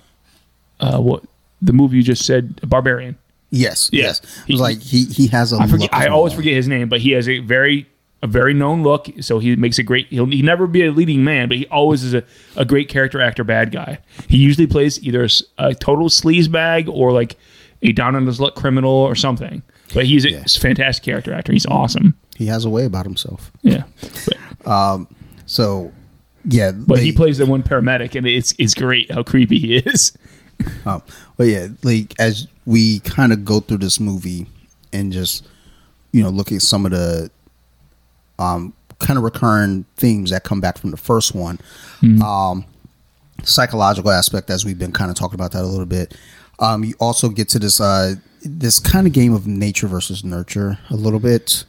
uh what the movie you just said, Barbarian. yes, Yeah. yes. It He- like he he has a I forget. I always forget his name, but he has a very a very known look. So he makes a great. He'll he never be a leading man, but he always is a, a great character actor, bad guy. He usually plays either a total sleaze bag or like a down on his luck criminal or something. But he's a Yeah. fantastic character actor. He's awesome. He has a way about himself. Yeah, but, So yeah, but he plays the one paramedic, and it's it's great how creepy he is. Um, but yeah, like as we kind of go through this movie and just you know look at some of the um, kind of recurring themes that come back from the first one, um, psychological aspect as we've been kind of talking about that a little bit. Um, you also get to this uh, this kind of game of nature versus nurture a little bit.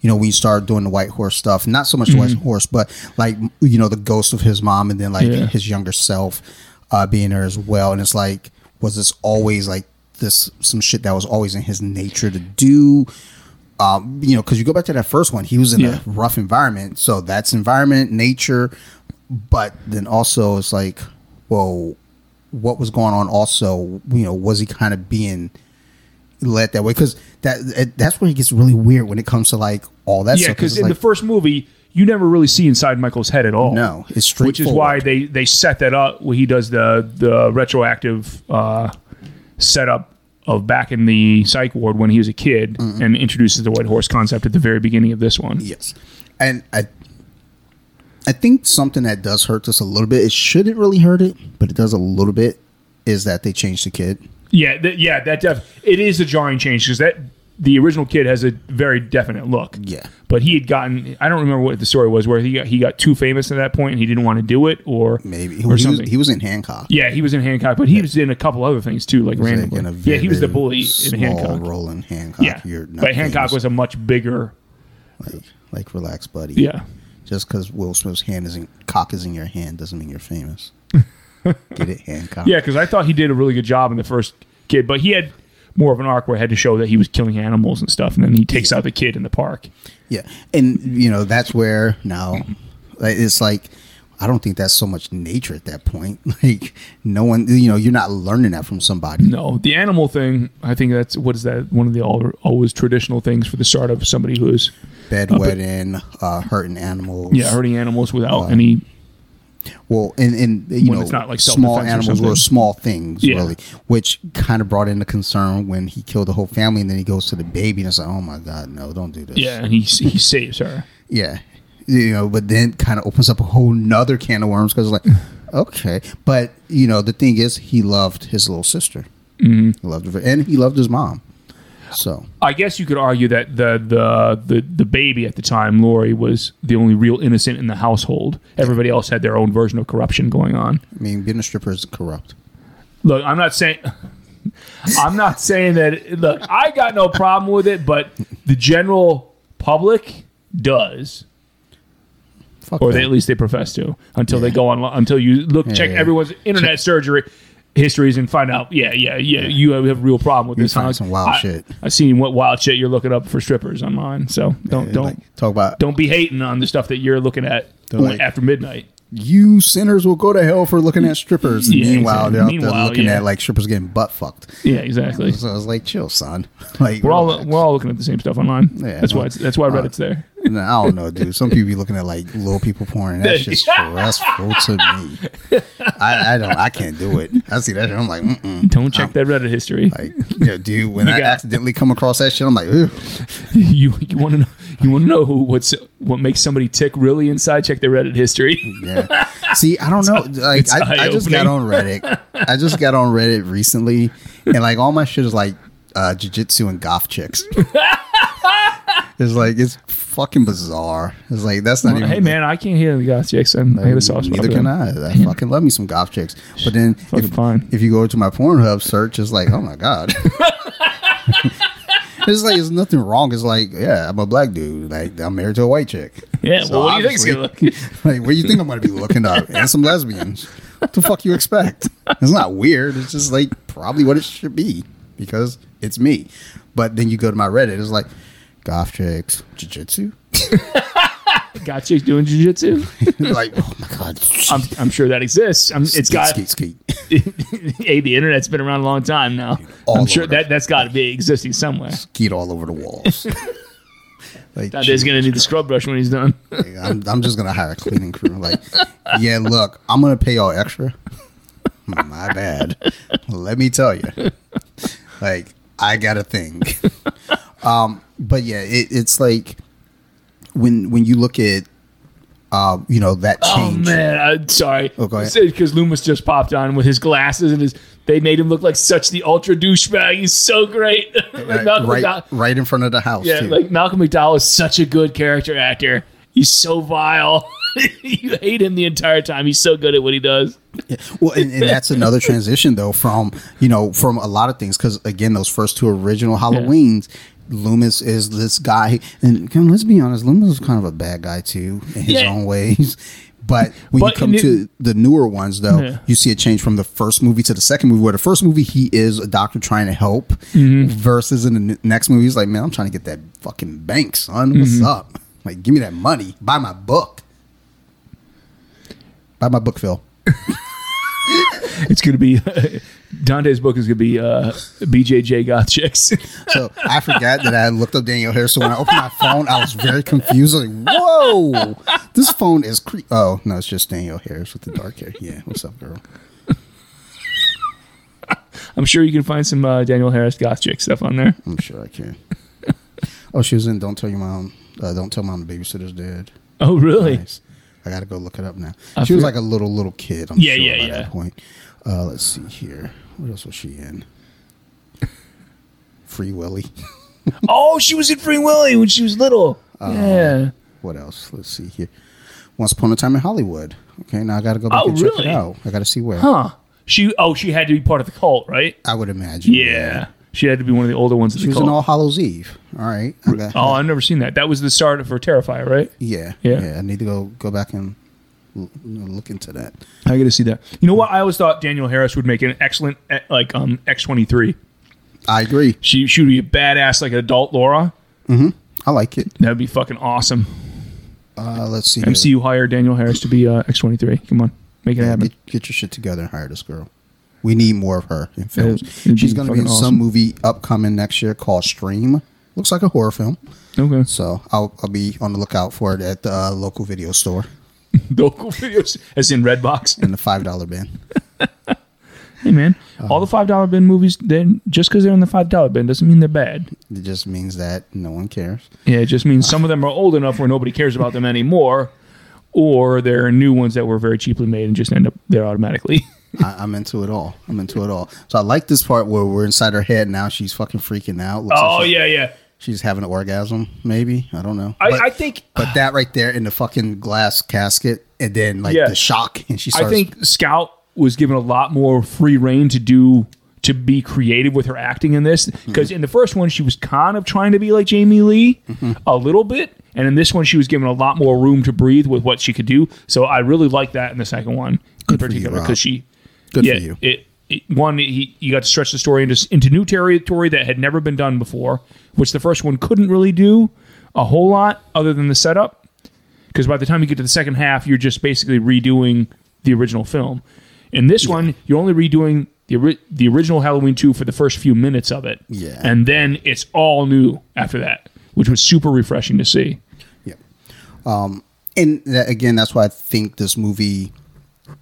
You know, we start doing the white horse stuff, not so much the white horse, but like you know the ghost of his mom, and then like Yeah. his younger self uh, being there as well. And it's like, was this always like this some shit that was always in his nature to do? Um, you know, because you go back to that first one, he was in Yeah. a rough environment, so that's environment, nature, but then also it's like, well, what was going on? Also, you know, was he kind of being led that way? Because that that's where it gets really weird when it comes to like all that yeah, because in like, the first movie, you never really see inside Michael's head at all. No, it's which is why they they set that up. Where he does the the retroactive uh, setup of back in the psych ward when he was a kid, mm-hmm. and introduces the white horse concept at the very beginning of this one. Yes, and I, I think something that does hurt this a little bit. It shouldn't really hurt it, but it does a little bit. Is that they changed the kid? Yeah, th- yeah, that def- it is a jarring change because that the original kid has a very definite look. Yeah. but he had gotten I don't remember what the story was where he got he got too famous at that point and he didn't want to do it or Maybe he or was, he was, he was in Hancock. yeah, he was in Hancock, but he was in a couple other things too, like like, randomly. a yeah, he was the bully in Hancock. role in Hancock. Yeah, but Hancock famous. was a much bigger. like, like relax, buddy. Yeah, Just because Will Smith's hand is in cock is in your hand doesn't mean you're famous. Get it, Hancock. yeah, because I thought he did a really good job in the first kid, but he had more of an arc where he had to show that he was killing animals and stuff, and then he takes out the kid in the park. Yeah, and you know that's where now it's like I don't think that's so much nature at that point. Like no one, you know, you're not learning that from somebody. No, the animal thing. I think that's what is that one of the all, always traditional things for the start of somebody who is Bedwetting, uh, hurting animals. yeah hurting animals without Uh, any. Well, and and you When know, it's not, like, small or animals something. were small things, Yeah. really, which kind of brought into concern when he killed the whole family, and then he goes to the baby, and it's like, oh my god, no, don't do this. Yeah, and he he saves her. yeah, you know, but then kind of opens up a whole nother can of worms because like, okay, but you know, the thing is, he loved his little sister, mm-hmm. he loved her, and he loved his mom. So I guess you could argue that the the the the baby at the time, Laurie, was the only real innocent in the household. Everybody else had their own version of corruption going on. I mean, being a stripper is corrupt. Look, I'm not saying. I'm not saying that. Look, I got no problem with it, but the general public does. Fuck or they, at least they profess to until they go on until you look check everyone's internet surgery histories and find out yeah yeah yeah you have a real problem with You this find huh? some wild I, shit. i seen what wild shit you're looking up for strippers on mine so don't don't Like, talk about don't be hating on the stuff that you're looking at like- after midnight you sinners will go to hell for looking at strippers. Yeah, meanwhile, exactly. they're Meanwhile, there looking yeah. at like strippers getting butt fucked. yeah exactly So I was like, chill, son. Like we're all relax. we're all looking at the same stuff online Yeah, that's no. why it's, that's why uh, reddit's there No, I don't know, dude. Some people be looking at like little people porn. And that's just stressful to me. I, I don't. I can't do it. I see that. Shit, I'm like, mm-mm. don't check that reddit history like, yeah, dude. When I got- accidentally come across that shit, I'm like, Ugh. you you want to know you want to know who, what's what makes somebody tick really inside check their reddit history yeah. See, I don't know. Like, I, I just got on. Reddit. I just got on Reddit recently, and like all my shit is like uh, jujitsu and goth chicks. it's like it's fucking bizarre. It's like that's not even. hey man i can't hear the goth chicks I'm, i got a soft Neither can. I. I fucking love me some goth chicks. But then if, fine. if you go to my Pornhub search, it's like, oh my god. it's like there's nothing wrong. It's like, yeah, I'm a black dude. Like I'm married to a white chick. Yeah, So well, what do you think's gonna look? like, where do you think I'm going to be looking up? And some lesbians. What the fuck you expect? It's not weird. It's just like probably what it should be because it's me. But then you go to my Reddit, it's like goth chicks, jiu-jitsu. Got chicks doing jujitsu. like, oh my god, I'm, I'm sure that exists. I'm, it's Skeet, got. skeet, skeet. hey, the internet's been around a long time now. All I'm sure that that's got to be existing somewhere. skeet all over the walls. like, Dante's gonna need the scrub brush when he's done. Like, I'm, I'm just gonna hire a cleaning crew. Like, yeah, look, I'm gonna pay y'all extra. My bad. Let me tell you. Like, I got a thing. Um, but yeah, it, it's like when when you look at, uh, you know, that change. Oh man, I'm sorry. Oh, go ahead. Because Loomis just popped on with his glasses and his. They made him look like such the ultra douchebag. He's so great. like Right, Malcolm right, McDowell- right in front of the house. Yeah, too. like Malcolm McDowell is such a good character actor. He's so vile. you hate him the entire time. He's so good at what he does. Well, and, and that's another transition though from you know from a lot of things because again those first two original Halloweens, Loomis is this guy, and let's be honest, Loomis is kind of a bad guy too in his Yeah. own ways. But when But you come to the newer ones, though, Yeah. you see a change from the first movie to the second movie. Where the first movie he is a doctor trying to help, Mm-hmm. versus in the next movie he's like, "Man, I'm trying to get that fucking bank, son. What's Mm-hmm. up? Like, give me that money. Buy my book. Buy my book, Phil." It's gonna be Dante's book is gonna be uh, BJJ goth chicks. So I forgot that I looked up Danielle Harris. So when I opened my phone, I was very confused. Like, whoa, this phone is cre- Oh no, it's just Danielle Harris with the dark hair. Yeah, what's up, girl? I'm sure you can find some uh, Danielle Harris goth chick stuff on there. I'm sure I can. oh, she was in Don't Tell Your Mom. Uh, Don't Tell Mom the Babysitter's Dead. Oh, really? Nice. I got to go look it up now. I she was like a little, little kid. I'm Yeah, sure, yeah, by yeah. that point. Uh, let's see here. What else was she in? Free Willy. Oh, she was in Free Willy when she was little. Uh, yeah. What else? Let's see here. Once Upon a Time in Hollywood. Okay, now I got to go back Oh, and check really? it out. I got to see where. Huh. She. Oh, she had to be part of the cult, right? I would imagine. Yeah. She had to be one of the older ones She was cult. in All Hallows Eve. All right. I got, oh, I've never seen that. That was the start of her Terrifier, right? yeah, Yeah. yeah. I need to go go back and l- look into that. I got to see that. You know what? I always thought Danielle Harris would make an excellent, eh, like, um, X twenty three. I agree. She she would be a badass, like an adult Laura. I like it. That'd be fucking awesome. Uh, let's see. here. MCU hire Danielle Harris to be uh, X twenty three. Come on, make it Yeah, happen. get, get your shit together and hire this girl. We need more of her in films. it'd She's be going to be in fucking some awesome. movie upcoming next year called Stream. Looks like a horror film. Okay. So I'll, I'll be on the lookout for it at the uh, local video store The local videos, as in Redbox. in the $5 bin. Hey man, um, all the five dollar bin movies, then just because they're in the five dollar bin doesn't mean they're bad. It just means that no one cares. Yeah, it just means some of them are old enough where nobody cares about them anymore, or there are new ones that were very cheaply made and just end up there automatically. I, I'm into it all. I'm into it all. So I like this part where we're inside her head now. She's fucking freaking out. Looks oh she- yeah, yeah. She's having an orgasm, maybe. I don't know. I, But- I think But that right there in the fucking glass casket, and then like Yeah. the shock, and she starts I think Scout was given a lot more free reign to do to be creative with her acting in this mm-hmm. because in the first one she was kind of trying to be like Jamie Lee mm-hmm. a little bit and in this one she was given a lot more room to breathe with what she could do so I really like that in the second one Good in particular because she Good yeah for you. it one he, you got to stretch the story into into new territory that had never been done before which the first one couldn't really do a whole lot other than the setup because by the time you get to the second half, you're just basically redoing the original film. In this one, you're only redoing the ori- the original Halloween two for the first few minutes of it, Yeah. and then it's all new after that, which was super refreshing to see. Yeah. Um, and that, again, that's why I think this movie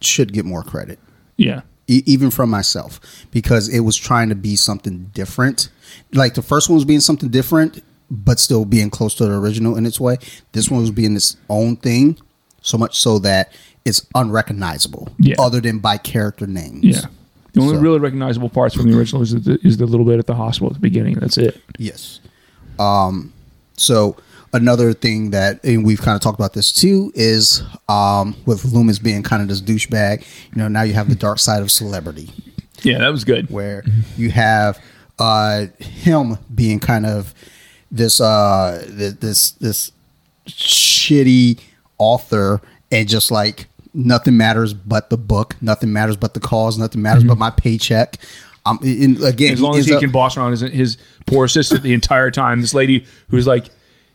should get more credit, Yeah, e- even from myself, because it was trying to be something different. Like the first one was being something different, but still being close to the original in its way. This one was being its own thing, so much so that it's unrecognizable, Yeah. other than by character names. yeah. The only So- really recognizable parts from the original is the, is the little bit at the hospital at the beginning. That's it. Yes. Um, so another thing that and we've kind of talked about this too is um, with Loomis being kind of this douchebag. You know, now you have the dark side of celebrity, Yeah, that was good. where you have uh, him being kind of this uh, this this shitty author, and just like nothing matters but the book, nothing matters but the cause, nothing matters but my paycheck. Um, again, As long as he can boss around his, his poor assistant the entire time. This lady who's like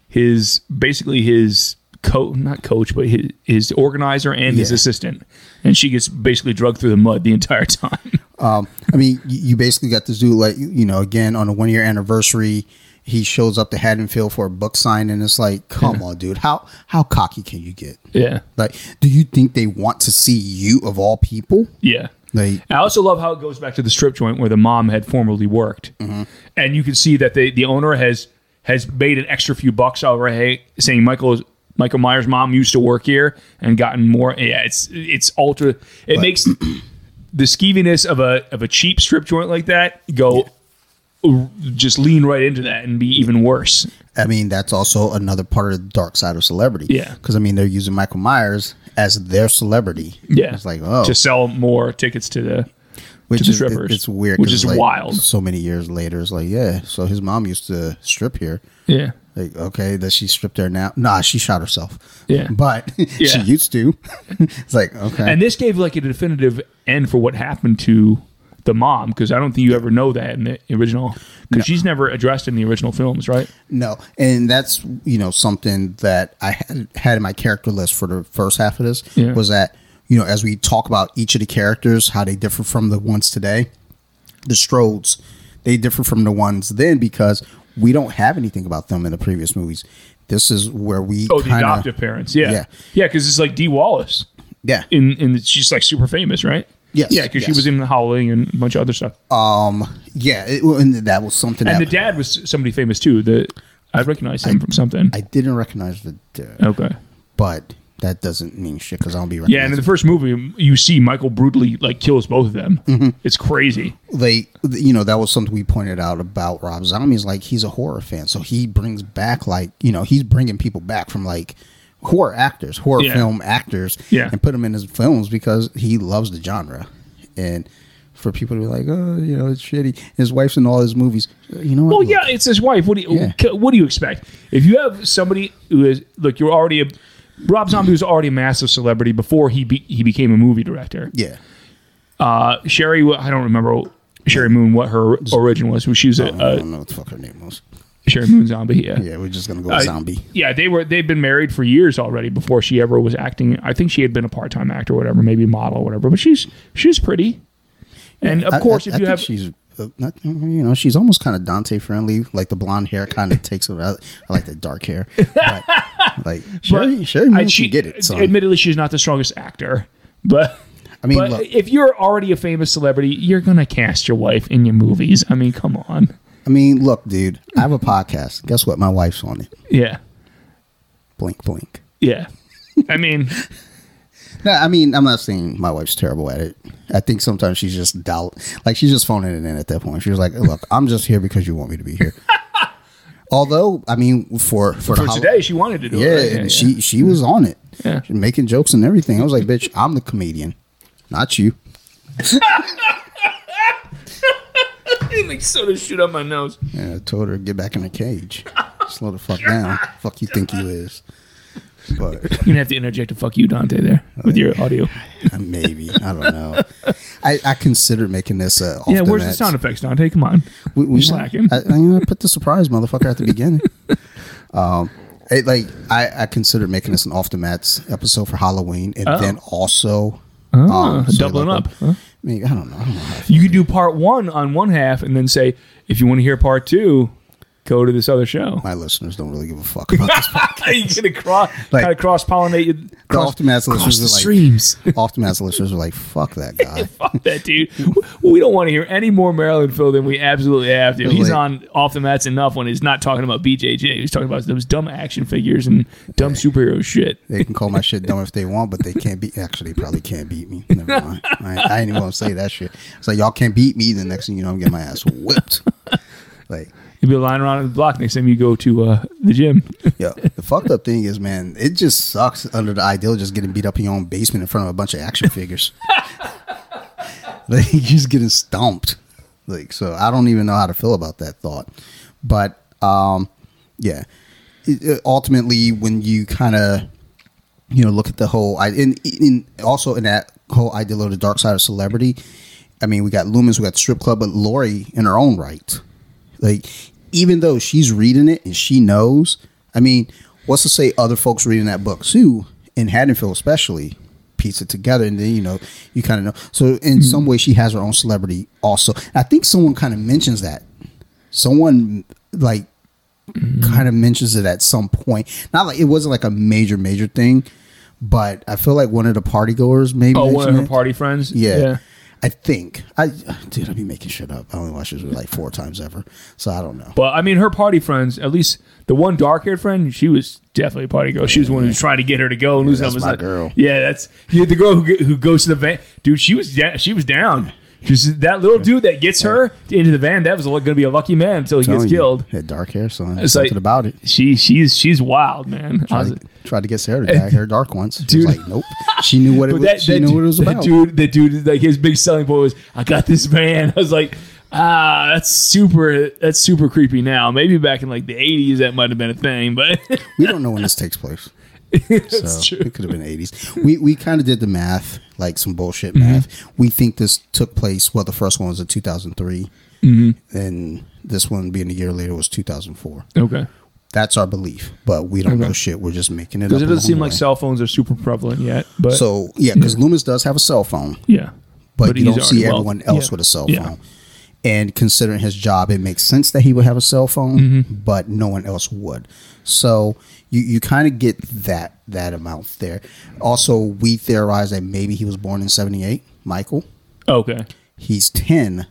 his basically his coach, not coach, but his, his organizer and his assistant, and she gets basically drugged through the mud the entire time. Um, I mean, you, basically got this dude like you know, again on a one year anniversary, he shows up to Haddonfield for a book sign, and it's like, come on, dude, how how cocky can you get? yeah, Like, do you think they want to see you of all people? yeah. Like, I also love how it goes back to the strip joint where the mom had formerly worked, and you can see that the the owner has has made an extra few bucks already, saying Michael Michael Myers' mom used to work here and gotten more. Yeah, it's it's ultra. It makes the skeeviness of a of a cheap strip joint like that go just lean right into that and be even worse. I mean, that's also another part of the dark side of celebrity. Yeah. because I mean, they're using Michael Myers as their celebrity. Yeah, it's like, oh, to sell more tickets to the which to the is it- it's weird, which is like, wild. So many years later, it's like, yeah, so his mom used to strip here. yeah. Like, okay, does she strip there now? Nah, she shot herself. Yeah. But she used to. it's like, okay. And this gave like a definitive end for what happened to the mom because I don't think you ever know that in the original because she's never addressed in the original films, right? no. And that's, you know, something that I had, had in my character list for the first half of this Yeah. was that, you know, as we talk about each of the characters, how they differ from the ones today, the Strodes, they differ from the ones then because we don't have anything about them in the previous movies. This is where we Oh, the kinda- adoptive parents, yeah, Yeah. yeah, because it's like Dee Wallace Yeah. in in she's like super famous, right? Yes, Yeah, because she was in the Howling and a bunch of other stuff. Um, yeah, it, and that was something and that the dad was somebody famous too. That I recognize him from something. I didn't recognize the dad, okay. but that doesn't mean shit because I don't be right. Yeah, and in the first movie, you see Michael brutally like kills both of them. Mm-hmm. It's crazy. they you know that was something we pointed out about Rob Zombie's. like he's a horror fan so he brings back like you know he's bringing people back from like horror actors horror Yeah. film actors Yeah. and put them in his films because he loves the genre and for people to be like oh you know it's shitty his wife's in all his movies you know what Well, Look, yeah, it's his wife. What do you Yeah. what do you expect? If you have somebody who is look, you're already a Rob Zombie was already a massive celebrity before he be, he became a movie director. yeah Uh, Sheri, I don't remember Sheri Moon what her origin was. She was a, I don't know what the fuck her name was Sheri Moon zombie. Yeah. yeah we're just gonna go with Uh, zombie Yeah, they were they've been married for years already before she ever was acting. I think she had been a part time actor or whatever, maybe model or whatever. But she's she's pretty. And of I- course, I- if I you think have she's not, you know she's almost kind of Dante friendly like the blonde hair kind of takes it out I like the dark hair but, like Sheri, Sheri I- she- get it son. Admittedly, she's not the strongest actor, but I mean, but look, if you're already a famous celebrity, you're gonna cast your wife in your movies. I mean, come on. I mean, look, dude. I have a podcast. Guess what? My wife's on it. Yeah, Blink, blink. yeah. I mean, I mean, I'm not saying my wife's terrible at it. I think sometimes she's just doubt, like she's just phoning it in at that point. She was like, "Look, I'm just here because you want me to be here." Although, I mean, for for, for today, she wanted to do yeah, it. right? and she she was on it, Yeah. She making jokes and everything. I was like, "Bitch, I'm the comedian, not you." It makes soda shoot up my nose. And I told her, "Get back in the cage, slow the fuck down. Fuck you think you is." But You're gonna have to interject a fuck you, Dante, there with your audio. maybe I don't know. I, I considered making this. Uh, off Yeah, where's the sound effects, Dante? Come on. We, we You're slacking. I, I'm gonna put the surprise motherfucker at the beginning. um, it, like I, I considered making this an off the mats episode for Halloween, and Oh. then also Ah, say doubling like up, huh? I mean, I don't know. I don't know. You could do part one on one half and then say, if you want to hear part two, go to this other show. My listeners don't really give a fuck about this. podcast. you gonna cross Like- kind of cross pollinate The off the mats cross listeners are like, streams. off the mats listeners are like, fuck that guy. Fuck that dude. We don't want to hear any more Maryland Phil than we absolutely have to. He's Like- on off the mats enough when he's not talking about BJJ. He's talking about those dumb action figures and dumb superhero shit. They can call my shit dumb if they want, but they can't beat. Actually, they probably can't beat me. Never mind. I, ain't- I ain't even gonna say that shit. It's like y'all can't beat me. The next thing you know, I'm getting my ass whipped. Like, You'll be lying around in the block next time you go to uh, the gym. yo, the fucked up thing is, man, it just sucks under the ideal of just getting beat up in your own basement in front of a bunch of action figures. like, you're just getting stomped. Like, so I don't even know how to feel about that thought. But, um, yeah, it, it- ultimately, when you kind of you know, look at the whole, I in, in also in that whole ideal of the dark side of celebrity. I mean, we got Loomis, we got strip club, but Laurie in her own right, like even though she's reading it and she knows, I mean, what's to say other folks reading that book too in Haddonfield, especially piece it together, and then you know you kind of know. So in some mm-hmm. way, she has her own celebrity also. I think someone kind of mentions that. Someone like mm-hmm. kind of mentions it at some point. Not like it wasn't like a major major thing, but I feel like one of the party goers maybe. Oh, one of her it. party friends. Yeah. I think I dude, I be making shit up. I only watched this like four times ever, so I don't know. But I mean, her party friends, at least the one dark haired friend, she was definitely a party girl. She was the one who was trying to get her to go and lose that's my like, girl. Yeah, that's yeah, the girl who, who goes to the van. Dude, she was da- she was down. Just that little dude that gets her into the van. That was going to be a lucky man until he gets Telling you, killed. Had dark hair, so It's it's something like- about it. She she's she's wild, man. I was- Tried, to- tried to get Sarah to dye hair dark once. She Dude. was like, nope. She knew what it was. she knew what it was that about. dude, that dude, like his big selling point was, I got this van. I was like, ah, that's super, that's super creepy now. Maybe back in like the '80s, that might have been a thing, but we don't know when this takes place. So true. it could have been eighties. We we kind of did the math, like some bullshit Mm-hmm. math. We think this took place. Well, the first one was in two thousand three, Mm-hmm. and this one being a year later was two thousand four. Okay, That's our belief, but we don't Okay. know shit. We're just making it up. because it doesn't seem like cell phones are super prevalent yet. But So yeah, because Loomis does have a cell phone, yeah, but, you don't see already well- everyone else yeah. with a cell Yeah. phone. And considering his job, it makes sense that he would have a cell phone, Mm-hmm. but no one else would. So you, you kind of get that that amount there. Also, we theorize that maybe he was born in '78, Michael. Okay. He's 10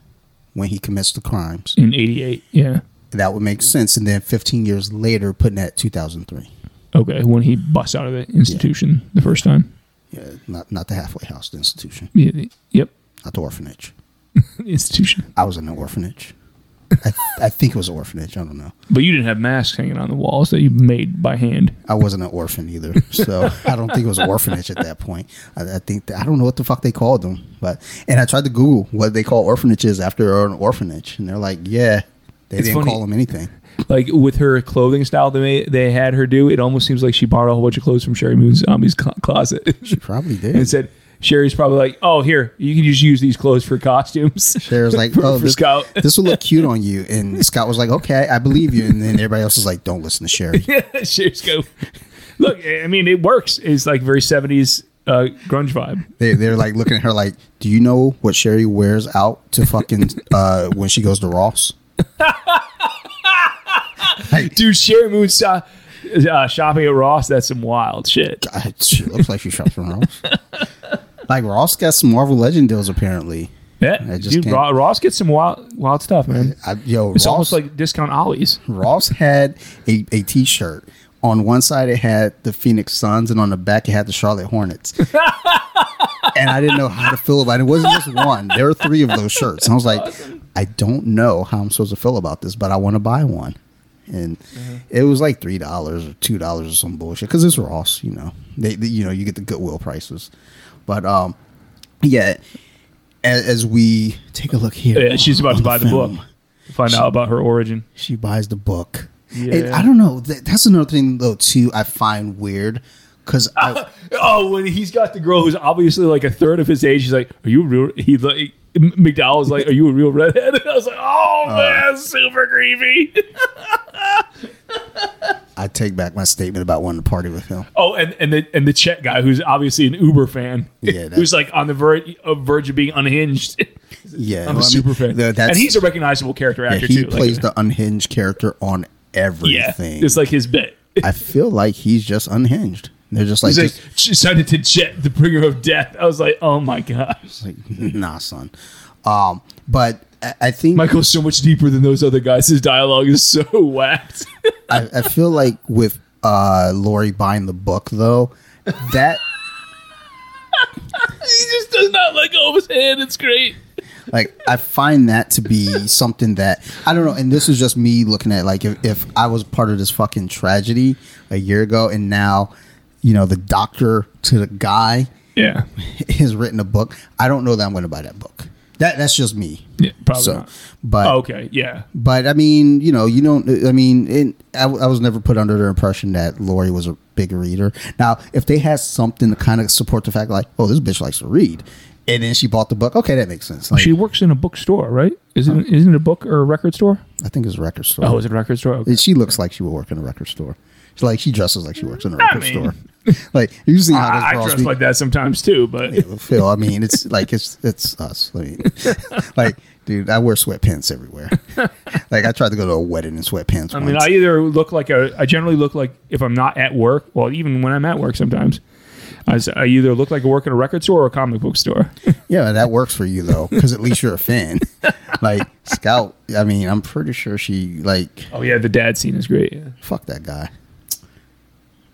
when he commits the crimes. In 88. Yeah. That would make sense. And then 15 years later, putting that 2003. Okay. When he busts out of the institution the first time. Yeah, not not the halfway house, the institution, Yeah, yep. not the orphanage. Institution. I was in an orphanage. I, I think it was an orphanage. I don't know. But you didn't have masks hanging on the walls that you made by hand. I wasn't an orphan either, so I don't think it was an orphanage at that point. I, I think that, I don't know what the fuck they called them, but and I tried to Google what they call orphanages after an orphanage, and they're like, yeah, they It's didn't funny. call them anything. Like with her clothing style they they had her do, it almost seems like she borrowed a whole bunch of clothes from Sheri Moon's Zombie's cl- closet. She probably did. and said, Sheri's probably like, oh, here, you can just use these clothes for costumes. Sheri's like, for, oh, for this, Scout. this will look cute on you, and Scott was like, okay, I believe you, and then everybody else is like, don't listen to Sheri. Yeah, Sheri's go. Look, I mean, it works. It's like very 70s uh, grunge vibe. They, they're like looking at her like, do you know what Sheri wears out to fucking uh, when she goes to Ross? Dude, Sheri Moon saw, uh, shopping at Ross, that's some wild shit. I, she looks like she shops from Ross. Like Ross got some Marvel Legend deals apparently. Yeah, I just dude, can't- Ross gets some wild, wild stuff, man. I, yo, It's Ross, almost like discount Ollie's. Ross had a, a t-shirt. On one side it had the Phoenix Suns, and on the back it had the Charlotte Hornets. and I didn't know how to feel about it. It wasn't just one; there were three of those shirts. And I was like, I don't know how I'm supposed to feel about this, but I want to buy one. And mm-hmm. it was like three dollars or two dollars or some bullshit because it's Ross. You know, they, they- you know you get the Goodwill prices. But um, yeah. As, as we take a look here, Yeah, she's about to buy the book. Find out about her origin. she buys the book. And I don't know. That, that's another thing though too. I find weird because I, Oh, when he's got the girl who's obviously like a third of his age, he's like, "Are you real?" He like McDowell's like, "Are you a real redhead?" And I was like, "Oh uh. man, super creepy." I take back my statement about wanting to party with him. Oh, and and the and the Chet guy who's obviously an Uber fan, Yeah, who's like on the verge of uh, verge of being unhinged. Yeah, I'm well, I a mean, super fan, the- that's- and he's a recognizable character yeah, actor he too. He plays like, the unhinged character on everything. yeah, everything. it's like his bit. I feel like he's just unhinged. They're just like, He's like, just, she it to jet the bringer of death. I was like, oh my gosh. like nah, son. Um, but I, I think Michael's so much deeper than those other guys. His dialogue is so whacked. I, I feel like with uh Laurie buying the book though, that he just does not let go of his hand. It's great. like I find that to be something that I don't know, and this is just me looking at like if, if I was part of this fucking tragedy a year ago, and now you know the doctor to the guy Yeah. has written a book. I don't know that I'm going to buy that book. That that's just me. Yeah, probably So, not. but Oh, okay, yeah. but I mean, you know, you don't. I mean, it, I, I was never put under the impression that Laurie was a big reader. Now, if they had something to kind of support the fact, like, oh, this bitch likes to read, and then she bought the book, okay, that makes sense. Like, she works in a bookstore, right? Isn't isn't it a book or a record store? I think it's a record store. Oh, is it a record store? Okay. She looks like she would work in a record store. She's like she dresses like she works in a record mean- store. like you see how those I, I dress like that sometimes too, but Phil. I mean, it's like it's it's us. I mean, like, dude, I wear sweatpants everywhere. like, I tried to go to a wedding in sweatpants. I mean. I either look like a. I generally look like if I'm not at work. Well, even when I'm at work, sometimes I either look like I work in a record store or a comic book store. yeah, that works for you though, because at least you're a fan. like Scout, I mean, I'm pretty sure she like oh yeah, the dad scene is great. Yeah. fuck that guy.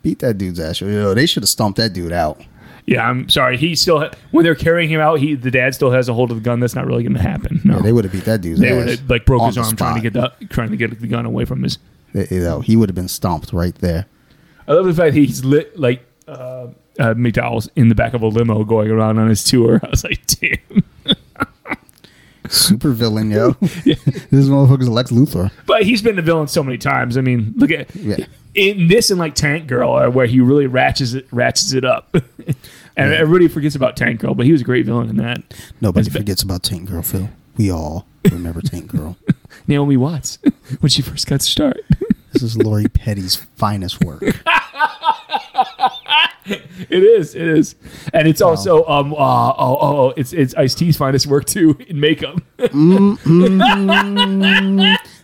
Beat that dude's ass. You know, they should have stomped that dude out. Yeah, I'm sorry. He still ha- when they're carrying him out, he the dad still has a hold of the gun. That's not really going to happen. No, Yeah, they would have beat that dude's they ass. would have like broke his arm trying to get the trying to get the gun away from his. You know, he would have been stomped right there. I love the fact he's lit like uh, uh, McDowell's in the back of a limo going around on his tour. I was like, damn. Super villain, yo. this motherfucker's Lex Luthor. But he's been the villain so many times. I mean, look at Yeah. In this and like Tank Girl, uh, where he really ratchets it ratchets it up. and everybody forgets about Tank Girl, but he was a great villain in that. Nobody That's ba- forgets about Tank Girl, Phil. We all remember Tank Girl. Naomi Watts when she first got to start. This is Lori Petty's finest work. It is, it is, and it's also um uh, oh oh oh, it's it's Ice T's finest work too in makeup.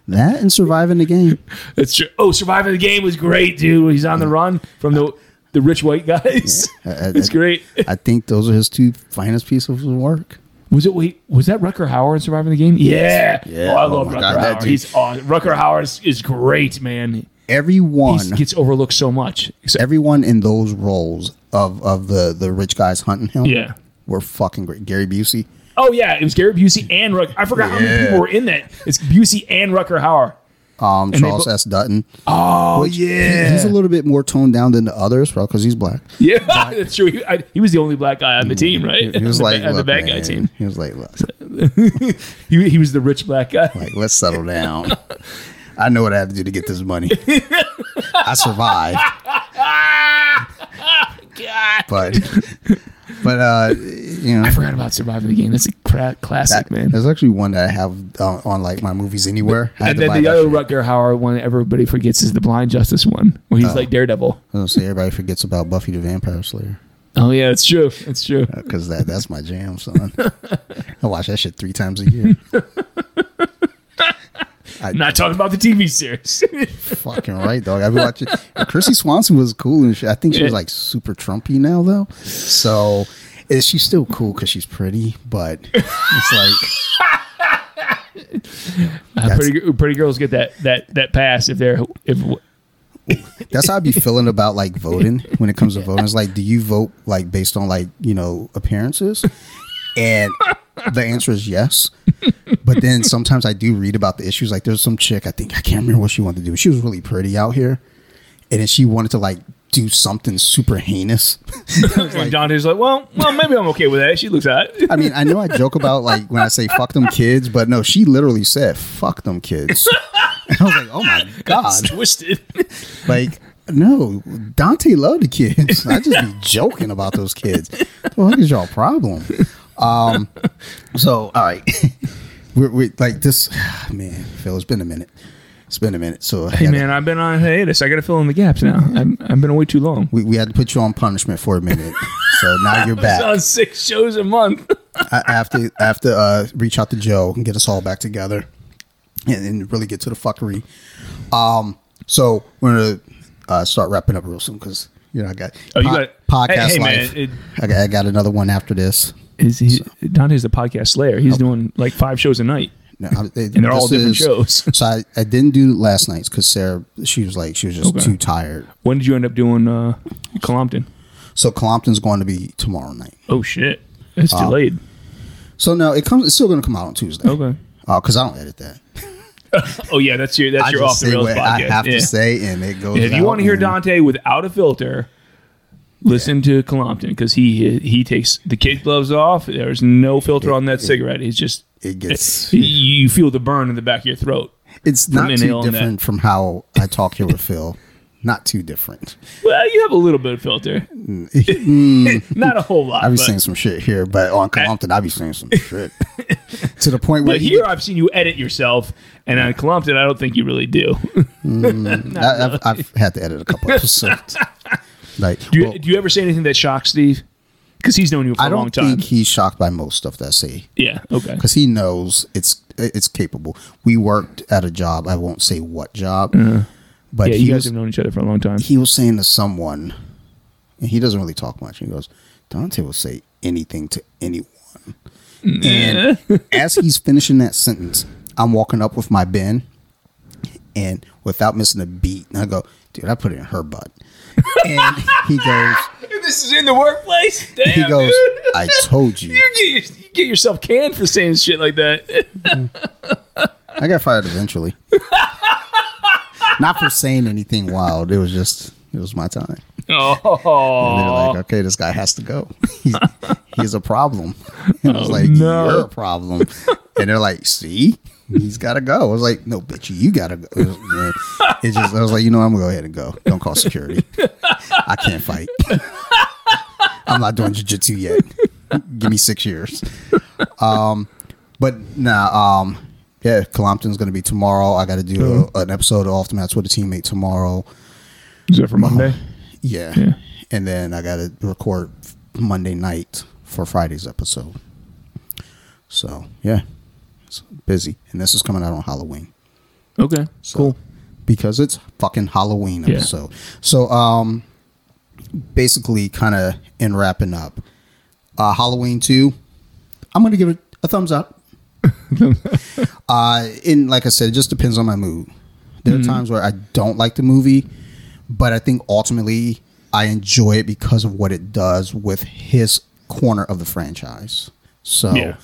That and surviving the game. That's true. Oh, surviving the game was great, dude. He's on the run from the the rich white guys. Uh, it's great. I think those are his two finest pieces of work. Was it wait? Was that Rutger Hauer surviving the game? Yeah, Yeah. Oh, I Oh love Rutger God, Hauer. He's awesome. Rutger Hauer is, is great, man. Everyone, He gets overlooked so much. Except, everyone in those roles of of the the rich guys hunting him, Yeah. were fucking great. Gary Busey, oh yeah, it was Gary Busey and Rutger. I forgot how many Yeah. people were in that. It's Busey and Rutger Hauer. um, they Charles bo- S. Dutton. Oh Which he- he's a little bit more toned down than the others, bro, because he's black. Yeah, that's true. He, I, he was the only black guy on the team, right? He was On the like, ba- on the "Look, bad guy man," team. He was like, look, He, he was the rich black guy. like let's settle down. I know what I have to do to get this money. I survived, God. but but uh, you know, I forgot about surviving the game. That's a cra- classic, that- man. There's actually one that I have uh, on like my movies anywhere. And then the other shit. Rutger Hauer one everybody forgets is the Blind Justice one, where Oh. he's like Daredevil. I gonna say everybody forgets about Buffy the Vampire Slayer Oh yeah, it's true. It's true. because that that's my jam, son. I watch that shit three times a year. I, not talking about the TV series. fucking right, dog. I've been watching. Kristy Swanson was cool and shit. I think she was like super Trumpy now though. So is she still cool because she's pretty, but it's like Uh, pretty pretty girls get that that that pass if they're if that's how I'd be feeling about like voting when it comes to voting. It's like, do you vote like based on like you know appearances? And the answer is yes. But then sometimes I do read about the issues. Like there's some chick I think I can't remember what she wanted to do. She was really pretty out here, and then she wanted to like do something super heinous. Like, Dante's like, well, well, maybe I'm okay with that. She looks hot. I mean, I know I joke about like when I say "fuck them kids," but no, she literally said "fuck them kids." I was like, "Oh my god!" twisted. Like, no, Dante loved the kids. I just be joking about those kids. What is y'all problem? Um, so all right, we're, we like this, man. Phil, it's been a minute. It's been a minute. So Hey gotta- man, I've been on hiatus. I got to fill in the gaps now. I've, I've been away too long. we, we had to put you on punishment for a minute. So now you're back. on six shows a month. I I have to I have to uh, reach out to Joe and get us all back together, and, and really get to the fuckery. Um, so we're gonna uh, start wrapping up real soon because you know I got Oh, you po- got- podcast hey, hey, man, life. it- I, got, I got another one after this. Is he Dante's the podcast slayer? He's doing like five shows a night. No, I- they- And they're all different shows. So I, I didn't do last night's because Sarah she was like she was just Okay. too tired. When did you end up doing uh, Colompton? So Colompton's going to be tomorrow night. Oh shit, it's delayed. So no, it comes. It's still going to come out on Tuesday. Okay. Oh, because I don't edit that. Oh yeah, that's your that's I your off the rails podcast. I have Yeah. to say, and it goes. If you want to hear Dante without a filter, listen to Colompton because he he takes the kid gloves off. There's no filter on that cigarette. He's just it gets. you feel the burn in the back of your throat. It's not too different from how I talk here with Phil. Not too different. Well, you have a little bit of filter, mm. not a whole lot. I be but, saying some shit here, but on Compton, I be saying some shit to the point where but here I've seen you edit yourself, and on Colompton, I don't think you really do. Mm, I, have I've had to edit a couple episodes. Like, Do you, well, do you ever say anything that shocks Steve? Because he's known you for I a long time. I don't think he's shocked by most stuff that I say yeah. Okay. because he knows it's it's capable. We worked at a job. I won't say what job, but Uh-huh. Yeah, he you guys was have known each other for a long time. he was saying to someone, and he doesn't really talk much. He goes, Dante will say anything to anyone. And as he's finishing that sentence, I'm walking up with my bin, and without missing a beat, I go, dude, I put it in her butt. And he goes, This is in the workplace. Damn, he goes, dude. I told you. You get, you get yourself canned for saying shit like that. I got fired eventually. Not for saying anything wild. It was just, it was my time. And they're Oh, like, okay, this guy has to go. He's, he's a problem. And I was oh, like, Oh, no. you're a problem. And they're like, see, he's got to go. I was like, no, bitch, you got to go. It, was, it just, I was like, you know, I'm going to go ahead and go. Don't call security. I can't fight. I'm not doing jujitsu yet. Give me six years. Um, but nah, um, yeah, Colompton's going to be tomorrow. I got to do a, an episode of Off the Mats with a teammate tomorrow. is that for Monday? Yeah. Yeah. And then I got to record Monday night for Friday's episode. So, yeah. It's busy. And this is coming out on Halloween. Okay, So, cool. Because it's fucking Halloween Yeah. episode. So, um, basically, kind of in wrapping up, uh, Halloween 2, I'm gonna give it a thumbs up. uh, and like I said, it just depends on my mood. There are times where I don't like the movie, but I think ultimately I enjoy it because of what it does with his corner of the franchise. So Yeah.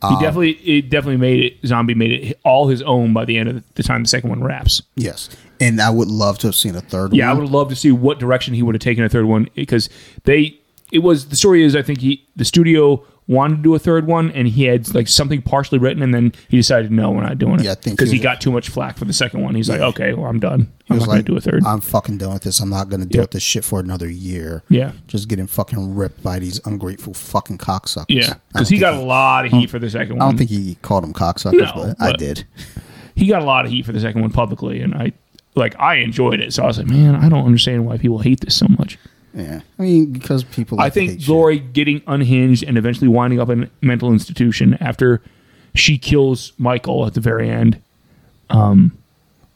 He um, definitely, it definitely made it. Zombie made it all his own by the end of the time the second one wraps. yes, and I would love to have seen a third Yeah, I would loved to see what direction he would have taken a third one because they. It was the story is I think he the studio wanted to do a third one and he had like something partially written and then he decided no we're not doing it. Yeah, I think because he he got too much flack for the second one. He's like okay well I'm done. He I'm was not going to do a third. I'm fucking done with this. I'm not gonna deal Yeah. with this shit for another year. yeah. Just getting fucking ripped by these ungrateful fucking cocksuckers. yeah. Because he got a lot of heat hmm. for the second one I don't think he called them cocksuckers, No, but I did. he got a lot of heat for the second one publicly and I like I enjoyed it. So I was like man I don't understand why people hate this so much Yeah, I mean because people. Like I think shit. Laurie getting unhinged and eventually winding up in a mental institution after she kills Michael at the very end. Um,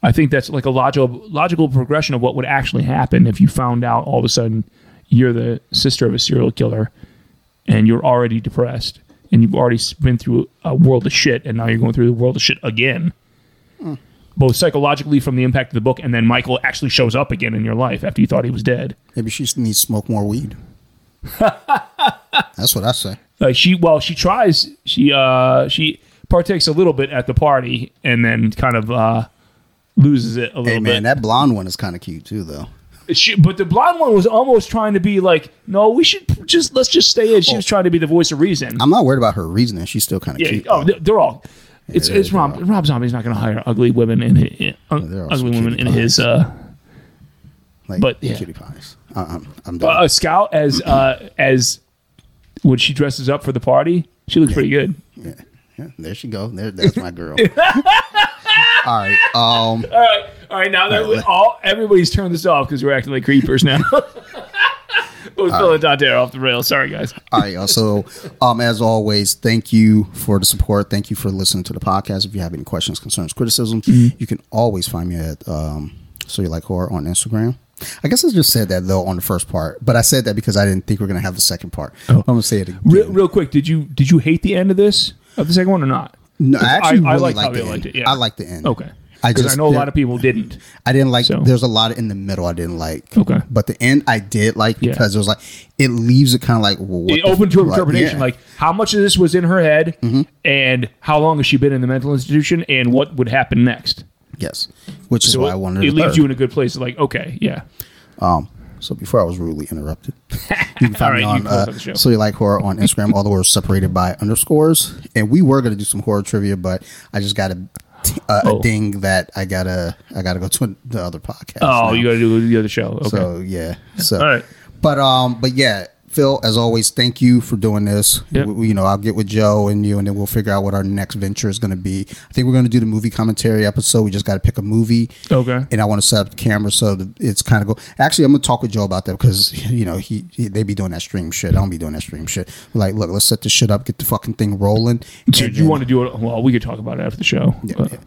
I think that's like a logical logical progression of what would actually happen if you found out all of a sudden you're the sister of a serial killer and you're already depressed and you've already been through a world of shit and now you're going through the world of shit again. Both psychologically from the impact of the book, and then Michael actually shows up again in your life after you thought he was dead. Maybe she just needs to smoke more weed. That's what I say. like she well she tries she uh she partakes a little bit at the party and then kind of uh loses it a little Hey man, bit that blonde one is kind of cute too, though. she, but the blonde one was almost trying to be like no we should just let's just stay in she was trying to be the voice of reason I'm not worried about her reasoning. She's still kind of yeah cute. oh though. they're all it's it's Rob all- Rob Zombie's not going to hire ugly women in, in, they're ugly women in his uh like but, yeah. cutie pies. I- I'm, I'm done. uh, a scout as uh as when she dresses up for the party she looks pretty good yeah, yeah, there she go. There, that's my girl. All right. Um. All right, all right. Now that we all everybody's turned this off because we're acting like creepers now. It was Phil and Dante off the rails. Sorry, guys. All right, y'all. So, um, as always, thank you for the support. Thank you for listening to the podcast. If you have any questions, concerns, criticisms, Mm-hmm. you can always find me at um, so you like horror on Instagram. I guess I just said that though on the first part, but I said that because I didn't think we are gonna have the second part. I'm gonna say it again. Oh. Real, real quick, did you did you hate the end of this of the second one or not? no, I actually I really liked liked how the end. liked it, yeah. I like the end. Okay, I because I know a lot of people didn't. I didn't like. So- There's a lot in the middle I didn't like. Okay. but the end I did like Yeah. because it was like it leaves it kind of like well, It opened to interpretation, yeah. Mm-hmm. like how much of this was in her head, and how long has she been in the mental institution, and what would happen next. yes, which is So why it, I wanted. it leaves third. you in a good place. Like, okay, yeah, Um, so before I was rudely interrupted, you can find All me on uh, so you like horror on Instagram. all the words separated by underscores, and we were gonna do some horror trivia, but I just got a, t- uh, Oh. a ding that I gotta I gotta go to the other podcast. Oh, now. you got to do the other show. Okay. So yeah, so All right. but um, but yeah, Phil, as always, thank you for doing this. Yep. W- you know, I'll get with Joe and you, and then we'll figure out what our next venture is going to be. I think we're going to do the movie commentary episode. We just got to pick a movie. Okay. And I want to set up the camera so it's kind of go. Actually, I'm going to talk with Joe about that because you know he, he they be doing that stream shit. I don't be doing that stream shit. Like, look, let's set this shit up, get the fucking thing rolling. So you want to do it? Well, we could talk about it after the show. but- yeah.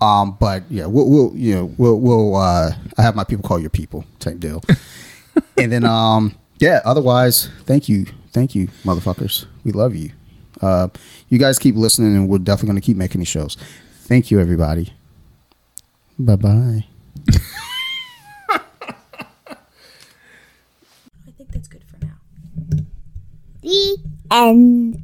Um, but yeah, we'll, we'll you know we'll we'll uh, I have my people call your people type deal, and then um yeah. Otherwise, thank you, thank you, motherfuckers. We love you. Uh, you guys keep listening, and we're definitely going to keep making these shows. Thank you, everybody. Bye bye. I think that's good for now. The end.